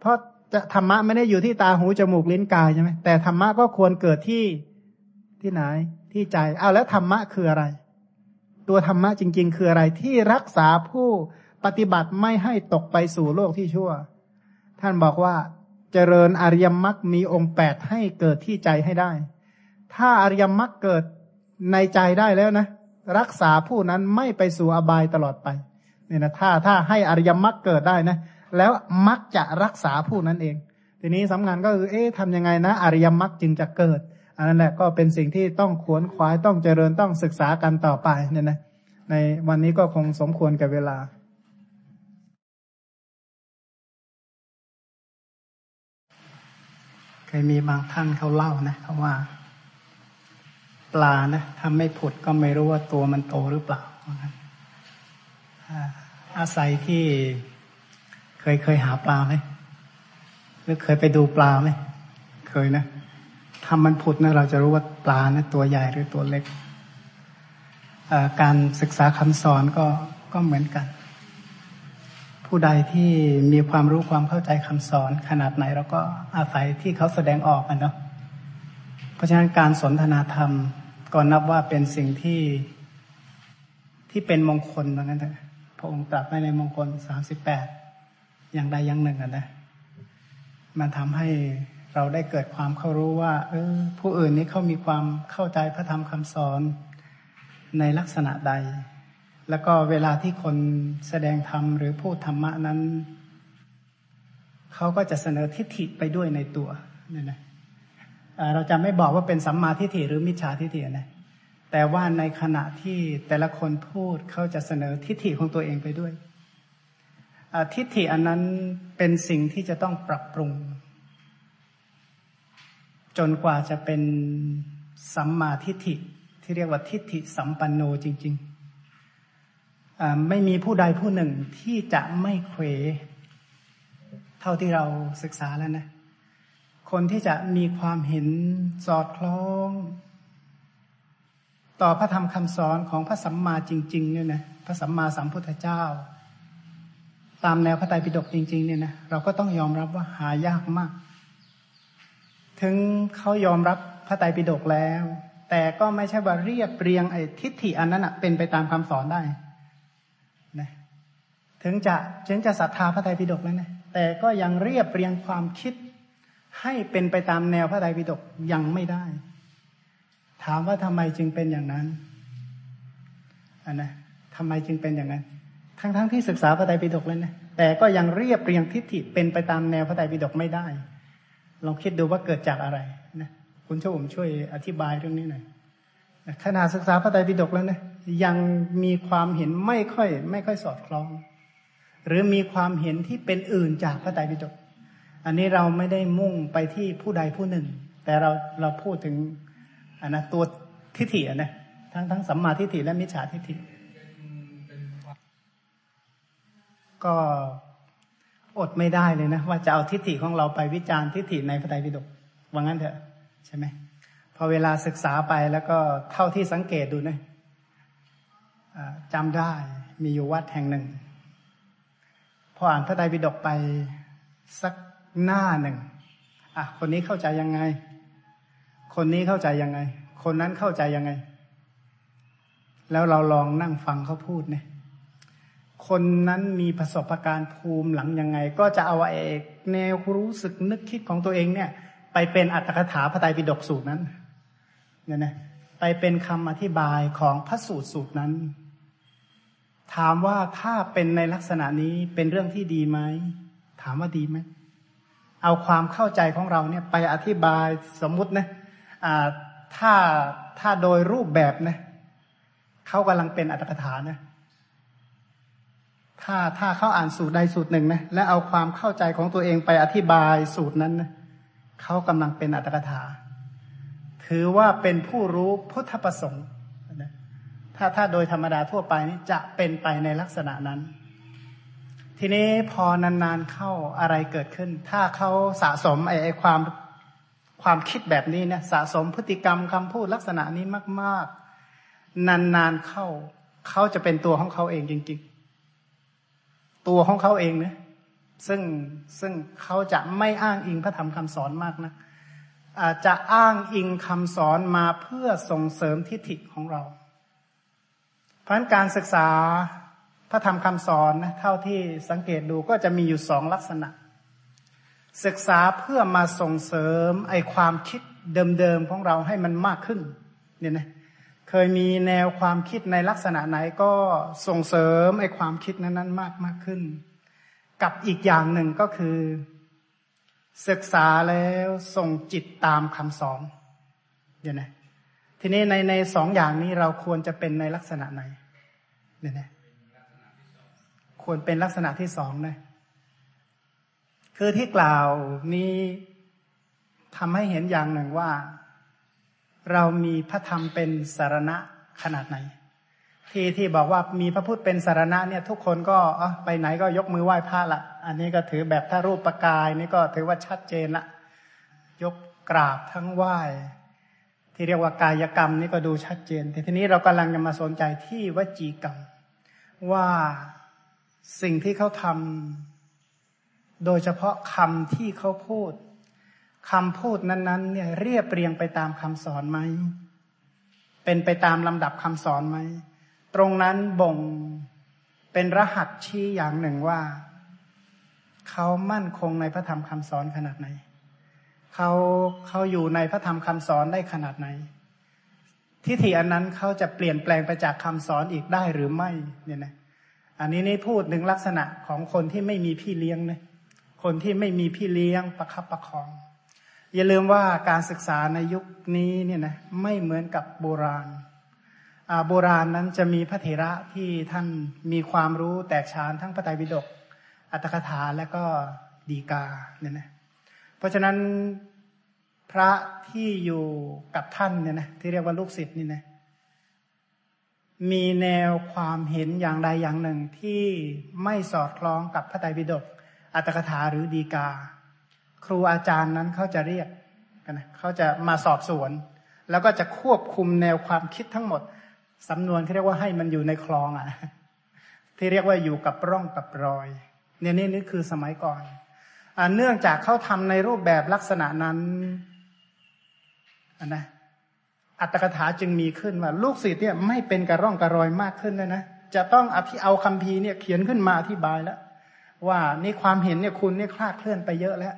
เพราะจะธรรมะไม่ได้อยู่ที่ตาหูจมูกลิ้นกายใช่ไหมแต่ธรรมะก็ควรเกิดที่ที่ไหน ที่ใจ เอาแล้วธรรมะคืออะไร ตัวธรรมะจริง ๆ คืออะไรที่รักษาผู้ปฏิบัติไม่ให้ตกไปสู่โลกที่ชั่ว ท่านบอกว่าเจริญอริยมรรคมีองค์แปดให้เกิดที่ใจให้ได้ ถ้าอริยมรรคเกิดในใจได้แล้วนะ รักษาผู้นั้นไม่ไปสู่อบายตลอดไปเนี่ยนะถ้าถ้าให้อริยมรรคเกิดได้นะ แล้วมักจะรักษาผู้นั้นเอง ทีนี้สำคัญก็คือเอ๊ะทำยังไงนะ อริยมรรคจึงจะเกิด อันนั้นแหละก็เป็นสิ่งที่ต้องขวนขวายต้องเจริญต้องศึกษากันต่อไปเนี่ยนะในวันนี้ก็คงสมควรกับเวลาเคยมีบางท่านเขาเล่านะเขาว่าปลานะถ้าไม่ผุดก็ไม่รู้ว่าตัวมันโตหรือเปล่าอาศัยที่เคยเคยหาปลาไหมหรือเคยไปดูปลาไหมเคยนะ ทำมันผุดนะเราจะรู้ว่าปลานะตัวใหญ่หรือตัวเล็ก การศึกษาคำสอนก็ก็เหมือนกัน ผู้ใดที่มีความรู้ความเข้าใจคำสอนขนาดไหนเราก็อาศัยที่เขาแสดงออกกันเนาะเพราะฉะนั้นการสนทนาธรรมก็นับว่าเป็นสิ่งที่ที่เป็นมงคลเหมือนกันนะพระองค์ตรัสไว้ในมงคลสามสิบแปดอย่างใดอย่างหนึ่งนะมันทำให้ เราได้เกิดความเข้ารู้ว่า เออ ผู้อื่นนี้เขามีความเข้าใจพระธรรมคำสอนในลักษณะใด แล้วก็เวลาที่คนแสดงธรรมหรือพูดธรรมะนั้น เขาก็จะเสนอทิฏฐิไปด้วยในตัวนี่นะเราจะไม่บอกว่าเป็นสัมมาทิฏฐิหรือมิจฉาทิฏฐินะแต่ว่าในขณะที่แต่ละคนพูดเขาจะเสนอทิฏฐิของตัวเองไปด้วยทิฏฐิอันนั้นเป็นสิ่งที่จะต้องปรับปรุง จนกว่าจะเป็นสัมมาทิฏฐิที่เรียกว่าทิฏฐิสัมปันโนจริงๆไม่มีผู้ใดผู้หนึ่งที่จะไม่เควเท่าที่เราศึกษาแล้วนะ คนที่จะมีความเห็นสอดคล้อง ต่อพระธรรมคำสอนของพระสัมมาจริง ๆ เนี่ยนะพระสัมมาสัมพุทธเจ้า ตามแนวพระไตรปิฎกจริง ๆ เนี่ยนะเราก็ต้องยอมรับว่าหายากมาก ถึงเขายอมรับพระไตรปิฎกแล้ว แต่ก็ไม่ใช่ว่าเรียบเรียงไอ้ทิฏฐิอันนั้นอะเป็นไปตามคำสอนได้นะถึงจะถึงจะศรัทธาพระไตรปิฎกแล้วนะแต่ก็ยังเรียบเรียงความคิดให้เป็นไปตามแนวพระไตรปิฎกยังไม่ได้ ถามว่าทำไมจึงเป็นอย่างนั้นอันนะทำไมจึงเป็นอย่างนั้น ทั้งๆทที่ศึกษาพระไตรปิฎกแล้วนะแต่ก็ยังเรียบเรียงทิฏฐิเป็นไปตามแนวพระไตรปิฎกไม่ได้ ลองคิดดูว่าเกิดจากอะไรนะคุณช่วยผมช่วยอธิบายเรื่องนี้หน่อยขณะศึกษาพระไตรปิฎกแล้วนะยังมีความเห็นไม่ค่อย ไม่ค่อยสอดคล้อง หรือมีความเห็นที่เป็นอื่นจากพระไตรปิฎกอันนี้เราไม่ได้มุ่งไปที่ผู้ใดผู้หนึ่ง แต่เราเราพูดถึงอันนะตัวทิฏฐินะทั้งทั้งสัมมาทิฏฐิและมิจฉาทิฏฐิก็ อดไม่ได้เลยนะ ว่าจะเอาทิฏฐิของเราไปวิจารณ์ทิฏฐิในพระไตรปิฎกว่างั้นเถอะใช่ไหมพอเวลาศึกษาไปแล้วก็เท่าที่สังเกตดูนะจำได้มีอยู่วัดแห่งหนึ่ง พออ่านพระไตรปิฎกไปสักหน้าหนึ่งอะคนนี้เข้าใจยังไง คนนี้เข้าใจยังไง คนนั้นเข้าใจยังไง แล้วเราลองนั่งฟังเขาพูดเนี่ย คนนั้นมีประสบการณ์ภูมิหลังยังไง ก็จะเอาเอกแนวรู้สึกนึกคิดของตัวเองเนี่ย ไปเป็นอัตถกถาพระไตรปิฎกสูตรนั้นเนี่ยนะไปเป็นคำอธิบายของพระสูตรสูตรนั้น ถามว่าถ้าเป็นในลักษณะนี้เป็นเรื่องที่ดีไหมถามว่าดีไหมเอาความเข้าใจของเราเนี่ยไปอธิบายสมมุตินะอ่าถ้าถ้าโดยรูปแบบนะเขากำลังเป็นอัตถกถานะ ถ้าถ้าเขาอ่านสูตรใดสูตรหนึ่งนะและเอาความเข้าใจของตัวเองไปอธิบายสูตรนั้นนะเขากำลังเป็นอัตถกถา ถือว่าเป็นผู้รู้พุทธประสงค์นะถ้าถ้าโดยธรรมดาทั่วไปนี่จะเป็นไปในลักษณะนั้น ทีนี้พอนานๆเข้าอะไรเกิดขึ้น ถ้าเขาสะสมไอ้ไอความความคิดแบบนี้เนี่ยสะสมพฤติกรรมคำพูดลักษณะนี้มาก ๆ นานๆเข้าเขาจะเป็นตัวของเขาเองจริงๆ ตัวของเขาเองนะซึ่งซึ่งเขาจะไม่อ้างอิงพระธรรมคำสอนมากนะอาจจะอ้างอิงคำสอนมาเพื่อส่งเสริมทิฏฐิของเรา เพราะการศึกษาพระธรรมคำสอนนะเท่าที่สังเกตดูก็จะมีอยู่สองลักษณะ ศึกษาเพื่อมาส่งเสริมไอความคิดเดิมๆของเราให้มันมากขึ้นเนี่ยนะ เคยมีแนวความคิดในลักษณะไหนก็ส่งเสริมไอ้ความคิดนั้นๆ มากมากขึ้น กับอีกอย่างหนึ่งก็คือ ศึกษาแล้วส่งจิตตามคำสอนเดี๋ยวนะทีนี้ในในสองอย่างนี้เราควรจะเป็นในลักษณะไหนเดี๋ยวนะควรเป็นลักษณะที่สองนะคือที่กล่าวนี้ทำให้เห็นอย่างหนึ่งว่า เรามีพระธรรมเป็นสารณะขนาดไหน ที่ที่บอกว่ามีพระพุทธเป็นสารณะเนี่ย ทุกคนก็อ๋อไปไหนก็ยกมือไหว้พระละอันนี้ก็ถือแบบถ้ารูปประกายนี่ก็ถือว่าชัดเจนละยกกราบทั้งไหว้ ที่เรียกว่ากายกรรมนี่ก็ดูชัดเจน แต่ทีนี้เรากำลังจะมาสนใจที่วจีกรรม ว่าสิ่งที่เขาทำโดยเฉพาะคำที่เขาพูด คำพูดนั้นๆเนี่ยเรียบเรียงไปตามคำสอนไหม เป็นไปตามลำดับคำสอนไหม ตรงนั้นบ่งเป็นรหัสชี้อย่างหนึ่งว่า เขามั่นคงในพระธรรมคำสอนขนาดไหน เขาเขาอยู่ในพระธรรมคำสอนได้ขนาดไหน ทิฏฐิอันนั้นเขาจะเปลี่ยนแปลงไปจากคำสอนอีกได้หรือไม่เนี่ยนะ อันนี้นี่พูดถึงลักษณะของคนที่ไม่มีพี่เลี้ยงนะคนที่ไม่มีพี่เลี้ยงประคับประคอง อย่าลืมว่าการศึกษาในยุคนี้เนี่ยนะไม่เหมือนกับโบราณโบราณนั้นจะมีพระเถระที่ท่านมีความรู้แตกฉานทั้งพระไตรปิฎกอัตถกถาและก็ดีกาเนี่ยนะเพราะฉะนั้นพระที่อยู่กับท่านเนี่ยนะที่เรียกว่าลูกศิษย์นี่นะมีแนวความเห็นอย่างใดอย่างหนึ่งที่ไม่สอดคล้องกับพระไตรปิฎกอัตถกถาหรือดีกา ครูอาจารย์นั้นเขาจะเรียกกันนะเขาจะมาสอบสวน แล้วก็จะควบคุมแนวความคิดทั้งหมดสำนวนที่เรียกว่าให้มันอยู่ในคลองอะ ที่เรียกว่าอยู่กับร่องกับรอย เนี่ยนี่นี่คือสมัยก่อนอเนื่องจากเขาทำในรูปแบบลักษณะนั้นนนะอัตถกถาจึงมีขึ้นว่าลูกศิษย์เนี่ยไม่เป็นกระร่องกระรอยมากขึ้นเลยนะจะต้องอภิเอาคำพีเนี่ยเขียนขึ้นมาอธิบายแล้ว ว่านี่ความเห็นเนี่ยคุณเนี่ยคลาดเคลื่อนไปเยอะแล้ว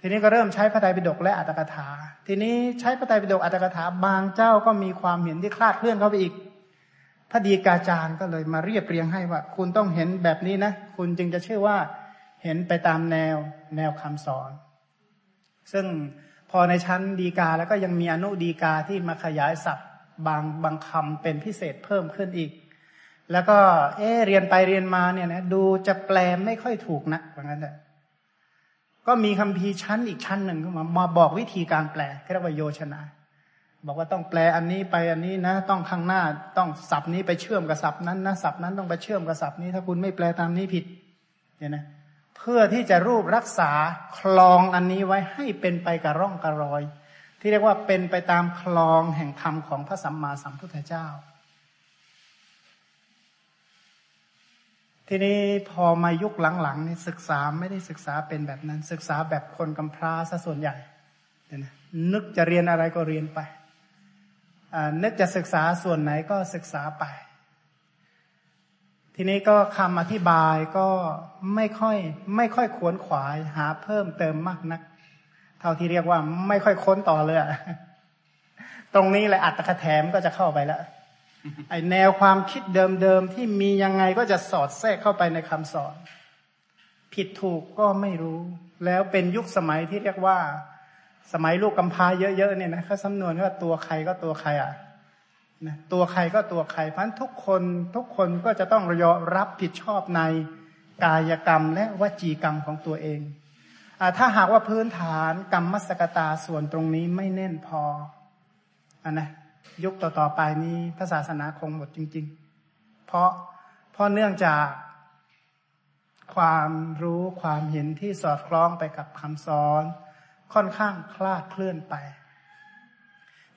ทีนี้ก็เริ่มใช้พระไตรปิฎกและอัตถกถา ทีนี้ใช้พระไตรปิฎกอัตถกถาบางเจ้าก็มีความเห็นที่คลาดเคลื่อนเข้าไปอีก พระดีกาจารย์ก็เลยมาเรียบเรียงให้ว่า คุณต้องเห็นแบบนี้นะ คุณจึงจะเชื่อว่าเห็นไปตามแนวแนวคำสอน ซึ่งพอในชั้นดีกาแล้วก็ยังมีอนุดีกาที่มาขยายศัพท์บางบางคำเป็นพิเศษเพิ่มขึ้นอีก แล้วก็ เออเรียนไปเรียนมาเนี่ยนะดูจะแปลไม่ค่อยถูกนะว่างั้นแหละ ก็มีคำพีชั้นอีกชั้นหนึ่งมามาบอกวิธีการแปลเรียกว่าโยชนะบอกว่าต้องแปลอันนี้ไปอันนี้นะ ต้องข้างหน้าต้องสับนี้ไปเชื่อมกับสับนั้นนะสับนั้นต้องไปเชื่อมกับสับนี้ ถ้าคุณไม่แปลตามนี้ผิดเนี่ยนะเพื่อที่จะรูปรักษาคลองอันนี้ไว้ให้เป็นไปกับร่องกระรอย ที่เรียกว่าเป็นไปตามคลองแห่งธรรมของพระสัมมาสัมพุทธเจ้า ทีนี้พอมายุคหลังๆนี่ศึกษาไม่ได้ศึกษาเป็นแบบนั้น ศึกษาแบบคนกำพร้าซะส่วนใหญ่นี่ยนึกจะเรียนอะไรก็เรียนไปนึกจะศึกษาส่วนไหนก็ศึกษาไป ทีนี้ก็คำอธิบายก็ไม่ค่อย ไม่ค่อยขวนขวายหาเพิ่มเติมมากนัก เท่าที่เรียกว่าไม่ค่อยค้นต่อเลยตรงนี้แหละอัตถกแถมก็จะเข้าไปแล้ว ไอแนวความคิดเดิมๆที่มียังไงก็จะสอดแทรกเข้าไปในคำสอน ผิดถูกก็ไม่รู้ แล้วเป็นยุคสมัยที่เรียกว่า สมัยลูกกำพร้าเยอะๆเนี่ยนะเขาสำนวนว่าตัวใครก็ตัวใครอะนะตัวใครก็ตัวใครเพราะทุกคนทุกคนก็จะต้องยอมรับผิดชอบในกายกรรมและวจีกรรมของตัวเองอถ้าหากว่าพื้นฐานกรรมมสกตาส่วนตรงนี้ไม่แน่นพออันนะ ยุคต่อๆไปนี้พระศาสนาคงหมดจริง ๆ เพราะเพราะเนื่องจากความรู้ความเห็นที่สอดคล้องไปกับคำสอนค่อนข้างคลาดเคลื่อนไป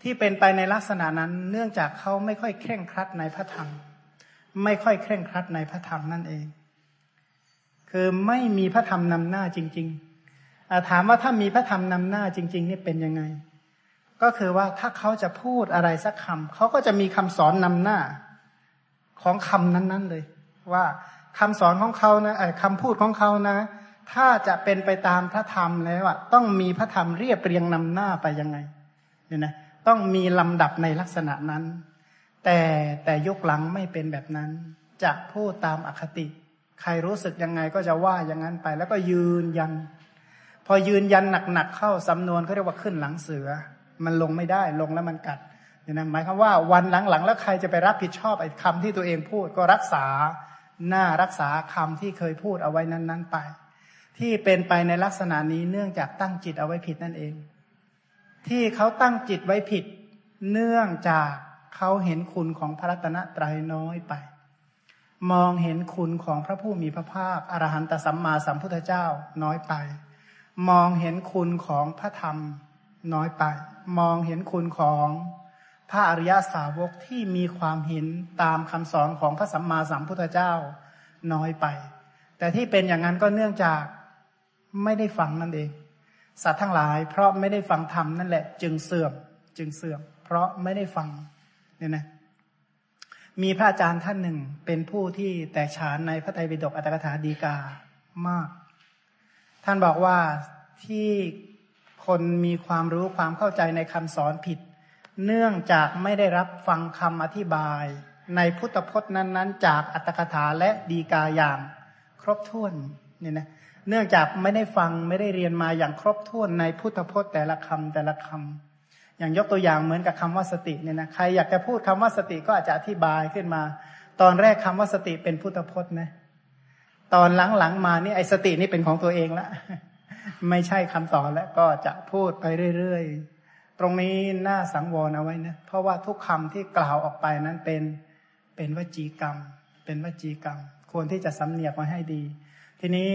ที่เป็นไปในลักษณะนั้นเนื่องจากเขาไม่ค่อยเคร่งครัดในพระธรรม ไม่ค่อยเคร่งครัดในพระธรรมนั่นเอง คือไม่มีพระธรรมนำหน้าจริง ๆ ถามว่าถ้ามีพระธรรมนำหน้าจริง ๆ นี่เป็นยังไง ก็คือว่าถ้าเขาจะพูดอะไรสักคำเขาก็จะมีคำสอนนำหน้าของคำนั้น ๆ เลย ว่าคำสอนของเขานะคำพูดของเขานะ ถ้าจะเป็นไปตามพระธรรมแล้วอะต้องมีพระธรรมเรียบเรียงนำหน้าไปยังไงเนี่ยนะต้องมีลำดับในลักษณะนั้น แต่แต่ยุคหลังไม่เป็นแบบนั้น จะพูดตามอคติ ใครรู้สึกยังไงก็จะว่าอย่างนั้นไป แล้วก็ยืนยัน พอยืนยันหนักๆเข้าสำนวนเขาเรียกว่าขึ้นหลังเสือ มันลงไม่ได้ลงแล้วมันกัดเนี่ยนะหมายความว่าวันหลังๆ แล้วใครจะไปรับผิดชอบไอ้คำที่ตัวเองพูดก็รักษาหน้ารักษาคำที่เคยพูดเอาไว้นั้นๆไป ที่เป็นไปในลักษณะนี้เนื่องจากตั้งจิตเอาไว้ผิดนั่นเอง ที่เขาตั้งจิตไว้ผิด เนื่องจากเขาเห็นคุณของพระรัตนตรัยน้อยไป มองเห็นคุณของพระผู้มีพระภาคอรหันตสัมมาสัมพุทธเจ้าน้อยไป มองเห็นคุณของพระธรรม น้อยไป มองเห็นคุณของพระอริยสาวกที่มีความเห็นตามคำสอนของพระสัมมาสัมพุทธเจ้าน้อยไป แต่ที่เป็นอย่างนั้นก็เนื่องจากไม่ได้ฟังนั่นเอง สัตว์ทั้งหลาย เพราะไม่ได้ฟังธรรมนั่นแหละ จึงเสื่อมจึงเสื่อม เพราะไม่ได้ฟังเนี่ยนะมีพระอาจารย์ท่านหนึ่งเป็นผู้ที่แตกฉานในพระไตรปิฎกอัตถกถาดีกามาก ท่านบอกว่าที่ คนมีความรู้ความเข้าใจในคำสอนผิด เนื่องจากไม่ได้รับฟังคำอธิบาย ในพุทธพจน์นั้น ๆ จากอัตถกถาและดีกาอย่างครบถ้วนเนี่ยนะเนื่องจากไม่ได้ฟังไม่ได้เรียนมาอย่างครบถ้วนในพุทธพจน์แต่ละคำแต่ละคำอย่างยกตัวอย่างเหมือนกับคำว่าสติเนี่ยนะใครอยากจะพูดคำว่าสติก็อาจจะอธิบายขึ้นมา ตอนแรกคำว่าสติเป็นพุทธพจน์นะตอนหลังๆมานี่ไอ้สตินี่เป็นของตัวเองละ ไม่ใช่คำสอนแล้วก็จะพูดไปเรื่อยๆ ตรงนี้น่าสังวรเอาไว้นะ เพราะว่าทุกคำที่กล่าวออกไปนั้นเป็นเป็นวจีกรรม เป็นวจีกรรม ควรที่จะสำเนียกไว้ให้ดี ทีนี้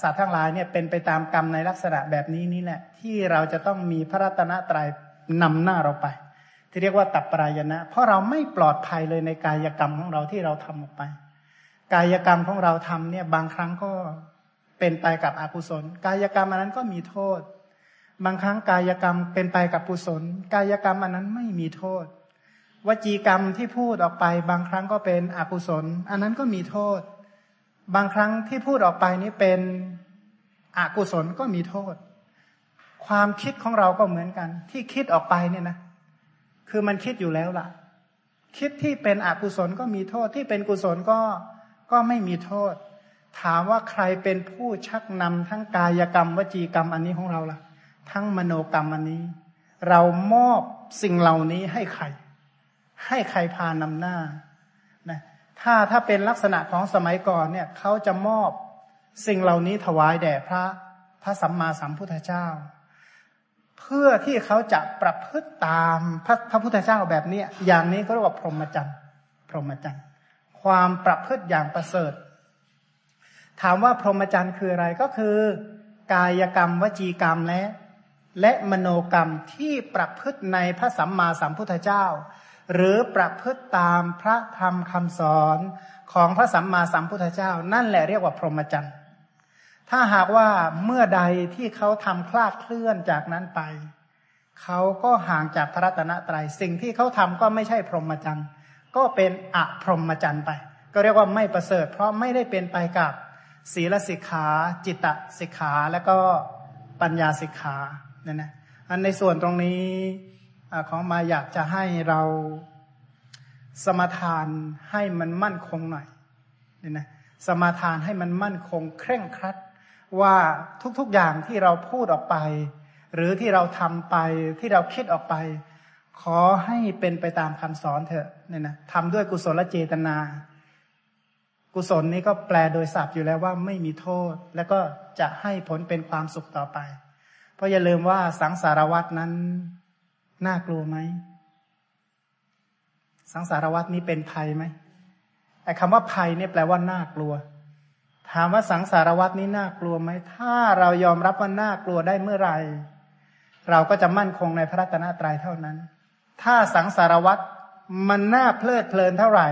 สัตว์ทั้งหลายเนี่ยเป็นไปตามกรรมในลักษณะแบบนี้นี่แหละ ที่เราจะต้องมีพระรัตนตรัยนำหน้าเราไป ที่เรียกว่าตับปรายณะเพราะเราไม่ปลอดภัยเลยในกายกรรมของเราที่เราทำออกไป กายกรรมของเราทำเนี่ยบางครั้งก็ เป็นไปกับอกุศล กายกรรมอันนั้นก็มีโทษ บางครั้งกายกรรมเป็นไปกับกุศล กายกรรมอันนั้นไม่มีโทษ วจีกรรมที่พูดออกไป บางครั้งก็เป็นอกุศล อันนั้นก็มีโทษ บางครั้งที่พูดออกไปนี้เป็นอกุศลก็มีโทษ ความคิดของเราก็เหมือนกัน ที่คิดออกไปเนี่ยนะคือมันคิดอยู่แล้วล่ะ คิดที่เป็นอกุศลก็มีโทษที่เป็นกุศลก็ก็ไม่มีโทษ ถามว่าใครเป็นผู้ชักนำทั้งกายกรรมวจีกรรมอันนี้ของเราล่ะ ทั้งมโนกรรมอันนี้ เรามอบสิ่งเหล่านี้ให้ใคร ให้ใครพานำหน้านะถ้าถ้าเป็นลักษณะของสมัยก่อนเนี่ยเขาจะมอบสิ่งเหล่านี้ถวายแด่พระพระสัมมาสัมพุทธเจ้า เพื่อที่เขาจะประพฤติตามพระพระพุทธเจ้าแบบนี้อย่างนี้ก็เรียกว่าพรหมจรรย์พรหมจรรย์ความประพฤติอย่างประเสริฐ ถามว่าพรหมจรรย์คืออะไรก็คือ กายกรรมวจีกรรมและและมโนกรรมที่ประพฤติในพระสัมมาสัมพุทธเจ้า หรือประพฤติตามพระธรรมคำสอนของพระสัมมาสัมพุทธเจ้า นั่นแหละเรียกว่าพรหมจรรย์ถ้าหากว่าเมื่อใดที่เขาทำคลาดเคลื่อนจากนั้นไป เขาก็ห่างจากพระรัตนตรยัยสิ่งที่เขาทำก็ไม่ใช่พรหมจรรย์ก็เป็นอพรหมจรรย์ไป ก็เรียกว่าไม่ประเสริฐ เพราะไม่ได้เป็นไปกับ ศีลสิกขาจิตตสิกขาและก็ปัญญาสิกขาเนี่ยนะอันในส่วนตรงนี้ของมาอยากจะให้เราสมทานให้มันมั่นคงหน่อยเนี่ยนะสมาทานให้มันมั่นคง เคร่งครัด ว่าทุกๆอย่างที่เราพูดออกไป หรือที่เราทำไปที่เราคิดออกไป ขอให้เป็นไปตามคำสอนเถอะเนี่ยนะทำด้วยกุศลเจตนา กุศลนี้ก็แปลโดยศัพท์อยู่แล้วว่าไม่มีโทษ แล้วก็จะให้ผลเป็นความสุขต่อไป เพราะอย่าลืมว่าสังสารวัตนั้นน่ากลัวไหม สังสารวัตนี้เป็นภัยไหมไอ้คำว่าภัยเนี่ยแปลว่าน่ากลัว ถามว่าสังสารวัตนี้น่ากลัวไหม ถ้าเรายอมรับว่าน่ากลัวได้เมื่อไหร่เราก็จะมั่นคงในพระรัตนตรัยเท่านั้น ถ้าสังสารวัตมันน่าเพลิดเพลินเท่าไหร่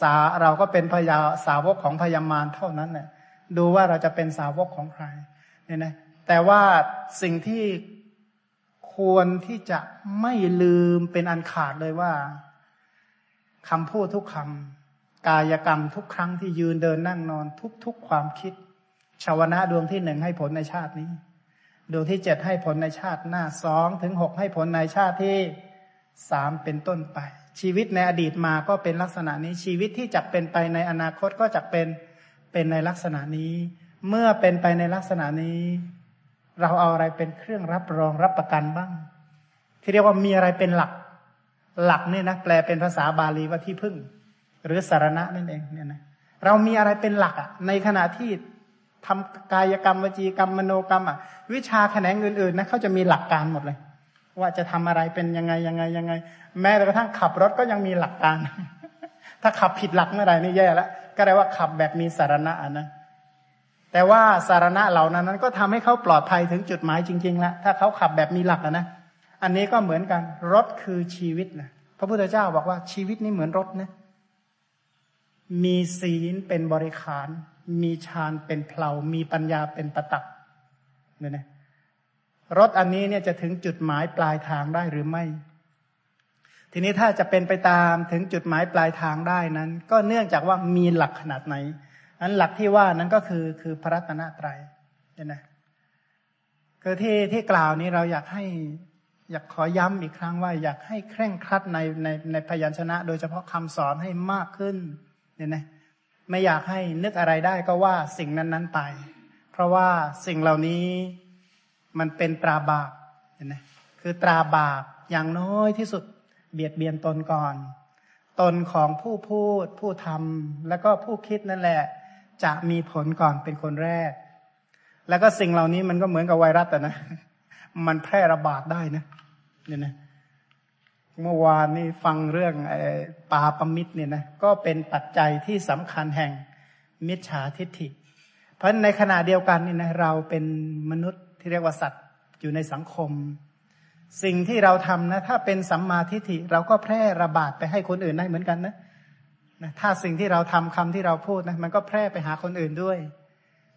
สาเราก็เป็นพยาสาวกของพยามารเท่านั้นเนี่ยดูว่าเราจะเป็นสาวกของใครเนี่ยนะแต่ว่าสิ่งที่ควรที่จะไม่ลืมเป็นอันขาดเลยว่าคำพูดทุกคำกายกรรมทุกครั้งที่ยืนเดินนั่งนอน ทุกๆความคิดชาวนะดวงที่หนึ่งให้ผลในชาตินี้ ดวงที่เจ็ดให้ผลในชาติหน้าสองถึงหกให้ผลในชาติที่สามเป็นต้นไป ชีวิตในอดีตมาก็เป็นลักษณะนี้ชีวิตที่จะเป็นไปในอนาคตก็จะเป็นเป็นในลักษณะนี้ เมื่อเป็นไปในลักษณะนี้ เราเอาอะไรเป็นเครื่องรับรองรับประกันบ้าง ที่เรียกว่ามีอะไรเป็นหลัก หลักเนี่ยนะแปลเป็นภาษาบาลีว่าที่พึ่ง หรือสารณะนั่นเองเนี่ยนะเรามีอะไรเป็นหลักอะในขณะที่ทำกายกรรมวจีกรรมมโนกรรมอะวิชาแขนงอื่นๆนะเขาจะมีหลักการหมดเลย ว่าจะทำอะไรเป็นยังไงยังไงยังไง แม้กระทั่งขับรถก็ยังมีหลักการ ถ้าขับผิดหลักเมื่อไหร่นี่แย่แล้วก็เรียกว่าขับแบบมีสารณะนะแต่ว่าสารณะเหล่านั้นก็ทำให้เขาปลอดภัยถึงจุดหมายจริงๆแล้วถ้าเขาขับแบบมีหลักนะอันนี้ก็เหมือนกันรถคือชีวิตนะพระพุทธเจ้าบอกว่าชีวิตนี้เหมือนรถนะมีศีลเป็นบริขาร มีฌานเป็นเพลามีปัญญาเป็นประตักเนี่ยนะ รถอันนี้เนี่ยจะถึงจุดหมายปลายทางได้หรือไม่ ทีนี้ถ้าจะเป็นไปตามถึงจุดหมายปลายทางได้นั้น ก็เนื่องจากว่ามีหลักขนาดไหน อันหลักที่ว่านั้นก็คือคือพระรัตนตรัยเนี่ยนะคือที่ที่กล่าวนี้เราอยากให้อยากขอย้ำอีกครั้งว่าอยากให้เคร่งครัดในในในพยัญชนะ โดยเฉพาะคำสอนให้มากขึ้นเนี่ยนะไม่อยากให้นึกอะไรได้ก็ว่าสิ่งนั้นๆไป เพราะว่าสิ่งเหล่านี้ มันเป็นตราบาปเห็นไหมคือตราบาปอย่างน้อยที่สุดเบียดเบียนตนก่อน ตนของผู้พูดผู้ทำแล้วก็ผู้คิดนั่นแหละ จะมีผลก่อนเป็นคนแรก แล้วก็สิ่งเหล่านี้มันก็เหมือนกับไวรัสอะนะมันแพร่ระบาดได้นะเนี่ยนะเมื่อวานนี้ฟังเรื่องปาปมิตรเนี่ยนะก็เป็นปัจจัยที่สำคัญแห่งมิจฉาทิฏฐิ เพราะในขณะเดียวกันนี่นะเราเป็นมนุษย์ ที่เรียกว่าสัตว์อยู่ในสังคม สิ่งที่เราทำนะถ้าเป็นสัมมาทิฏฐิเราก็แพร่ระบาดไปให้คนอื่นได้เหมือนกันนะนะถ้าสิ่งที่เราทำคำที่เราพูดนะมันก็แพร่ไปหาคนอื่นด้วย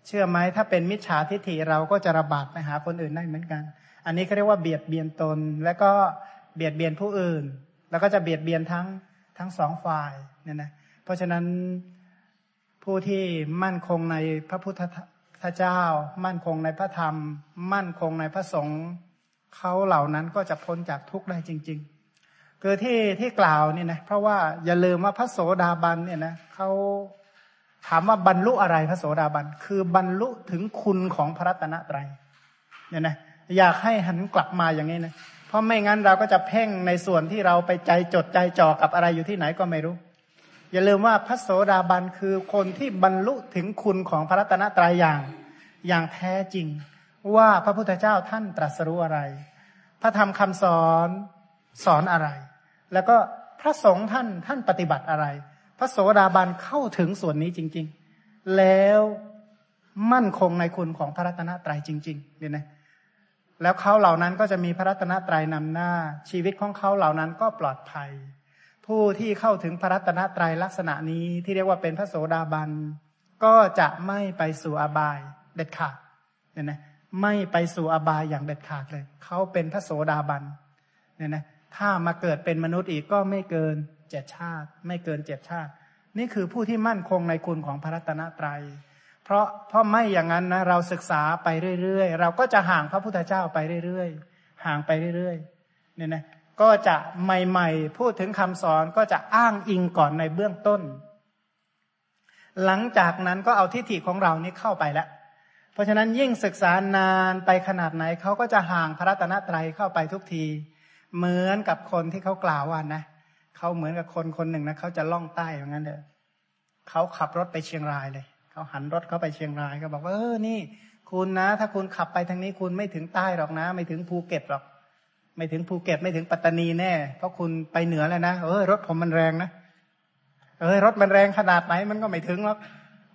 เชื่อไหมถ้าเป็นมิจฉาทิฏฐิเราก็จะระบาดไปหาคนอื่นได้เหมือนกัน อันนี้เขาเรียกว่าเบียดเบียนตน แล้วก็เบียดเบียนผู้อื่น แล้วก็จะเบียดเบียนทั้งทั้งสองฝ่ายเนี่ยนะเพราะฉะนั้นผู้ที่มั่นคงในพระพุทธ เจ้ามั่นคงในพระธรรม มั่นคงในพระสงฆ์เขาเหล่านั้นก็จะพ้นจากทุกข์ได้จริง ๆ คือที่ที่กล่าวเนี่ยนะเพราะว่าอย่าลืมว่าพระโสดาบันเนี่ยนะเขาถามว่าบรรลุอะไรพระโสดาบัน คือบรรลุถึงคุณของพระรัตนตรัยเนี่ยนะอยากให้หันกลับมาอย่างนี้นะเพราะไม่งั้นเราก็จะเพ่งในส่วนที่เราไปใจจดใจจ่อกับอะไรอยู่ที่ไหนก็ไม่รู้ อย่าลืมว่าพระโสดาบันคือคนที่บรรลุถึงคุณของพระรัตนตรัยอย่างอย่างแท้จริง ว่าพระพุทธเจ้าท่านตรัสรู้อะไร พระธรรมคำสอนสอนอะไร แล้วก็พระสงฆ์ท่านท่านปฏิบัติอะไร พระโสดาบันเข้าถึงส่วนนี้จริง ๆ แล้วมั่นคงในคุณของพระรัตนตรัยจริงๆเนี่ยนะแล้วเขาเหล่านั้นก็จะมีพระรัตนตรัยนำหน้า ชีวิตของเขาเหล่านั้นก็ปลอดภัย ผู้ที่เข้าถึงพระรัตนตรัยลักษณะนี้ที่เรียกว่าเป็นพระโสดาบัน ก็จะไม่ไปสู่อบายเด็ดขาดเนี่ยนะไม่ไปสู่อบายอย่างเด็ดขาดเลย เขาเป็นพระโสดาบันเนี่ยนะถ้ามาเกิดเป็นมนุษย์อีกก็ไม่เกินเจ็ดชาติ ไม่เกินเจ็ดชาติ นี่คือผู้ที่มั่นคงในคุณของพระรัตนตรยัย เพราะเพราะไม่อย่างนั้นนะเราศึกษาไปเรื่อยๆ เราก็จะห่างพระพุทธเจ้าไปเรื่อยๆ ห่างไปเรื่อยๆเนี่ยนะ ก็จะใหม่ๆ พูดถึงคำสอนก็จะอ้างอิงก่อนในเบื้องต้น หลังจากนั้นก็เอาทิฏฐิของเรานี้เข้าไปแล้ว เพราะฉะนั้นยิ่งศึกษานานไปขนาดไหนเขาก็จะห่างพระรัตนตรเข้าไปทุกที เหมือนกับคนที่เขากล่าวว่านะเขาเหมือนกับคนคนหนึ่งนะเขาจะล่องใต้อย่างนั้นเด้อเขาขับรถไปเชียงรายเลยเขาหันรถเขาไปเชียงรายก็บอกว่าเออนี่ คุณนะ ถ้าคุณขับไปทางนี้คุณไม่ถึงใต้หรอกนะ ไม่ถึงภูเก็ตหรอก ไม่ถึงภูเก็ตไม่ถึงปัตตานีแน่ เพราะคุณไปเหนือแล้วนะเออรถผมมันแรงนะเออรถมันแรงขนาดไหนมันก็ไม่ถึงหรอก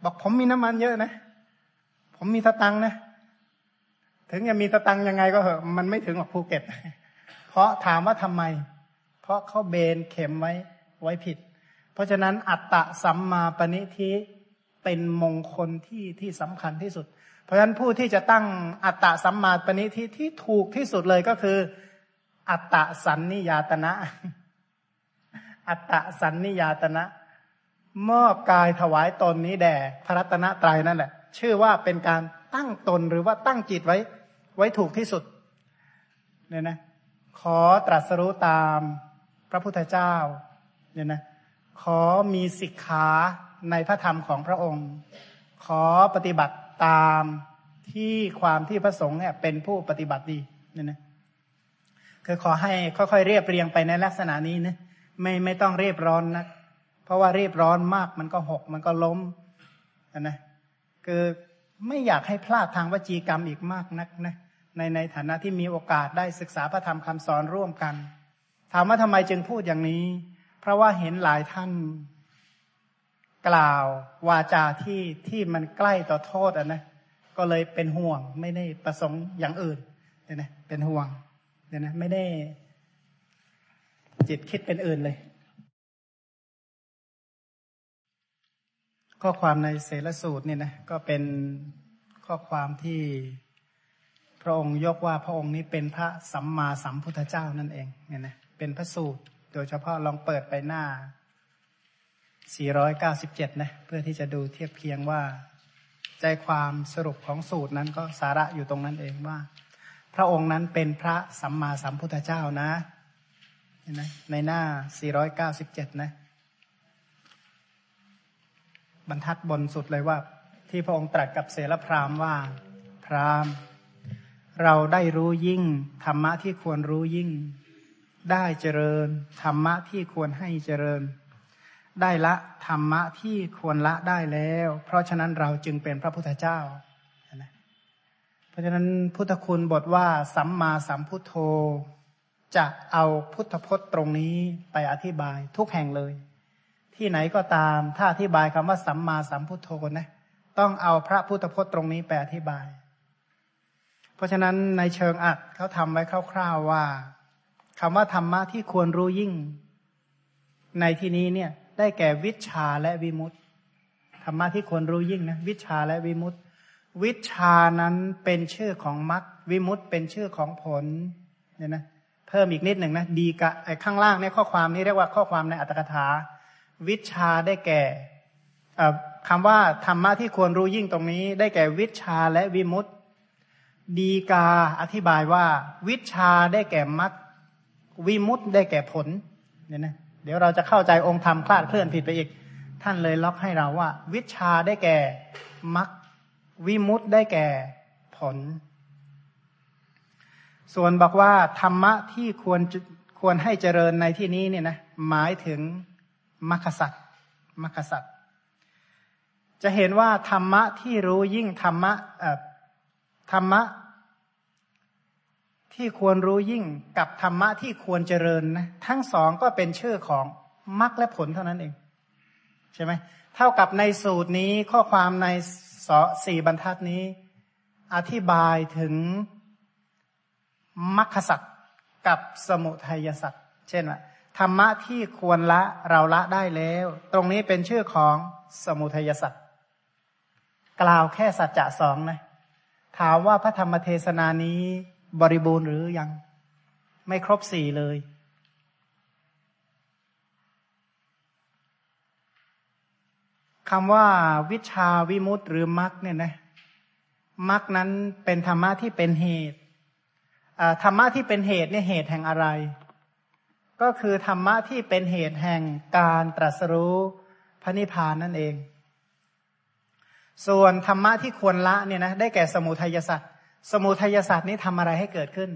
บอกผมมีน้ำมันเยอะนะ ผมมีสตังนะ ถึงจะมีสตังยังไงก็เหอะมันไม่ถึงหรอกภูเก็ต เพราะถามว่าทำไม เพราะเขาเบนเข็มไว้ไว้ผิด เพราะฉะนั้นอัตตะสัมมาปณิทิเป็นมงคลที่ที่สำคัญที่สุด เพราะฉะนั้นผู้ที่จะตั้งอัตตะสัมมาปณิทิที่ถูกที่สุดเลยก็คือ อัตตะสันนิยาตนะ อัตตะสันนิยาตนะ มอบกายถวายตนนี้แด่พระรัตนตรัยนั่นแหละ ชื่อว่าเป็นการตั้งตนหรือว่าตั้งจิตไว้ ไว้ถูกที่สุด เนี่ยนะ ขอตรัสรู้ตามพระพุทธเจ้า เนี่ยนะ ขอมีสิกขาในพระธรรมของพระองค์ ขอปฏิบัติตามที่ความที่พระสงฆ์เนี่ยเป็นผู้ปฏิบัติดี เนี่ยนะ คือขอให้ค่อยๆเรียบเรียงไปในลักษณะนี้นะไม่ไม่ต้องเรียบร้อนนะเพราะว่าเรียบร้อนมากมันก็หกมันก็ล้มนะคือไม่อยากให้พลาดทางวจีกรรมอีกมากนักนะในในฐานะที่มีโอกาสได้ศึกษาพระธรรมคำสอนร่วมกัน ถามว่าทำไมจึงพูดอย่างนี้ เพราะว่าเห็นหลายท่านกล่าววาจาที่ที่มันใกล้ต่อโทษอะนะก็เลยเป็นห่วงไม่ได้ประสงค์อย่างอื่นเนี่ยนะเป็นห่วง เนี่ยนะไม่ได้ จิตคิดเป็นอื่นเลย ข้อความในเสรสูตรนี่นะก็เป็นข้อความที่พระองค์ยกว่าพระองค์นี้เป็นพระสัมมาสัมพุทธเจ้านั่นเองเนี่ยนะเป็นพระสูตร โดยเฉพาะลองเปิดไปหน้า 497 นะเพื่อที่จะดูเทียบเคียงว่า ใจความสรุปของสูตรนั้นก็สาระอยู่ตรงนั้นเองว่า ระองค์นั้นเป็นพระสัมมาสัมพุทธเจ้านะเห็นไหมในหน้า 497 นะ บรรทัดบนสุดเลยว่า ที่พระองค์ตรัสกับเสรพรามว่า พราม เราได้รู้ยิ่ง ธรรมะที่ควรรู้ยิ่ง ได้เจริญ ธรรมะที่ควรให้เจริญ ได้ละธรรมะที่ควรละได้แล้ว เพราะฉะนั้นเราจึงเป็นพระพุทธเจ้า ราะฉะนั้นพุทธคุณบทว่าสัมมาสัมพุทโธ จะเอาพุทธพจน์ตรงนี้ไปอธิบายทุกแห่งเลย ที่ไหนก็ตามถ้าอธิบายคำว่าสัมมาสัมพุทโธนะต้องเอาพระพุทธพจน์ตรงนี้แปอธิบาย เพราะฉะนั้นในเชิงอัดเขาทำไว้คร่าวๆว่าคำว่าธรรมะที่ควรรู้ยิ่ง ในที่นี้เนี่ยได้แก่วิชาและวิมุตติธรรมะที่ควรรู้ยิ่งนะวิชาและวิมุตติ วิชานั้นเป็นชื่อของมรรควิมุตเป็นชื่อของผลเนี่ยนะเพิ่มอีกนิดหนึ่งนะดีกะไอ้ข้างล่างเนี่ยข้อความนี้เรียกว่าข้อความในอัตถกถา วิชาได้แก่คำว่าธรรมะที่ควรรู้ยิ่งตรงนี้ ได้แก่วิชาและวิมุตดีกาอธิบายว่า วิชาได้แก่มรรควิมุตได้แก่ผลเนี่ยนะเดี๋ยวเราจะเข้าใจองค์ธรรมคลาดเคลื่อนผิดไปอีก ท่านเลยล็อกให้เราว่า วิชาได้แก่มรรค วิมุตได้แก่ผล ส่วนบอกว่า ธรรมะที่ควรควรให้เจริญในที่นี้เนี่ยนะหมายถึงมรรคสัตว์มรรคสัตว์จะเห็นว่าธรรมะที่รู้ยิ่งธรรมะธรรมะที่ควรรู้ยิ่งกับธรรมะที่ควรเจริญนะทั้งสองก็เป็นชื่อของมรรคและผลเท่านั้นเอง ใช่ไหมเท่ากับในสูตรนี้ข้อความใน สี่บรรทัดนี้ อธิบายถึงมรรคสัตว์กับสมุทัยสัตว์เช่นว่าธรรมะที่ควรละเราละได้แล้ว ตรงนี้เป็นชื่อของสมุทัยสัตว์กล่าวแค่สัจจะสองนะถามว่าพระธรรมเทศนานี้บริบูรณ์หรือยัง ไม่ครบสี่เลย คำว่าวิชาวิมุตต์หรือมรรคเนี่ยนะมรรคนั้นเป็นธรรมะที่เป็นเหตุธรรมะที่เป็นเหตุเนี่ยเหตุแห่งอะไร ก็คือธรรมะที่เป็นเหตุแห่งการตรัสรู้พระนิพพานนั่นเอง ส่วนธรรมะที่ควรละเนี่ยนะได้แก่สมุทัยสัตว์สมุทัยสัตว์นี้ทำอะไรให้เกิดขึ้น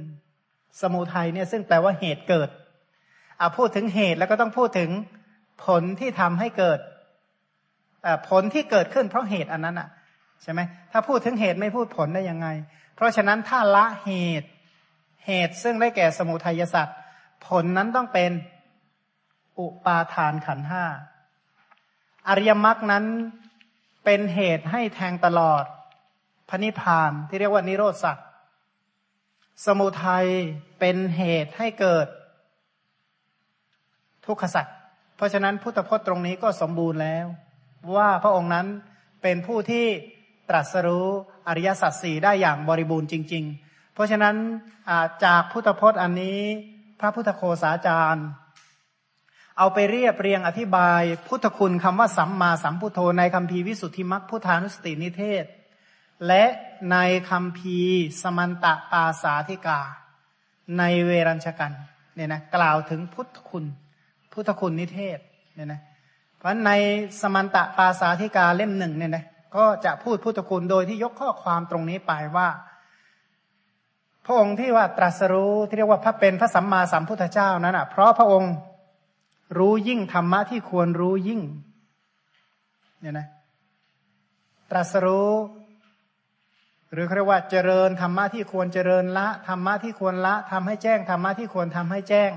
สมุทัยเนี่ยซึ่งแปลว่าเหตุเกิดเอาพูดถึงเหตุแล้วก็ต้องพูดถึงผลที่ทำให้เกิด ผลที่เกิดขึ้นเพราะเหตุอันนั้นอะใช่ไหมถ้าพูดถึงเหตุไม่พูดผลได้ยังไง เพราะฉะนั้นถ้าละเหตุเหตุซึ่งได้แก่สมุทัยสัตว์ผลนั้นต้องเป็นอุปาทานขันห้าอริยมรรคนั้นเป็นเหตุให้แทงตลอดพระนิพพานที่เรียกว่านิโรธสัตว์สมุทัยเป็นเหตุให้เกิด ทุกขสัตว์เพราะฉะนั้นพุทธพจน์ตรงนี้ก็สมบูรณ์แล้ว ว่าพระองค์นั้นเป็นผู้ที่ตรัสรู้อริยสัจสี่ได้อย่างบริบูรณ์จริง ๆ เพราะฉะนั้นจากพุทธพจน์อันนี้พระพุทธโคสาจารย์ เอาไปเรียบเรียงอธิบายพุทธคุณคำว่าสัมมาสัมพุทโธในคำพีวิสุทธิมัคพุทธานุสตินิเทศ และในคำพีสมันตะปาสาธิกา ในเวรัญชกันเนี่ยนะกล่าวถึงพุทธคุณ พุทธคุณนิเทศเนี่ยนะ เพราะในสมันตะปาสาธิกาเล่มหนึ่งเนี่ยนะก็จะพูดพุทธคุณโดยที่ยกข้อความตรงนี้ไปว่า พระองค์ที่ว่าตรัสรู้ที่เรียกว่าพระเป็นพระสัมมาสัมพุทธเจ้านั้นอะ เพราะพระองค์รู้ยิ่งธรรมะที่ควรรู้ยิ่ง เนี่ยนะตรัสรู้ หรือเรียกว่าเจริญธรรมะที่ควรเจริญละธรรมะที่ควรละทำให้แจ้งธรรมะที่ควรทำให้แจ้ง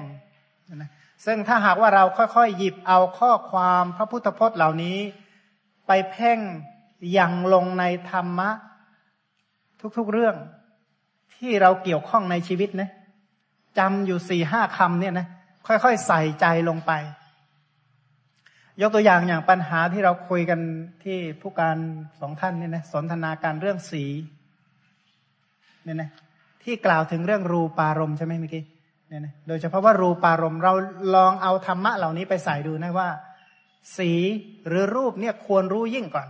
นะ ซึ่งถ้าหากว่าเราค่อยๆหยิบเอาข้อความพระพุทธพจน์เหล่านี้ ไปเพ่งอย่างลงในธรรมะ ทุกๆเรื่องที่เราเกี่ยวข้องในชีวิตนะจำอยู่สี่ห้าคำเนี่ยนะค่อยๆใส่ใจลงไป ยกตัวอย่างอย่างปัญหาที่เราคุยกันที่ผู้การสองท่านเนี่ยนะสนทนาการเรื่องสีเนี่ยนะที่กล่าวถึงเรื่องรูปารมณ์ใช่ไหมเมื่อกี้ เนี่ยนะโดยเฉพาะว่ารูปารมณ์เราลองเอาธรรมะเหล่านี้ไปใส่ดูนะว่า สีหรือรูปเนี่ยควรรู้ยิ่งก่อน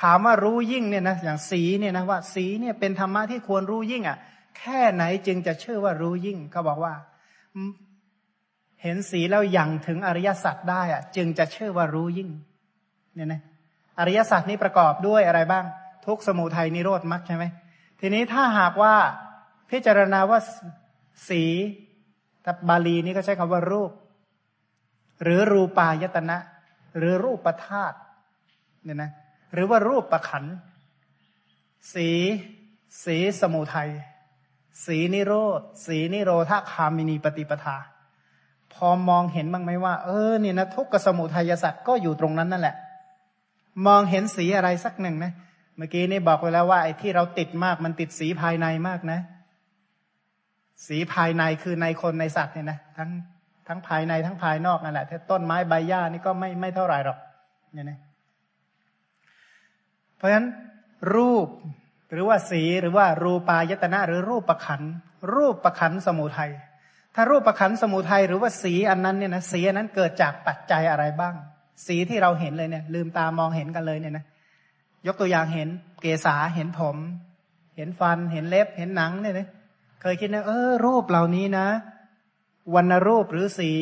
ถามว่ารู้ยิ่งเนี่ยนะอย่างสีเนี่ยนะว่า สีเนี่ยเป็นธรรมะที่ควรรู้ยิ่งอะ แค่ไหนจึงจะเชื่อว่ารู้ยิ่งเขาบอกว่า เห็นสีแล้วยังถึงอริยสัจได้อะ จึงจะเชื่อว่ารู้ยิ่ง เนี่ยนะอริยสัจนี้ประกอบด้วยอะไรบ้าง ทุกสมุทัยนิโรธมรรคใช่ไหมทีนี้ถ้าหากว่าพิจารณาว่า สีแต่บาลีนี้ก็ใช้คำว่ารูป หรือรูปายตนะ หรือรูปประธาตเนี่ยนะหรือว่ารูปประขัน สี สีสมุทัย สีนิโรธ สีนิโรธาคามินีปฏิปทา พอมองเห็นบ้างไหมว่า เออเนี่ยนะทุกขสมุทัยสัตว์ก็อยู่ตรงนั้นนั่นแหละ มองเห็นสีอะไรสักหนึ่งนะ เมื่อกี้นี่บอกไปแล้วว่าไอ้ที่เราติดมากมันติดสีภายในมากนะ สีภายในคือในคนในสัตว์เนี่ยนะทั้งทั้งภายในทั้งภายนอกนั่นแหละถ้าต้นไม้ใบหญ้านี่ก็ไม่ไม่เท่าไหร่หรอกเนี่ยนะเพราะฉะนั้นรูปหรือว่าสีหรือว่ารูปายตนะหรือรูปประขันรูปประขันสมุทัยถ้ารูปประขันสมุทัยหรือว่าสีอันนั้นเนี่ยนะสีอันนั้นเกิดจากปัจจัยอะไรบ้าง สีที่เราเห็นเลยเนี่ย ลืมตามองเห็นกันเลยเนี่ยนะยกตัวอย่างเห็นเกษาเห็นผม เห็นฟันเห็นเล็บเห็นหนังเนี่ยนะ เคยคิดนะเออรูปเหล่านี้นะวรรณรูปหรือสี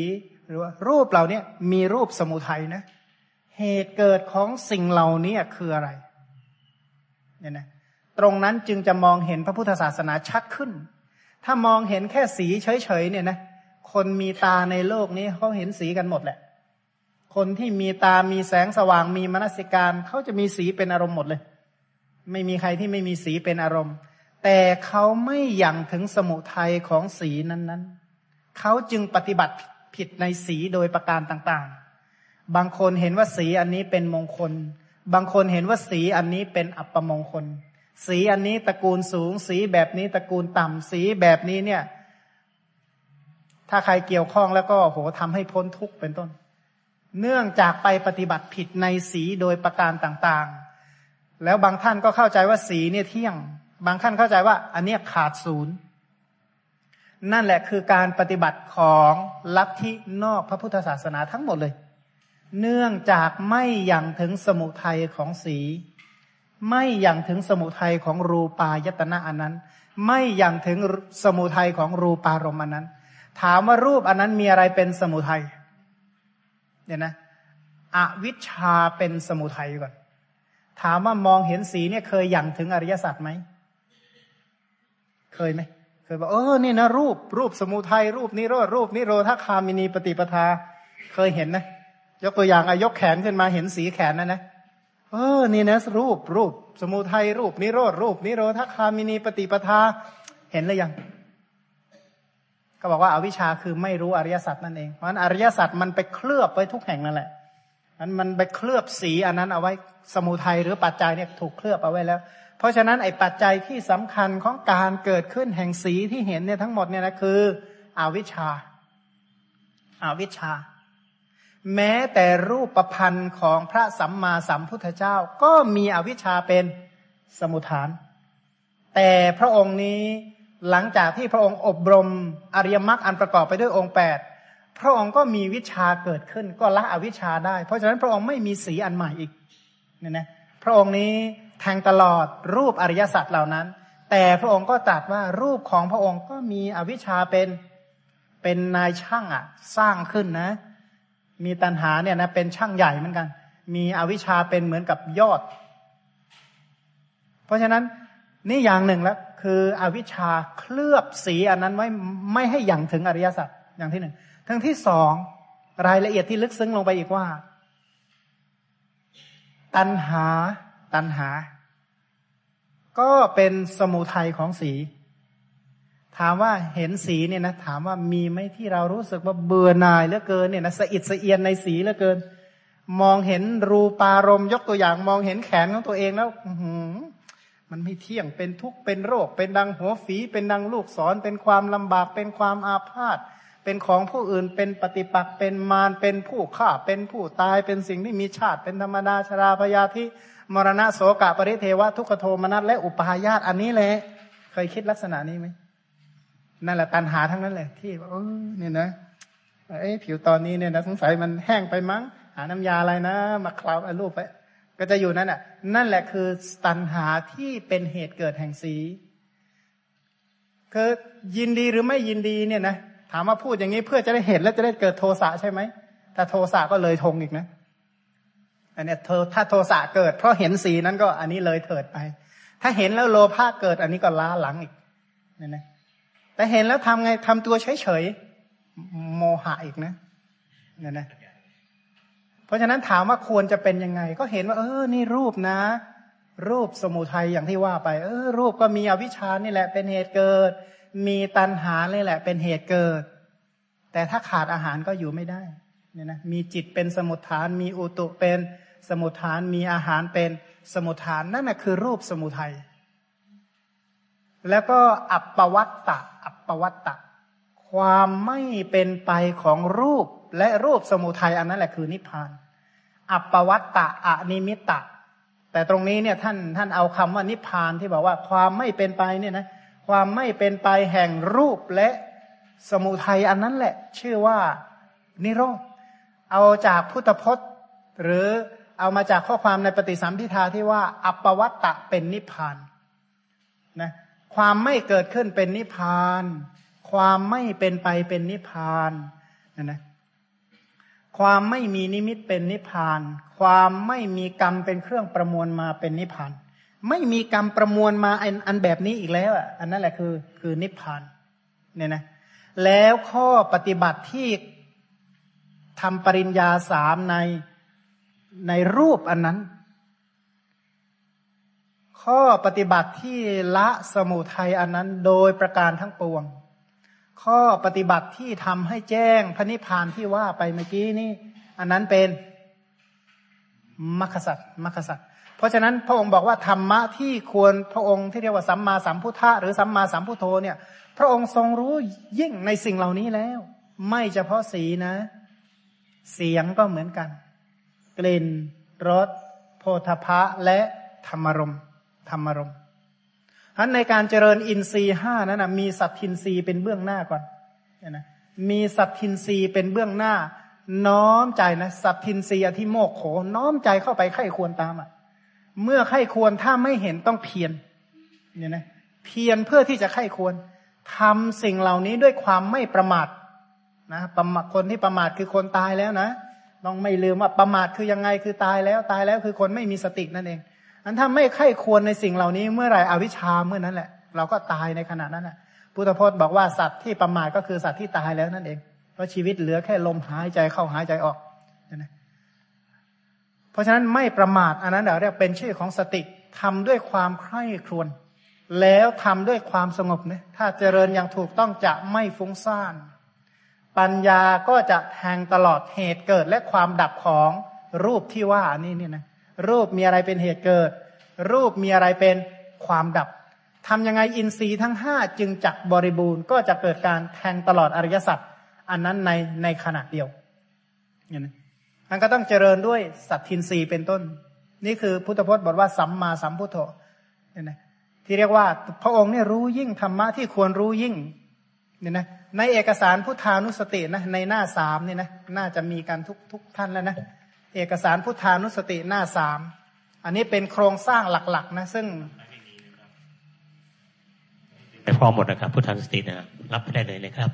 หรือว่ารูปเหล่านี้มีรูปสมุทัยนะ เหตุเกิดของสิ่งเหล่านี้คืออะไรเนี่ยนะตรงนั้นจึงจะมองเห็นพระพุทธศาสนาชัดขึ้น ถ้ามองเห็นแค่สีเฉยๆเนี่ยนะคนมีตาในโลกนี้เขาเห็นสีกันหมดแหละ คนที่มีตามีแสงสว่างมีมนสิการเขาจะมีสีเป็นอารมณ์หมดเลย ไม่มีใครที่ไม่มีสีเป็นอารมณ์ แต่เขาไม่ยังถึงสมุทัยของสีนั้นๆ เขาจึงปฏิบัติผิดในสีโดยประการต่างๆ บางคนเห็นว่าสีอันนี้เป็นมงคล บางคนเห็นว่าสีอันนี้เป็นอัปมงคล สีอันนี้ตระกูลสูง สีแบบนี้ตระกูลต่ำ สีแบบนี้เนี่ย ถ้าใครเกี่ยวข้องแล้วก็โหทำให้พ้นทุกข์เป็นต้น เนื่องจากไปปฏิบัติผิดในสีโดยประการต่างๆ แล้วบางท่านก็เข้าใจว่าสีเนี่ยเที่ยง บางท่านเข้าใจว่า อันเนี้ยขาดศูนย์ นั่นแหละคือการปฏิบัติของลัทธินอกพระพุทธศาสนาทั้งหมดเลย เนื่องจากไม่ยังถึงสมุทัยของสี ไม่ยังถึงสมุทัยของรูปายตนะอันนั้น ไม่ยังถึงสมุทัยของรูปารมณ์อันนั้น ถามว่ารูปอันนั้นมีอะไรเป็นสมุทัยเนี่ยนะอวิชชาเป็นสมุทัยก่อน ถามว่ามองเห็นสีเนี่ยเคยยังถึงอริยสัจไหม เคยไหมเคยบอกเออนี่นะรูปรูปสมุทัยรูปนิโรธรูปนิโรธาคามินีปฏิปทา เคยเห็นนะยกตัวอย่างอายกแขนขึ้นมาเห็นสีแขนนะนะเออนี่นะรูปรูป สมุทัยรูปนิโรธรูป นิโรธาคามินีปฏิปทา เห็นหรือยังก็บอกว่าอาวิชชาคือไม่รู้อริยสัจนั่นเองเพราะฉะนั้นอริยสัจมันไปเคลือบไว้ทุกแห่งนั่นแหละมันมันไปเคลือบสีอันนั้นเอาไว้สมุทัยหรือปัจจัยเนี่ยถูกเคลือบเอาไว้แล้ว เพราะฉะนั้นไอ้ปัจจัยที่สำคัญของการเกิดขึ้นแห่งสีที่เห็นเนี่ยทั้งหมดเนี่ยนะคืออวิชชาอาวิชชา แม้แต่รูปประพันธ์ของพระสัมมาสัมพุทธเจ้า ก็มีอวิชชาเป็นสมุทฐาน แต่พระองค์นี้หลังจากที่พระองค์อบรมอริยมรรคอันประกอบไปด้วยองค์แปดพระองค์ก็มีวิชาเกิดขึ้นก็ละอวิชชาได้ เพราะฉะนั้นพระองค์ไม่มีสีอันใหม่อีกเนี่ยนะพระองค์นี้ แทงตลอดรูปอริยสัจเหล่านั้น แต่พระองค์ก็ตรัสว่ารูปของพระองค์ก็มีอวิชชาเป็นเป็นนายช่างอะ สร้างขึ้นนะ มีตัณหาเนี่ยนะเป็นช่างใหญ่เหมือนกัน มีอวิชชาเป็นเหมือนกับยอด เพราะฉะนั้นนี่อย่างหนึ่งแล้ว คืออวิชชาเคลือบสีอันนั้นไว้ไม่ให้อย่างถึงอริยสัจอย่างที่หนึ่งทั้งที่สองรายละเอียดที่ลึกซึ้งลงไปอีกว่า ตัณหา ตัณหา ก็เป็นสมุทัยของสี ถามว่าเห็นสีเนี่ยนะ ถามว่ามีไหมที่เรารู้สึกว่าเบื่อหน่ายเหลือเกินเนี่ยนะสะอิดสะเอียนในสีเหลือเกิน มองเห็นรูปารมยกตัวอย่างมองเห็นแขนของตัวเองแล้วมันไม่เที่ยงเป็นทุกข์เป็นโรค เป็นดังหัวฝี เป็นดังลูกศรเป็นความลำบาก เป็นความอาพาธเป็นของผู้อื่นเป็นปฏิปักษ์เป็นมารเป็นผู้ฆ่าเป็นผู้ตายเป็นสิ่งที่มีชาติ เป็นธรรมดาชราพยาธิ มรณะโสกะปริเทวะทุกขโทมนัสและอุปาญาตอันนี้แหละเคยคิดลักษณะนี้ไหมนั่นแหละตันหาทั้งนั้นเลยที่เออเนี่ยนะเอ้ผิวตอนนี้เนี่ยนะสงสัยมันแห้งไปมั้ง หาน้ำยาอะไรนะ มาคลาวรูปไปก็จะอยู่นั่นแหะนั่นแหละคือตัณหาที่เป็นเหตุเกิดแห่งสีคือยินดีหรือไม่ยินดีเนี่ยนะถามว่าพูดอย่างนี้เพื่อจะได้เห็นแล้วจะได้เกิดโทสะใช่ไหมถ้าโทสะก็เลยทงอีกนะ อันนี้ถ้าโทสะเกิด เพราะเห็นสีนั้นก็อันนี้เลยเถิดไป ถ้าเห็นแล้วโลภะเกิด อันนี้ก็ล้าหลังอีกนี่นะแต่เห็นแล้วทำไงทำตัวเฉยๆโมหะอีกนะเนี่ยนะเพราะฉะนั้นถามว่าควรจะเป็นยังไง ก็เห็นว่า เออ นี่รูปนะ รูปสมุทัยอย่างที่ว่าไป เออ รูปก็มีอวิชชานี่แหละเป็นเหตุเกิด มีตัณหานี่แหละ เป็นเหตุเกิด แต่ถ้าขาดอาหารก็อยู่ไม่ได้เนี่ยนะมีจิตเป็นสมุทฐาน มีอุตุเป็น สมุทฐานมีอาหารเป็นสมุทฐานนั่นแหะคือรูปสมุทัยแล้วก็อัปปวัตตะอัปปวัตตะ ความไม่เป็นไปของรูปและรูปสมุทัยอันนั้นแหละคือนิพพาน อัปปวัตตะอนิมิตตะ แต่ตรงนี้เนี่ยท่านท่านเอาคำว่านิพพานที่บอกว่าความไม่เป็นไปเนี่ยนะความไม่เป็นไปแห่งรูปและสมุทัยอันนั้นแหละ ชื่อว่านิโรธเอาจากพุทธพจน์ หรือ เอามาจากข้อความในปฏิสัมพิทาที่ว่า อัปปวัตตะเป็นนิพพานนะความไม่เกิดขึ้นเป็นนิพพาน ความไม่เป็นไปเป็นนิพพานนะนะความไม่มีนิมิตเป็นนิพพาน ความไม่มีกรรมเป็นเครื่องประมวลมาเป็นนิพพาน ไม่มีกรรมประมวลมาอันอันแบบนี้อีกแล้วอะอันนั้นแหละคือคือนิพพานเนี่ยนะแล้วข้อปฏิบัติที่ทำปริญญาสามใน ในรูปอันนั้น ข้อปฏิบัติที่ละสมุทัยอันนั้นโดยประการทั้งปวง ข้อปฏิบัติที่ทำให้แจ้งพระนิพพานที่ว่าไปเมื่อกี้นี่ อันนั้นเป็นมรรคสัตว์มรรคสัตว์เพราะฉะนั้นพระองค์บอกว่าธรรมะที่ควรพระองค์ที่เรียกว่าสัมมาสัมพุทธะหรือสัมมาสัมพุทโธเนี่ย พระองค์ทรงรู้ยิ่งในสิ่งเหล่านี้แล้ว ไม่เฉพาะสีนะ เสียงก็เหมือนกัน กลิ่นรสโพธพะและธรรมรมธรรมรมฉะนั้นในการเจริญอินทรีห้านั้นนะมีสัตทินทรีเป็นเบื้องหน้าก่อนนะมีสัตทินรีเป็นเบื้องหน้า น้อมใจนะสัตทินรีอธิโมกโข น้อมใจเข้าไปไข้ควรตามอะ เมื่อไข้ควรถ้าไม่เห็นต้องเพียรเนี่ยนะเพียรเพื่อที่จะไข้ควรทำสิ่งเหล่านี้ด้วยความไม่ประมาทนะประมาทคนที่ประมาทคือคนตายแล้วนะ ต้องไม่ลืมว่าประมาทคือยังไงคือตายแล้วตายแล้วคือคนไม่มีสตินั่นเอง อันถ้าไม่ไข้ควรในสิ่งเหล่านี้เมื่อไหร่อวิชชาเมื่อนั้นแหละ เราก็ตายในขณะนั้นแหละพุทธพจน์บอกว่าสัตว์ที่ประมาทก็คือสัตว์ที่ตายแล้วนั่นเอง เพราะชีวิตเหลือแค่ลมหายใจเข้าหายใจออกนะเพราะฉะนั้นไม่ประมาทอันนั้นเรียกเป็นชื่อของสติทำด้วยความใคร่ครวญแล้วทำด้วยความสงบเนี่ยถ้าเจริญอย่างถูกต้องจะไม่ฟุ้งซ่าน ปัญญาก็จะแทงตลอดเหตุเกิดและความดับของรูปที่ว่านี่นี่นะรูปมีอะไรเป็นเหตุเกิด รูปมีอะไรเป็นความดับทำยังไงอินทรีย์ทั้งห้าจึงจักบริบูรณ์ก็จะเกิดการแทงตลอดอริยสัจอันนั้นในในขณะเดียวอย่างนี้มันก็ต้องเจริญด้วยสัตทินรีเป็นต้น นี่คือพุทธพจน์บอกว่าสัมมาสัมพุทโธเนี่ยนะที่เรียกว่าพระองค์เนี่ยรู้ยิ่งธรรมะที่ควรรู้ยิ่ง เนี่ยนะในเอกสารพุทธานุสตินะในหน้าสามเนี่ยนะน่าจะมีการทุกทุกท่านแล้วนะเอกสารพุทธานุสติหน้าสามอันนี้เป็นโครงสร้างหลักๆนะซึ่งไปพร้อมหมดนะครับ พุทธานุสตินะรับได้เลยนะครับ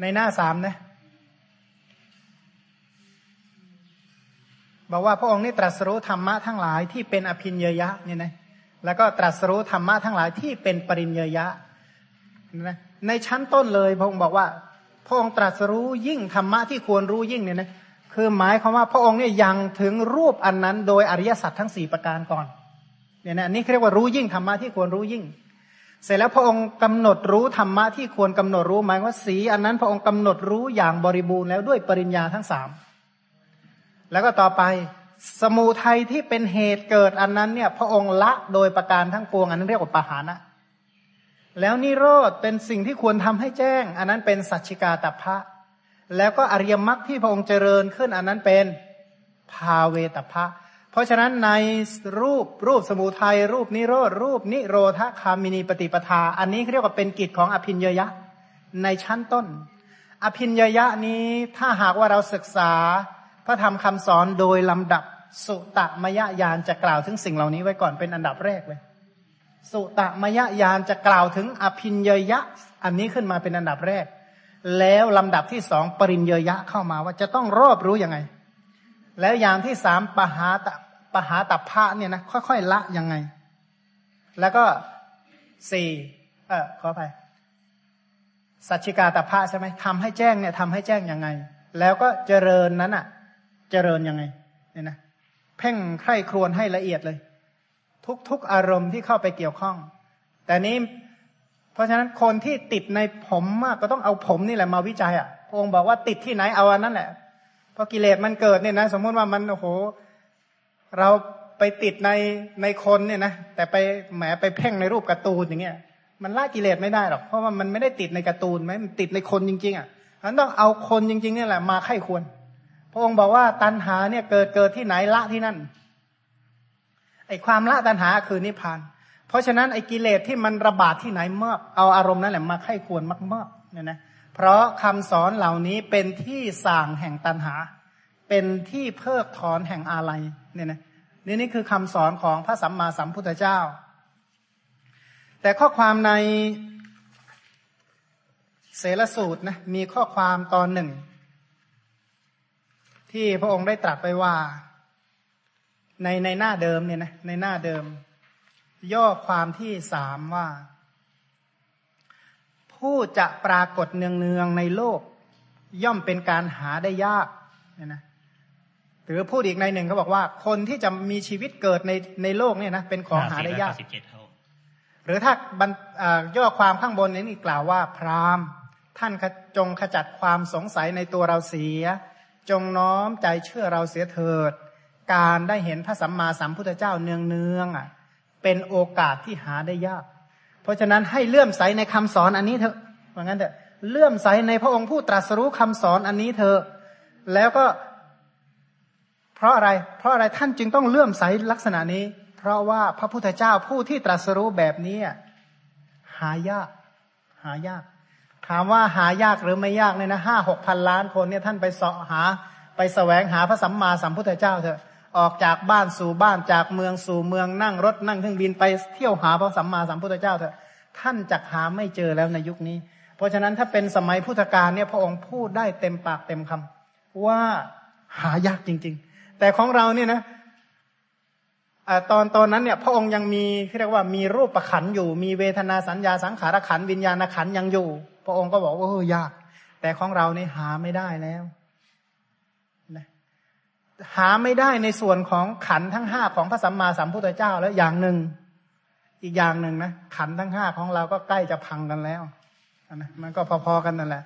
ในหน้าสามนะบอกว่าพระองค์นี่ตรัสรู้ธรรมะทั้งหลายที่เป็นอภินเยยะเนี่ยนะ แล้วก็ตรัสรู้ธรรมะทั้งหลายที่เป็นปริญเยะนะในชั้นต้นเลยพระองค์บอกว่า พระองค์ตรัสรู้ยิ่งธรรมะที่ควรรู้ยิ่งเนี่ยนะคือหมายความว่าพระองค์เนี่ยยังถึงรูปอันนั้น โดยอริยสัจทั้งสี่ประการก่อนเนี่ยนะนี่เรียกว่ารู้ยิ่งธรรมะที่ควรรู้ยิ่ง เสร็จแล้วพระองค์กำหนดรู้ธรรมะที่ควรกำหนดรู้หมายว่าสีอันนั้น พระองค์กำหนดรู้อย่างบริบูรณ์แล้วด้วยปริญญาทั้งสามแล้วก็ต่อไป สมูทัยที่เป็นเหตุเกิดอันนั้นเนี่ย พระองค์ละโดยประการทั้งปวง อันนั้นเรียกว่าปหานะ แล้วนิโรธเป็นสิ่งที่ควรทำให้แจ้ง อันนั้นเป็นสัจจิกาตพะ แล้วก็อริยมรรคที่พระองค์เจริญขึ้น อันนั้นเป็นภาเวตพะ เพราะฉะนั้นในรูปรูปสมุทัยรูปนิโรธรูปนิโรธคามินีปฏิปทา อันนี้เรียกว่าเป็นกิจของอภินยยะในชั้นต้น อภินยยะนี้ถ้าหากว่าเราศึกษา ระธรรมคำสอนโดยลำดับสุตมยญาณจะกล่าวถึงสิ่งเหล่านี้ไว้ก่อนเป็นอันดับแรกเลย สุตมยญาณจะกล่าวถึงอภินยยะ อันนี้ขึ้นมาเป็นอันดับแรก แล้วลำดับที่สองปริญเยยะเข้ามาว่าจะต้องรอบรู้ยังไง แล้วอย่างที่สามปหาตปหาตัพระเนี่ยนะค่อยๆละยังไง แล้วก็สี่เออขอไปสัจจิกาตพระใช่ไหมทำให้แจ้งเนี่ยทำให้แจ้งยังไง แล้วก็เจริญนั้นอะ เจริญยังไงเนี่ยนะเพ่งไข้ครวนให้ละเอียดเลย ทุกๆอารมณ์ที่เข้าไปเกี่ยวข้อง แต่นี้ เพราะฉะนั้นคนที่ติดในผมมากก็ต้องเอาผมนี่แหละมาวิจัยอะองค์บอกว่าติดที่ไหนเอาอันนั้นแหละเพอกิเลสมันเกิดเนี่ยนะ สมมติว่ามันโอ้โห เราไปติดในในคนเนี่ยนะแต่ไปแหมไปเพ่งในรูปการ์ตูนอย่างเงี้ยมันละกิเลสไม่ได้หรอกเพราะว่ามันไม่ได้ติดในการ์ตูนไหมมันติดในคนจริง ๆอะมันต้องเอาคนจริง ๆนี่แหละมาไข้ควร พระองค์บอกว่าตัณหาเนี่ยเกิดเกิดที่ไหนละที่นั่นไอความละตัณหาคือนิพพาน เพราะฉะนั้นไอกิเลสที่มันระบาดที่ไหนมากเอาอารมณ์นั่นแหละมาไข้ควรมากๆเนี่ยนะเพราะคำสอนเหล่านี้เป็นที่สั่งแห่งตัณหา เป็นที่เพิกถอนแห่งอาลัยเนี่ยนะนี่นี่คือคำสอนของพระสัมมาสัมพุทธเจ้า แต่ข้อความในเสลสูตรนะมีข้อความตอนหนึ่ง ที่พระองค์ได้ตรัสไปว่า ในในหน้าเดิมเนี่ยนะในหน้าเดิม ย่อความที่สามว่า ผู้จะปรากฏเนืองๆในโลก ย่อมเป็นการหาได้ยากเนี่ยนะหรือพูดอีกในหนึ่งเขาบอกว่า คนที่จะมีชีวิตเกิดในในโลกเนี่ยนะเป็นของหาได้ยากหรือถ้าย่อความข้างบนนี้นี่กล่าวว่า พราหมณ์ ท่านจงขจัดความสงสัยในตัวเราเสีย จงน้อมใจเชื่อเราเสียเถิด การได้เห็นพระสัมมาสัมพุทธเจ้าเนืองเนืองๆอะ เป็นโอกาสที่หาได้ยาก เพราะฉะนั้นให้เลื่อมใสในคำสอนอันนี้เถอะว่างั้นเถอะเลื่อมใสในพระองค์ผู้ตรัสรู้คำสอนอันนี้เถอะแล้วก็ เพราะอะไร เพราะอะไรท่านจึงต้องเลื่อมใสลักษณะนี้ เพราะว่าพระพุทธเจ้าผู้ที่ตรัสรู้แบบนี้หายาก หายาก ถามว่าหายากหรือไม่ยากเนี่ยนะห้าหกพันล้านคนเนี่ยท่านไปเสาะหาไปแสวงหาพระสัมมาสัมพุทธเจ้าเถอะออกจากบ้านสู่บ้านจากเมืองสู่เมืองนั่งรถนั่งเครื่องบินไปเที่ยวหาพระสัมมาสัมพุทธเจ้าเถอะท่านจักหาไม่เจอแล้วในยุคนี้ เพราะฉะนั้นถ้าเป็นสมัยพุทธกาลเนี่ยพระองค์พูดได้เต็มปากเต็มคำว่าหายากจริง ๆ แต่ของเราเนี่ยนะอตอนตอนนั้นเนี่ยพระองค์ยังมีเรียกว่ามีรูปประขันอยู่ มีเวทนาสัญญาสังขารขันวิญญาณขันยังอยู่ พระองค์ก็บอกว่าเออยาก แต่ของเรานี่หาไม่ได้แล้วนะหาไม่ได้ในส่วนของขันทั้งห้าของพระสัมมาสัมพุทธเจ้าแล้วอย่างหนึ่ง อีกอย่างหนึ่งนะขันทั้งห้าของเราก็ใกล้จะพังกันแล้วนะมันก็พอๆกันนั่นแหละ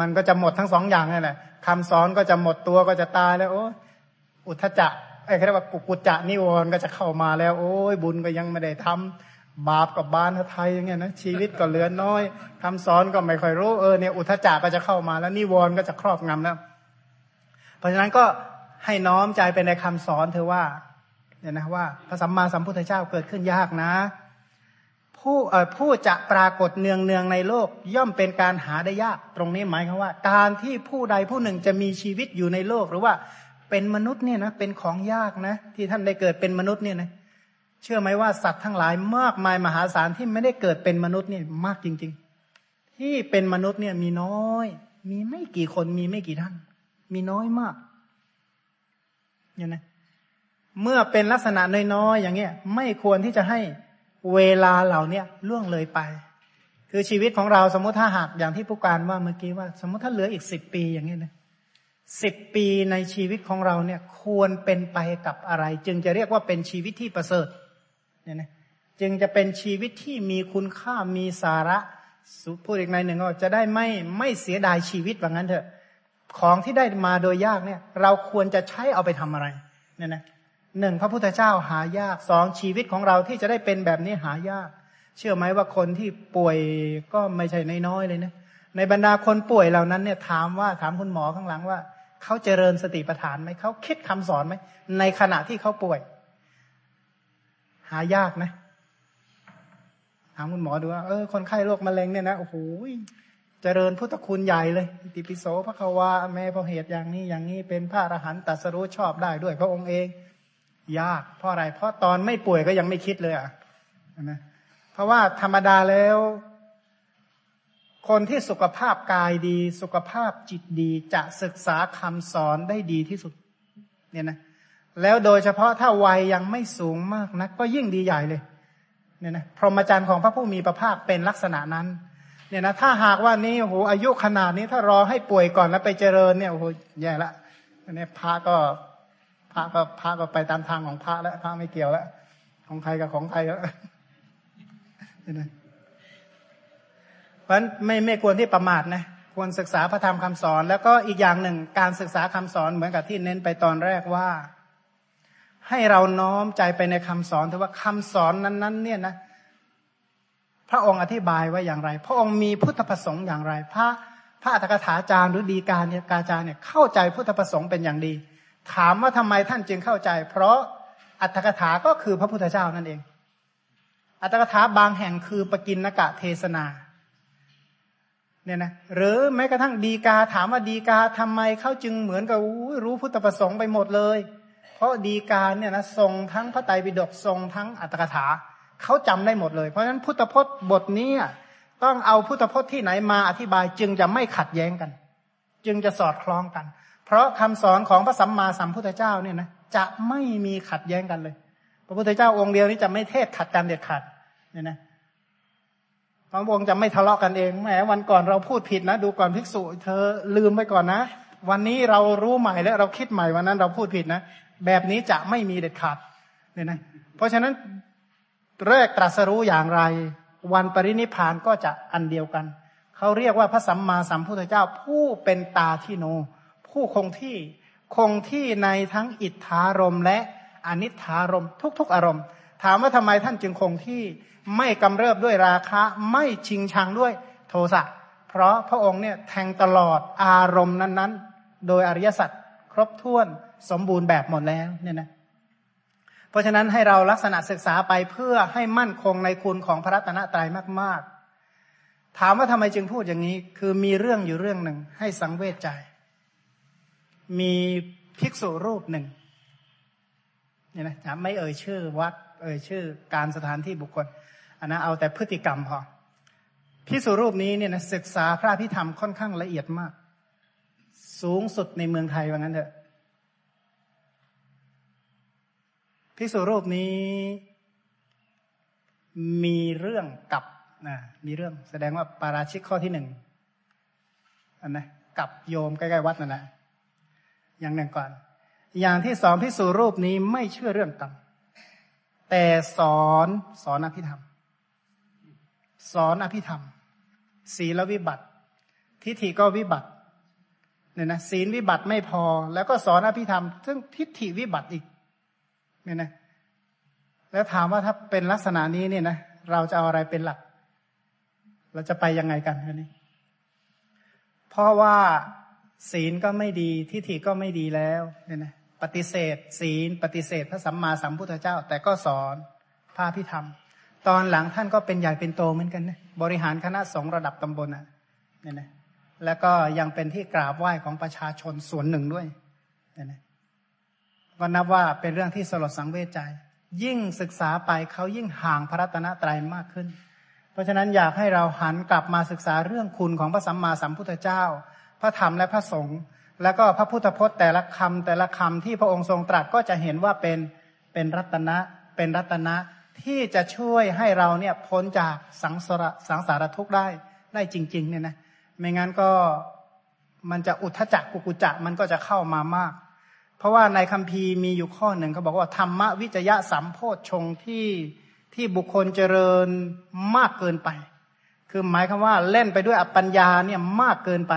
มันก็จะหมดทั้งสองอย่างนั่นแหละคำสอนก็จะหมดตัวก็จะตายแล้ว โอ้อุทธจักไอ้เรียกว่ากุกุจจะนิวรณ์ก็จะเข้ามาแล้ว โอ้ยบุญก็ยังไม่ได้ทำ บาปกับบานไทยอย่างเงี้ยนะชีวิตก็เหลือน้อยคำสอนก็ไม่ค่อยรู้เออเนี่ยอุทจักก็จะเข้ามาแล้วนิวรณ์ก็จะครอบงำแล้วเพราะฉะนั้นก็ให้น้อมใจไปในคำสอนเธอว่าเนี่ยนะว่าพระสัมมาสัมพุทธเจ้าเกิดขึ้นยากนะ ผู้เอ่อผู้จะปรากฏเนืองเนืองในโลก ย่อมเป็นการหาได้ยาก ตรงนี้หมายความว่า การที่ผู้ใดผู้หนึ่งจะมีชีวิตอยู่ในโลกหรือว่าเป็นมนุษย์เนี่ยนะเป็นของยากนะ ที่ท่านได้เกิดเป็นมนุษย์เนี่ยนะ เชื่อไหมว่าสัตว์ทั้งหลายมากมายมหาศาลที่ไม่ได้เกิดเป็นมนุษย์เนี่ยมากจริง ๆ ที่เป็นมนุษย์เนี่ยมีน้อย มีไม่กี่คนมีไม่กี่ท่าน มีน้อยมากเนี่ยนะเมื่อเป็นลักษณะน้อยๆอย่างเงี้ย ไม่ควรที่จะให้เวลาเหล่าเนี้ยล่วงเลยไป คือชีวิตของเราสมมติถ้าหากอย่างที่ผู้การว่าเมื่อกี้ว่า สมมติถ้าเหลืออีกสิบปีอย่างเงี้ยนะสิบปีในชีวิตของเราเนี่ย ควรเป็นไปกับอะไร จึงจะเรียกว่าเป็นชีวิตที่ประเสริฐ เนี่ยนะจึงจะเป็นชีวิตที่มีคุณค่ามีสาระพูดอีกในหนึ่งก็จะได้ไม่ไม่เสียดายชีวิตว่างั้นเถอะ ของที่ได้มาโดยยากเนี่ย เราควรจะใช้เอาไปทำอะไรเนี่ยนะหนึ่งพระพุทธเจ้าหายากสองชีวิตของเราที่จะได้เป็นแบบนี้หายาก เชื่อไหมว่าคนที่ป่วยก็ไม่ใช่น้อยๆเลยนะในบรรดาคนป่วยเหล่านั้นเนี่ยถามว่าถามคุณหมอข้างหลังว่าเขาเจริญสติปัฏฐานไหมเขาคิดคำสอนไหมในขณะที่เขาป่วย หายากนะถามคุณหมอดูว่าเออคนไข้โรคมะเร็งเนี่ยนะโอ้โหเจริญพุทธคุณใหญ่เลยติปิโสพระควาแม่พระเหตุอย่างนี้อย่างนี้เป็นพระอรหันต์ตัสรู้ชอบได้ด้วยพระองค์เอง ยากเพราะอะไร เพราะตอนไม่ป่วยก็ยังไม่คิดเลยอะนะเพราะว่าธรรมดาแล้ว คนที่สุขภาพกายดี สุขภาพจิตดีจะศึกษาคำสอนได้ดีที่สุด เนี่ยนะ แล้วโดยเฉพาะถ้าวัยยังไม่สูงมากนะก็ยิ่งดีใหญ่เลยเนี่ยนะพรหมจรรย์ของพระผู้มีพระภาคเป็นลักษณะนั้นเนี่ยนะถ้าหากว่านี้โอ้โหอายุขนาดนี้ถ้ารอให้ป่วยก่อนแล้วไปเจริญเนี่ยโอ้โหแย่ละอันนี้พระก็พระก็พระก็ไปตามทางของพระแล้วพระไม่เกี่ยวแล้วของใครกับของใครแล้วเนี่ยนะเพราะฉะนั้นไม่ไม่ควรที่ประมาทนะควรศึกษาพระธรรมคำสอน แล้วก็อีกอย่างหนึ่งการศึกษาคำสอนเหมือนกับที่เน้นไปตอนแรกว่า ให้เราน้อมใจไปในคำสอนแต่ว่าคำสอนนั้น ๆ เนี่ยนะ พระองค์อธิบายว่าอย่างไร พระองค์มีพุทธประสงค์อย่างไร พระพระอัตถกถาจารย์หรือดีการเนี่ยกาจารย์เนี่ยเข้าใจพุทธประสงค์เป็นอย่างดี ถามว่าทำไมท่านจึงเข้าใจ เพราะอัตถกถาก็คือพระพุทธเจ้านั่นเอง อัตถกถาบางแห่งคือปกินนกะเทศนาเนี่ยนะหรือแม้กระทั่งดีกาถามว่าดีกาทำไมเขาจึงเหมือนกับรู้พุทธประสงค์ไปหมดเลย เพราะดีกาเนี่ยนะทรงทั้งพระไตรปิฎกทรงทั้งอัตถกถาเขาจำได้หมดเลย เพราะฉะนั้นพุทธพจน์บทนี้ต้องเอาพุทธพจน์ที่ไหนมาอธิบายจึงจะไม่ขัดแย้งกัน จึงจะสอดคล้องกัน เพราะคำสอนของพระสัมมาสัมพุทธเจ้าเนี่ยนะจะไม่มีขัดแย้งกันเลย พระพุทธเจ้าองค์เดียวนี้จะไม่เทศขัดกันเด็ดขาดเนี่ยนะพระองค์จะไม่ทะเลาะกันเองแหมวันก่อนเราพูดผิดนะ ดูก่อนภิกษุ เธอลืมไปก่อนนะ วันนี้เรารู้ใหม่แล้วเราคิดใหม่วันนั้นเราพูดผิดนะ แบบนี้จะไม่มีเด็ดขาดเนี่ยนะเพราะฉะนั้นแรกตรัสรู้อย่างไร วันปรินิพานก็จะอันเดียวกัน เขาเรียกว่าพระสัมมาสัมพุทธเจ้าผู้เป็นตาที่โน ผู้คงที่คงที่ในทั้งอิทธารมและอนิธารมทุก ๆ อารมณ์ ถามว่าทำไมท่านจึงคงที่ไม่กำเริบด้วยราคะ ไม่ชิงชังด้วยโทสะเพราะพระองค์เนี่ยแทงตลอดอารมณ์นั้น ๆ โดยอริยสัจครบถ้วน สมบูรณ์แบบหมดแล้วเนี่ยนะเพราะฉะนั้นให้เราลักษณะศึกษาไปเพื่อให้มั่นคงในคุณของพระรัตนตรัยมาก ๆ ถามว่าทำไมจึงพูดอย่างนี้ คือมีเรื่องอยู่เรื่องหนึ่งให้สังเวชใจ มีภิกษุรูปหนึ่งเนี่ยนะไม่เอ่ยชื่อวัด เอ่ยชื่อ การสถานที่บุคคลอันนั้นเอาแต่พฤติกรรมพอภิกษุรูปนี้เนี่ยนะศึกษาพระพิธรรมค่อนข้างละเอียดมาก สูงสุดในเมืองไทยว่างั้นเถอะ ภิกษุรูปนี้ มีเรื่องกับนะมีเรื่องแสดงว่าปาราชิกข้อที่หนึ่งอันนะกับโยมใกล้ๆวัดนั่นแหละอย่างหนึ่งก่อน อย่างที่สองพิสูรูปนี้ไม่เชื่อเรื่องกรรมแต่สอนสอนอภิธรรม สอนอภิธรรม ศีลวิบัติ ทิฏฐิก็วิบัติเนี่ยนะศีลวิบัติไม่พอ แล้วก็สอนอภิธรรม ซึ่งทิฏฐิวิบัติอีก เนี่ยนะ แล้วถามว่าถ้าเป็นลักษณะนี้เนี่ยนะเราจะเอาอะไรเป็นหลัก เราจะไปยังไงกันทีนี้เพราะว่าศีลก็ไม่ดีทิฏฐิก็ไม่ดีแล้วเนี่ยนะปฏิเสธ ศีล ปฏิเสธพระสัมมาสัมพุทธเจ้า แต่ก็สอนพระพิธรรม ตอนหลังท่านก็เป็นใหญ่เป็นโตเหมือนกันนะบริหารคณะสงฆ์ระดับตำบลอะเนี่ยนะแล้วก็ยังเป็นที่กราบไหว้ของประชาชนส่วนหนึ่งด้วยเนี่ยนะ ก็นับว่าเป็นเรื่องที่สลดสังเวชใจ ยิ่งศึกษาไปเขายิ่งห่างพระรัตนตรัยมากขึ้น เพราะฉะนั้นอยากให้เราหันกลับมาศึกษาเรื่องคุณของพระสัมมาสัมพุทธเจ้า พระธรรมและพระสงฆ์แล้วก็พระพุทธพจน์แต่ละคำแต่ละคำที่พระองค์ทรงตรัสก็จะเห็นว่าเป็นเป็นรัตนะเป็นรัตนะที่จะช่วยให้เราเนี่ยพ้นจากสังสารสังสารทุกข์ได้ได้จริง ๆ เนี่ยนะไม่งั้นก็มันจะอุทธจักกุกุจักมันก็จะเข้ามามาก ราะว่าในคัมภีร์มีอยู่ข้อหนึ่งเขาบอกว่าธรรมวิจยะสัมโพชงที่ที่บุคคลเจริญมากเกินไป คือหมายคำว่าเล่นไปด้วยอปัญญาเนี่ยมากเกินไป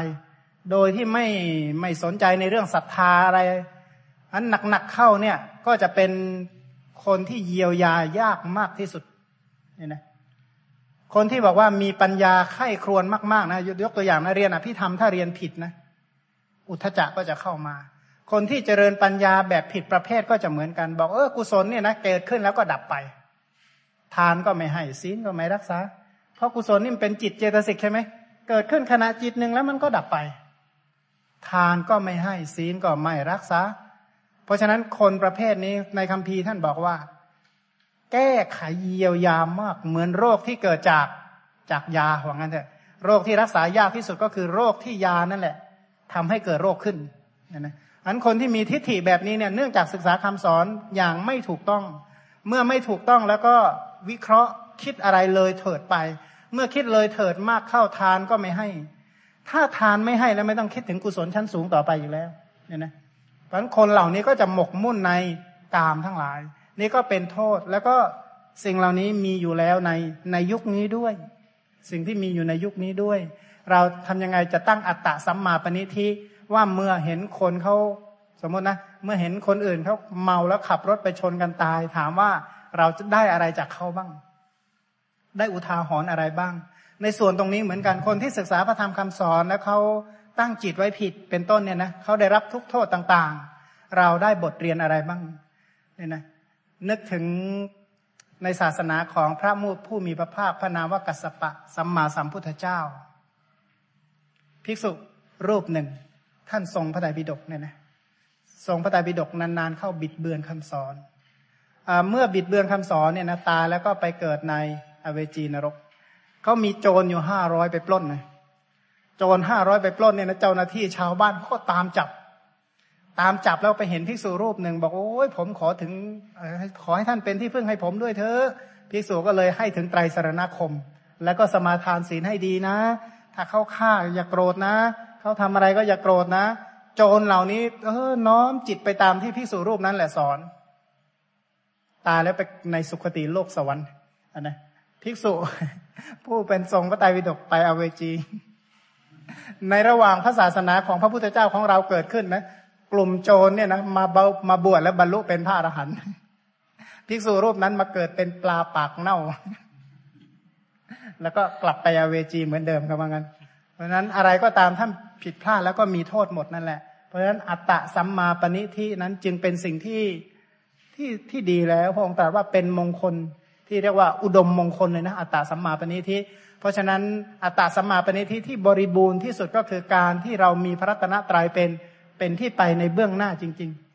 โดยที่ไม่ไม่สนใจในเรื่องศรัทธาอะไรอันหนักๆเข้าเนี่ยก็จะเป็นคนที่เยียวยายากมากที่สุดเนี่ยนะคนที่บอกว่ามีปัญญาไข้ครวนมากๆนะยกตัวอย่างนะเรียนอภิธรรมถ้าเรียนผิดนะอุทจจะก็จะเข้ามา คนที่เจริญปัญญาแบบผิดประเภทก็จะเหมือนกัน บอกเออกุศลเนี่ยนะเกิดขึ้นแล้วก็ดับไป ทานก็ไม่ให้ศีลก็ไม่รักษา เพราะกุศลนี่เป็นจิตเจตสิกใช่ไหมเกิดขึ้นขณะจิตหนึ่งแล้วมันก็ดับไป ทานก็ไม่ให้ศีลก็ไม่รักษา เพราะฉะนั้นคนประเภทนี้ในคัมภีร์ท่านบอกว่า แก้ไขเยียวยามากเหมือนโรคที่เกิดจากจากยาหัวงั้นเถอะโรคที่รักษายากที่สุดก็คือโรคที่ยานั่นแหละทำให้เกิดโรคขึ้นนะ อันคนที่มีทิฏฐิแบบนี้เนี่ยเนื่องจากศึกษาคำสอนอย่างไม่ถูกต้อง เมื่อไม่ถูกต้องแล้วก็วิเคราะห์คิดอะไรเลยเถิดไป เมื่อคิดเลยเถิดมากเข้าทานก็ไม่ให้ ถ้าทานไม่ให้แล้วไม่ต้องคิดถึงกุศลชั้นสูงต่อไปอยู่แล้วเนี่ยนะเพราะคนเหล่านี้ก็จะหมกมุ่นในกามทั้งหลาย นี่ก็เป็นโทษแล้วก็สิ่งเหล่านี้มีอยู่แล้วในในยุคนี้ด้วย สิ่งที่มีอยู่ในยุคนี้ด้วย เราทำยังไงจะตั้งอัตตะสัมมาปณิทิ ว่าเมื่อเห็นคนเขาสมมตินะ เมื่อเห็นคนอื่นเขาเมาแล้วขับรถไปชนกันตาย ถามว่าเราจะได้อะไรจากเขาบ้าง ได้อุทาหรณ์อะไรบ้าง ในส่วนตรงนี้เหมือนกันคนที่ศึกษาพระธรรมคำสอนแล้วเขาตั้งจิตไว้ผิดเป็นต้นเนี่ยนะเขาได้รับทุกโทษต่างๆ เราได้บทเรียนอะไรบ้างเนี่ยนะนึกถึงในศาสนาของพระมูผู้มีพระภาคพระนามว่ากัสปะ สัมมาสัมพุทธเจ้า ภิกษุรูปหนึ่ง ท่านทรงพระไตรปิฎกเนี่ยนะทรงพระไตรปิฎกนานๆเข้าบิดเบือนคำสอนอเมื่อบิดเบือนคำสอนเนี่ยนะตายแล้วก็ไปเกิดในอเวจีนรกเขามีโจรอยู่ห้าร้อยไปปล้นนะโจรห้าร้อยไปปล้นเนี่ยนะเจ้าหน้าที่ชาวบ้านก็ตามจับ ตามจับแล้วไปเห็นภิกษุรูปหนึ่งบอกโอ้ยผมขอถึงขอให้ท่านเป็นที่พึ่งให้ผมด้วยเถอะภิกษุก็เลยให้ถึงไตรสรณคม แล้วก็สมาทานศีลให้ดีนะ ถ้าเข้าฆ่าอย่าโกรธนะ เขาทำอะไรก็อย่าโกรธนะ โจรเหล่านี้ เออน้อมจิตไปตามที่พิสูรูปนั้นแหละสอน ตายแล้วไปในสุคติโลกสวรรค์อันนะภิกษุ ผู้เป็นทรงพระไตรปิฎกไปอเวจี ในระหว่างพระศาสนาของพระพุทธเจ้าของเราเกิดขึ้นนะกลุ่มโจรเนี่ยนะมาเบามาบวชแล้วบรรลุเป็นพระอรหันต์ภิกษุรูปนั้นมาเกิดเป็นปลาปากเน่า แล้วก็กลับไปอเวจีเหมือนเดิมครับว่างั้น เพราะฉะนั้นอะไรก็ตามถ้าผิดพลาดแล้วก็มีโทษหมดนั่นแหละ เพราะฉะนั้นอัตตะสัมมาปณิที่นั้นจึงเป็นสิ่งที่ที่ที่ดีแล้วพระองค์ตรัสว่าเป็นมงคลที่เรียกว่าอุดมมงคลเลยนะอัตตะสัมมาปณิทิเพราะฉะนั้นอัตตะสัมมาปณิทิที่บริบูรณ์ที่สุดก็คือการที่เรามีพระรัตนตรัยเป็นเป็นที่ไปในเบื้องหน้าจริง ๆ